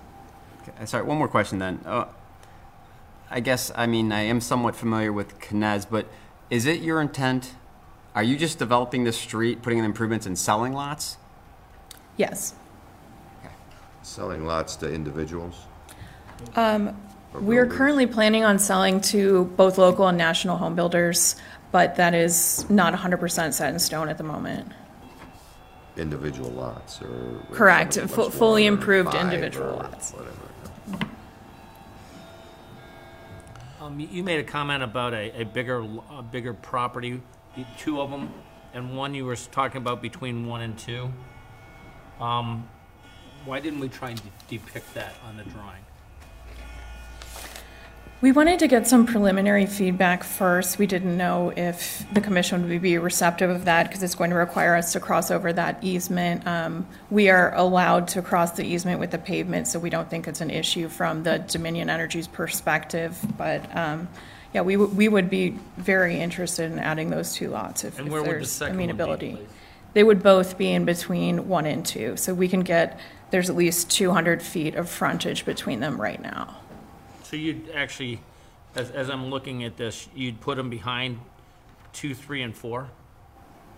Okay, Sorry, one more question then. Uh, I guess, I mean, I am somewhat familiar with Knez, but is it your intent, are you just developing the street, putting in improvements and selling lots? Yes. Selling lots to individuals? Um, Or We're builders. currently planning on selling to both local and national home builders, but that is not 100% set in stone at the moment. Individual lots, or? or Correct. somebody Fu- fully improved individual or lots. Whatever. Um, you- made a comment about a, a bigger, a bigger property, two of them, and one you were talking about between one and two. Um, why didn't we try and de- depict that on the drawing? We wanted to get some preliminary feedback first. We didn't know if the commission would be receptive of that because it's going to require us to cross over that easement. Um, We are allowed to cross the easement with the pavement, so we don't think it's an issue from the Dominion Energy's perspective. But, um, yeah, we, would- we would be very interested in adding those two lots if And if where would the there's second one be, amenability. They would both be in between one and two, so we can get, there's at least 200 feet of frontage between them right now. So you'd actually, as, as I'm looking at this, you'd put them behind two, three, and four?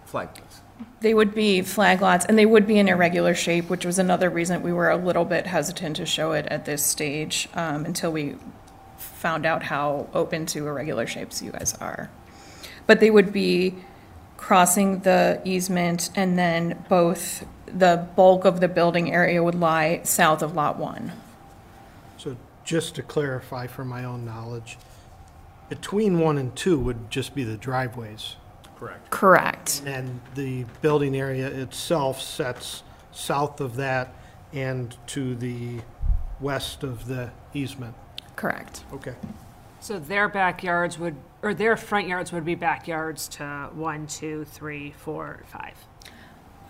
Flag. lots. They would be flag lots, and they would be in irregular shape, which was another reason we were a little bit hesitant to show it at this stage um, until we found out how open to irregular shapes you guys are. But they would be crossing the easement, and then both, the bulk of the building area would lie south of Lot 1. So just to clarify for my own knowledge, between one and two would just be the driveways. Correct. Correct. And the building area itself sets south of that and to the west of the easement. Correct. Okay. So their backyards would, or their front yards would be backyards to one, two, three, four, five.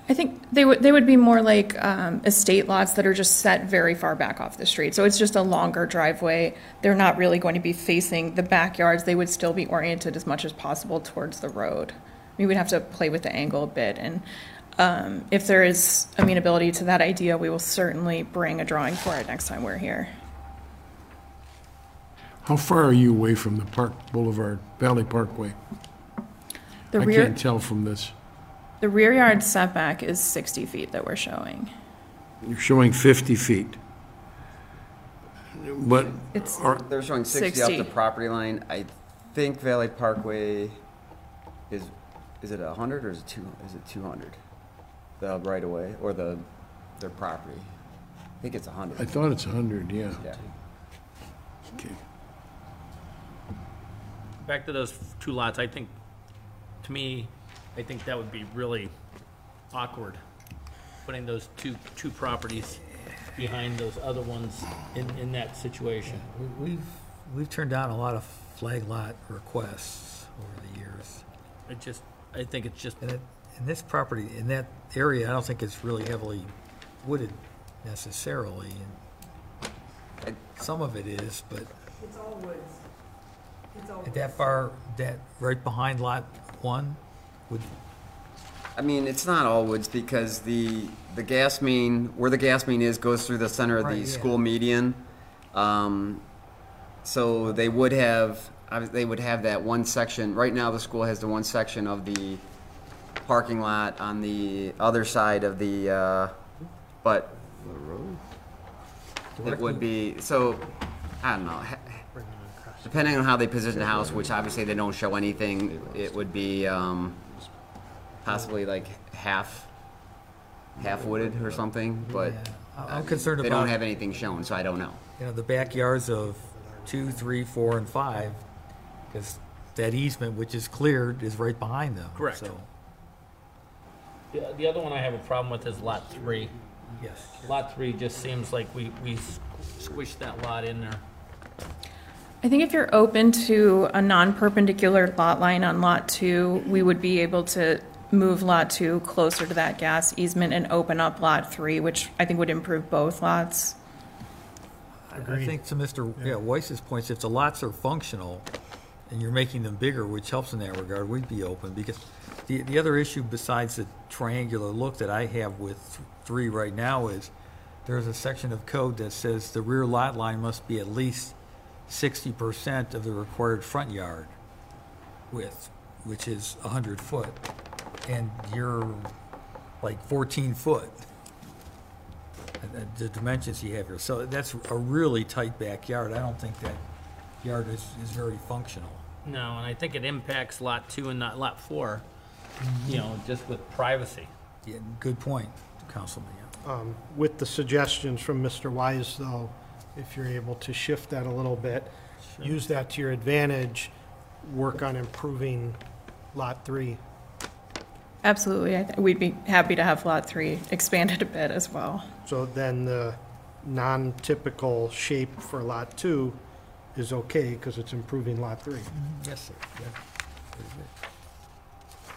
I think they would, they would be more like um, estate lots that are just set very far back off the street. So it's just a longer driveway. They're not really going to be facing the backyards. They would still be oriented as much as possible towards the road. We would have to play with the angle a bit. And um, if there is amenability to that idea, we will certainly bring a drawing for it next time we're here. How far are you away from the Park Boulevard, Valley Parkway? The I rear- can't tell from this. The rear yard setback is 60 feet that we're showing. You're showing 50 feet. But, It's are- They're showing 60 off the property line. I think Valley Parkway is, is it 100 or is it two, is it 200? The right of way or the, their property? I think it's 100. I thought it's 100, yeah. Yeah. Okay. Back to those two lots, I think, to me, I think that would be really awkward, putting those two, two properties behind those other ones in, in that situation. We- We've, we've turned down a lot of flag lot requests over the years. It just, I think it's just, And it, in this property, in that area, I don't think it's really heavily wooded necessarily. and Some of it is, but It's all woods. It's all woods. that far, that, right behind lot one, would, I mean, it's not all woods because the, the gas main, where the gas main is, goes through the center of Right, the yeah. school median. Um, so they would have, I was- they would have that one section, right now the school has the one section of the parking lot on the other side of the, uh, but it would be, so, I don't know. ha- Depending on how they position the house, which obviously they don't show anything, it would be, um, possibly like half, half wooded or something, but, yeah, I'm concerned They don't about- have anything shown, so I don't know. You know, the backyards of two, three, four, and five, because that easement, which is cleared, is right behind them. Correct. So, The, the other one I have a problem with is lot three. Yes. Lot three just seems like we, we s- squished that lot in there. I think if you're open to a non-perpendicular lot line on Lot 2, we would be able to move Lot 2 closer to that gas easement and open up Lot 3, which I think would improve both lots. I I think to Mr. Yeah, Wiese's points, if the lots are functional and you're making them bigger, which helps in that regard, we'd be open, because the, the other issue besides the triangular look that I have with three right now is there's a section of code that says the rear lot line must be at least sixty percent of the required front yard width, which is a hundred foot, and you're like fourteen foot. And- and The dimensions you have here, so that's a really tight backyard, I don't think that yard is, is very functional. No, and I think it impacts lot two and not lot four, you know, just with privacy. Yeah, good point, Councilman, yeah. Um, With the suggestions from Mr. Wiese, though, if you're able to shift that a little bit, use that to your advantage, work on improving Lot 3. Absolutely, I th- we'd be happy to have Lot 3 expanded a bit as well. So then the non-typical shape for Lot 2 is okay, because it's improving Lot 3. Mm-hmm. Yes, sir, yeah.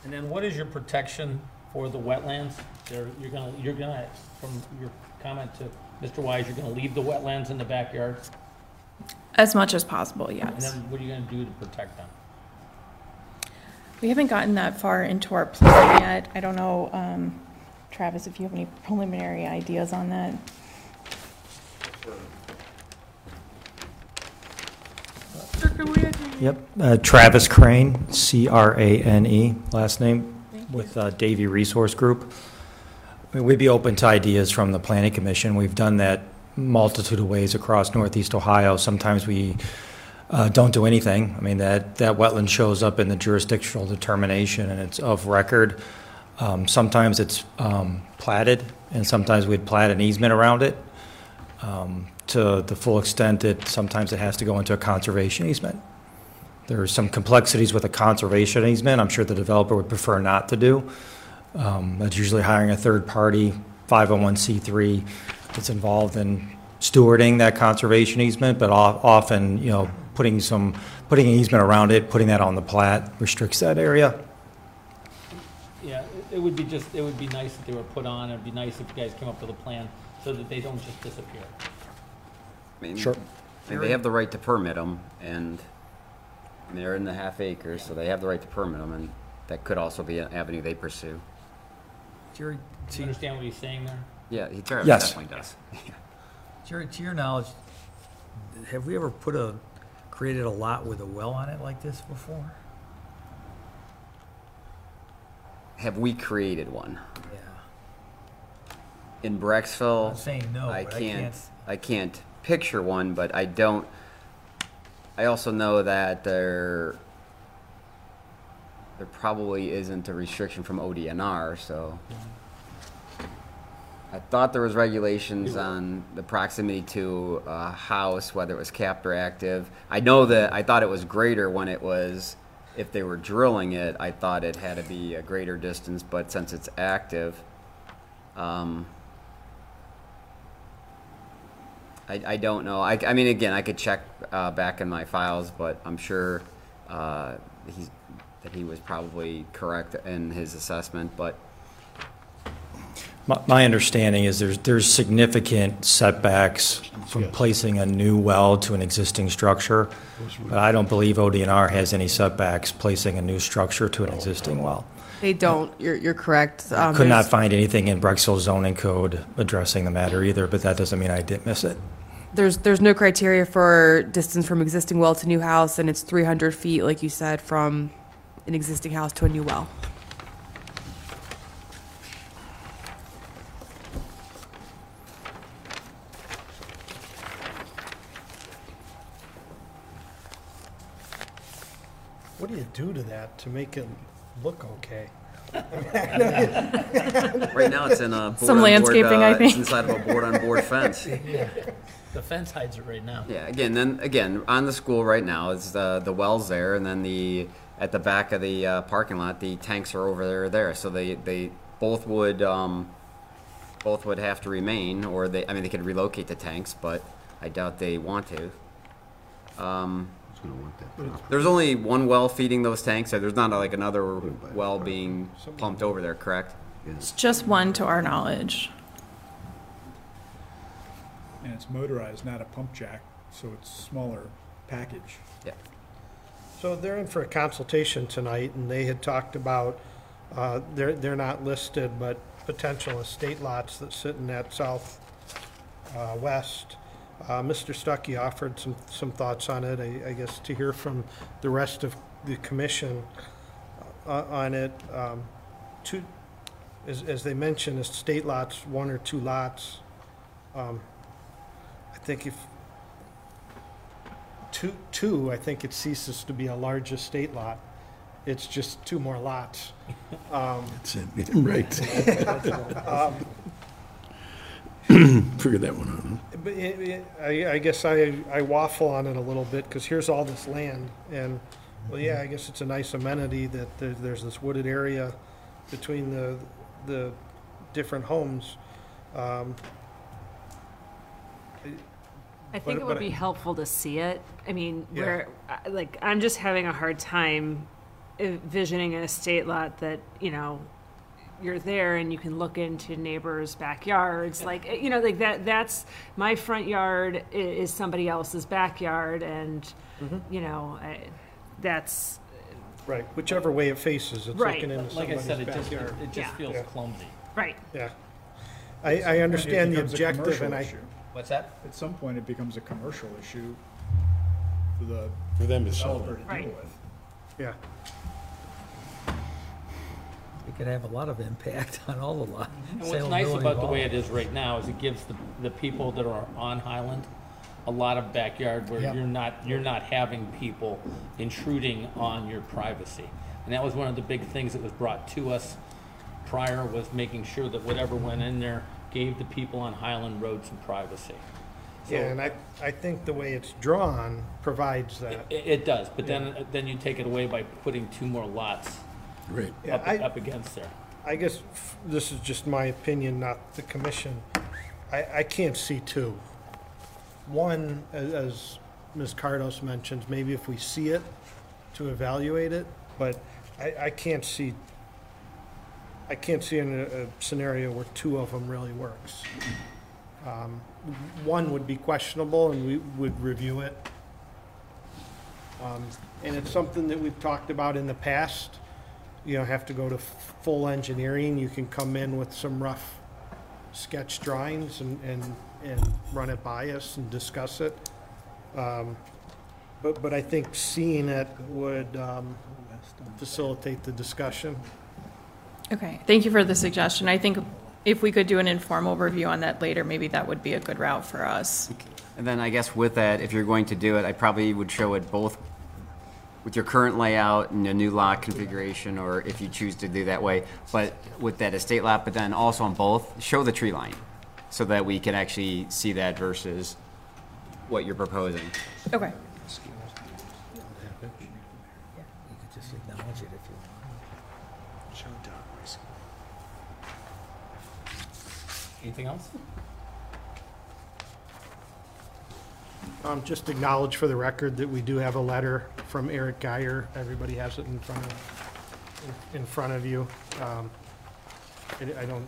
And then what is your protection for the wetlands? There, you're gonna, you're gonna, from your comment to Mr. Wiese, you're gonna leave the wetlands in the backyard? As much as possible, And yes. then what are you gonna do to protect them? We haven't gotten that far into our plan yet. I don't know, um, Travis, if you have any preliminary ideas on that. Yep, uh, Travis Crane, C-R-A-N-E, last name, with uh, Davey Resource Group. I mean, We'd be open to ideas from the planning commission. We've done that multitude of ways across northeast Ohio. Sometimes we uh, don't do anything. I mean, that, that wetland shows up in the jurisdictional determination and it's of record. Um, Sometimes it's um, platted, and sometimes we'd plat an easement around it um, to the full extent that sometimes it has to go into a conservation easement. There are some complexities with a conservation easement, I'm sure the developer would prefer not to do. Um, That's usually hiring a third-party 501c3 that's involved in stewarding that conservation easement, but often, you know, putting some, putting an easement around it, putting that on the plat restricts that area. Yeah, it- it would be just, it would be nice if they were put on, it'd be nice if you guys came up with a plan so that they don't just disappear. I mean, Sure. I mean, they have the right to permit them, and I mean, they're in the half acres, so they have the right to permit them, and that could also be an avenue they pursue. Jerry, Do you understand what he's saying there? Yeah, he Yes. definitely does. Jerry, to your knowledge, have we ever put a, created a lot with a well on it like this before? Have we created one? Yeah. In Brecksville? I'm saying no, I but can't, can't- I can't picture one, but I don't, I also know that there, there probably isn't a restriction from ODNR, so. I thought there was regulations on the proximity to a house, whether it was capped or active. I know that, I thought it was greater when it was, if they were drilling it, I thought it had to be a greater distance, but since it's active, um, I, I don't know. I, I mean, again, I could check uh, back in my files, but I'm sure uh, he's, that he was probably correct in his assessment. But My, my understanding is there's, there's significant setbacks from placing a new well to an existing structure, but I don't believe ODNR has any setbacks placing a new structure to an existing well. They don't, you're, you're correct. Um, Could not there's- find anything in Brecksville zoning code addressing the matter either, but that doesn't mean I didn't miss it. There's, there's no criteria for distance from existing well to new house, and it's 300 feet, like you said, from an existing house to a new well. What do you do to that to make it look okay? Right now, it's in a board Some on board, landscaping, I uh, think. It's inside of a board-on-board fence. The fence hides it right now. Yeah, again, then, again, on the school right now, is the, the wells there, and then the, at the back of the uh, parking lot, the tanks are over there, there, so they, they both would, um, both would have to remain, or they, I mean, they could relocate the tanks, but I doubt they want to. Um, there's only one well feeding those tanks, so there's not like another well being pumped over there, correct? It's just one to our knowledge. And it's motorized, not a pump jack, so it's smaller package. Yeah. So they're in for a consultation tonight, and they had talked about, uh, they're, they're not listed, but potential estate lots that sit in that south, uh, west. Uh, Mr. Stuckey offered some, some thoughts on it, I, I guess to hear from the rest of the commission uh, on it. Um, Two, as, as they mentioned, estate lots, one or two lots. Um, I think if, two, two, I think it ceases to be a large estate lot. It's just two more lots. Um, That's it, right. um, Figured that one out. huh? But it, it, I, I guess I, I waffle on it a little bit, because here's all this land, and, well, yeah, I guess it's a nice amenity that there's, there's this wooded area between the, the different homes. Um, I think But- it would but- be helpful to see it. I mean, Yeah. where, I- like, I'm just having a hard time envisioning an estate lot that, you know, you're there and you can look into neighbors' backyards, like, you know, like that, that's, my front yard is somebody else's backyard and, Mhm. you know, I, that's, Right, whichever way it faces, it's Right. looking into Like I somebody's said, it just, backyard. it just Yeah. feels Yeah. clumsy. right. Yeah. I, I understand the It becomes a objective, and I, issue. What's that? At some point, it becomes a commercial issue for the For them to sell developer to Right. deal with. yeah. It could have a lot of impact on all the lots. Mm-hmm. And what's nice about the way it is right now is it gives the, the people that are on Highland a lot of backyard where Yep. you're not, you're not having people intruding on your privacy. And that was one of the big things that was brought to us prior was making sure that whatever went in there gave the people on Highland Road some privacy. So- Yeah, and I, I think the way it's drawn provides that. It, it does, but then, then you take it away by putting two more lots Right. Yeah, up, I- up against there. I guess f- this is just my opinion, not the commission. I, I can't see two. One, as, as Ms. Cardos mentions, maybe if we see it, to evaluate it, but I, I can't see, I can't see in a, a scenario where two of them really works. Um, One would be questionable, and we would review it. Um, And it's something that we've talked about in the past. You don't have to go to f- full engineering. You can come in with some rough sketch drawings and, and, and run it by us and discuss it. Um, But, but I think seeing it would um, facilitate the discussion. Okay, thank you for the suggestion. I think if we could do an informal review on that later, maybe that would be a good route for us. And then I guess with that, if you're going to do it, I probably would show it both with your current layout and a new lot configuration, or if you choose to do that way, but with that estate lot, but then also on both, show the tree line, so that we can actually see that versus what you're proposing. Okay. You could just acknowledge it if you Anything else? Um, Just acknowledge for the record that we do have a letter from Eric Geyer. Everybody has it in front of, in front of you. Um, I I don't,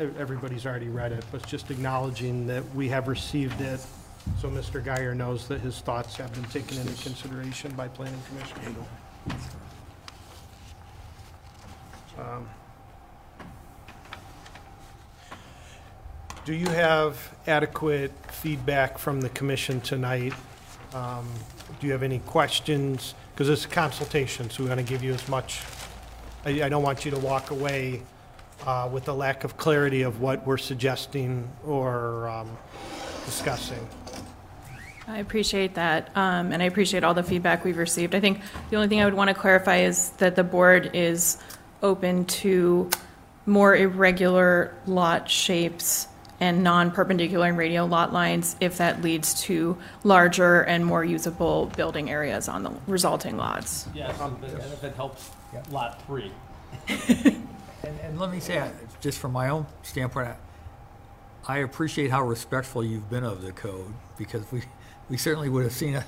e- everybody's already read it, but just acknowledging that we have received it, so Mr. Geyer knows that his thoughts have been taken into consideration by planning commission. Um, Do you have adequate feedback from the commission tonight? Um, Do you have any questions? Because it's a consultation, so we want to give you as much, I, I don't want you to walk away uh, with a lack of clarity of what we're suggesting or um, discussing. I appreciate that, um, and I appreciate all the feedback we've received. I think the only thing I would want to clarify is that the board is open to more irregular lot shapes and non-perpendicular and radial lot lines if that leads to larger and more usable building areas on the resulting lots. Yes, and if it helps lot three. And, and let me say, I- just from my own standpoint, I I appreciate how respectful you've been of the code, because we, we certainly would have seen uh,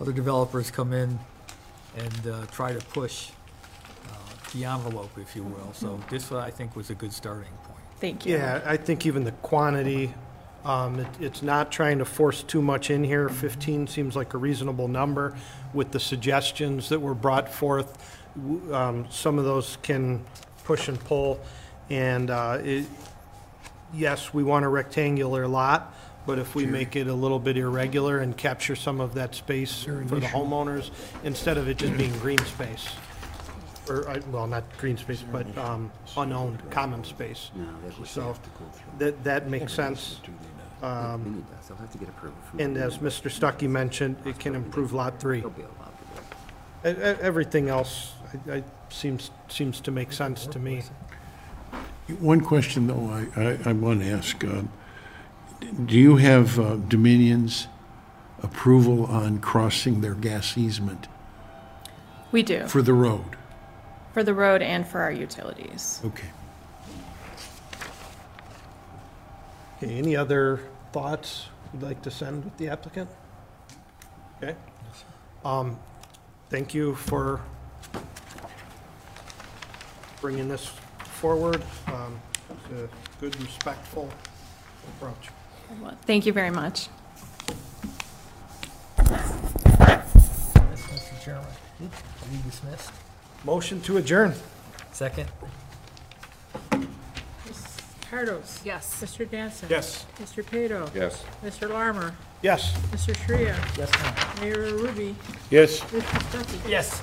other developers come in and uh, try to push uh, the envelope, if you will. So this, I think, was a good starting point. Thank you. Yeah, I think even the quantity, um, it- it's not trying to force too much in here. 15 seems like a reasonable number with the suggestions that were brought forth. W- um, Some of those can push and pull, and uh, it, yes, we want a rectangular lot, but if we make it a little bit irregular and capture some of that space for the homeowners, instead of it just being green space, or, uh, well, not green space, but um, unowned, common space. So that, that makes sense. Um, They'll have to get approval. And as Mr. Stuckey mentioned, it can improve Lot 3. E- e- Everything else I- I- seems, seems to make sense to me. One question, though, I, I, I want to ask, uh, do you have uh, Dominion's approval on crossing their gas easement We do, for the road? For the road and for our utilities. Okay. Okay, any other thoughts you'd like to send with the applicant? Okay. Um, Thank you for bringing this forward. Um, It's a good, respectful approach. Thank you very much. Mr. Chairman, are you dismissed? Motion to adjourn. Second? Ms. Cardos? Yes. Mr. Danson? Yes. Mr. Pato? Yes. Mr. Larmour? Yes. Mr. Shrea? Yes, ma'am. Mayor Hruby? Yes. Mr. Stuckey? Yes.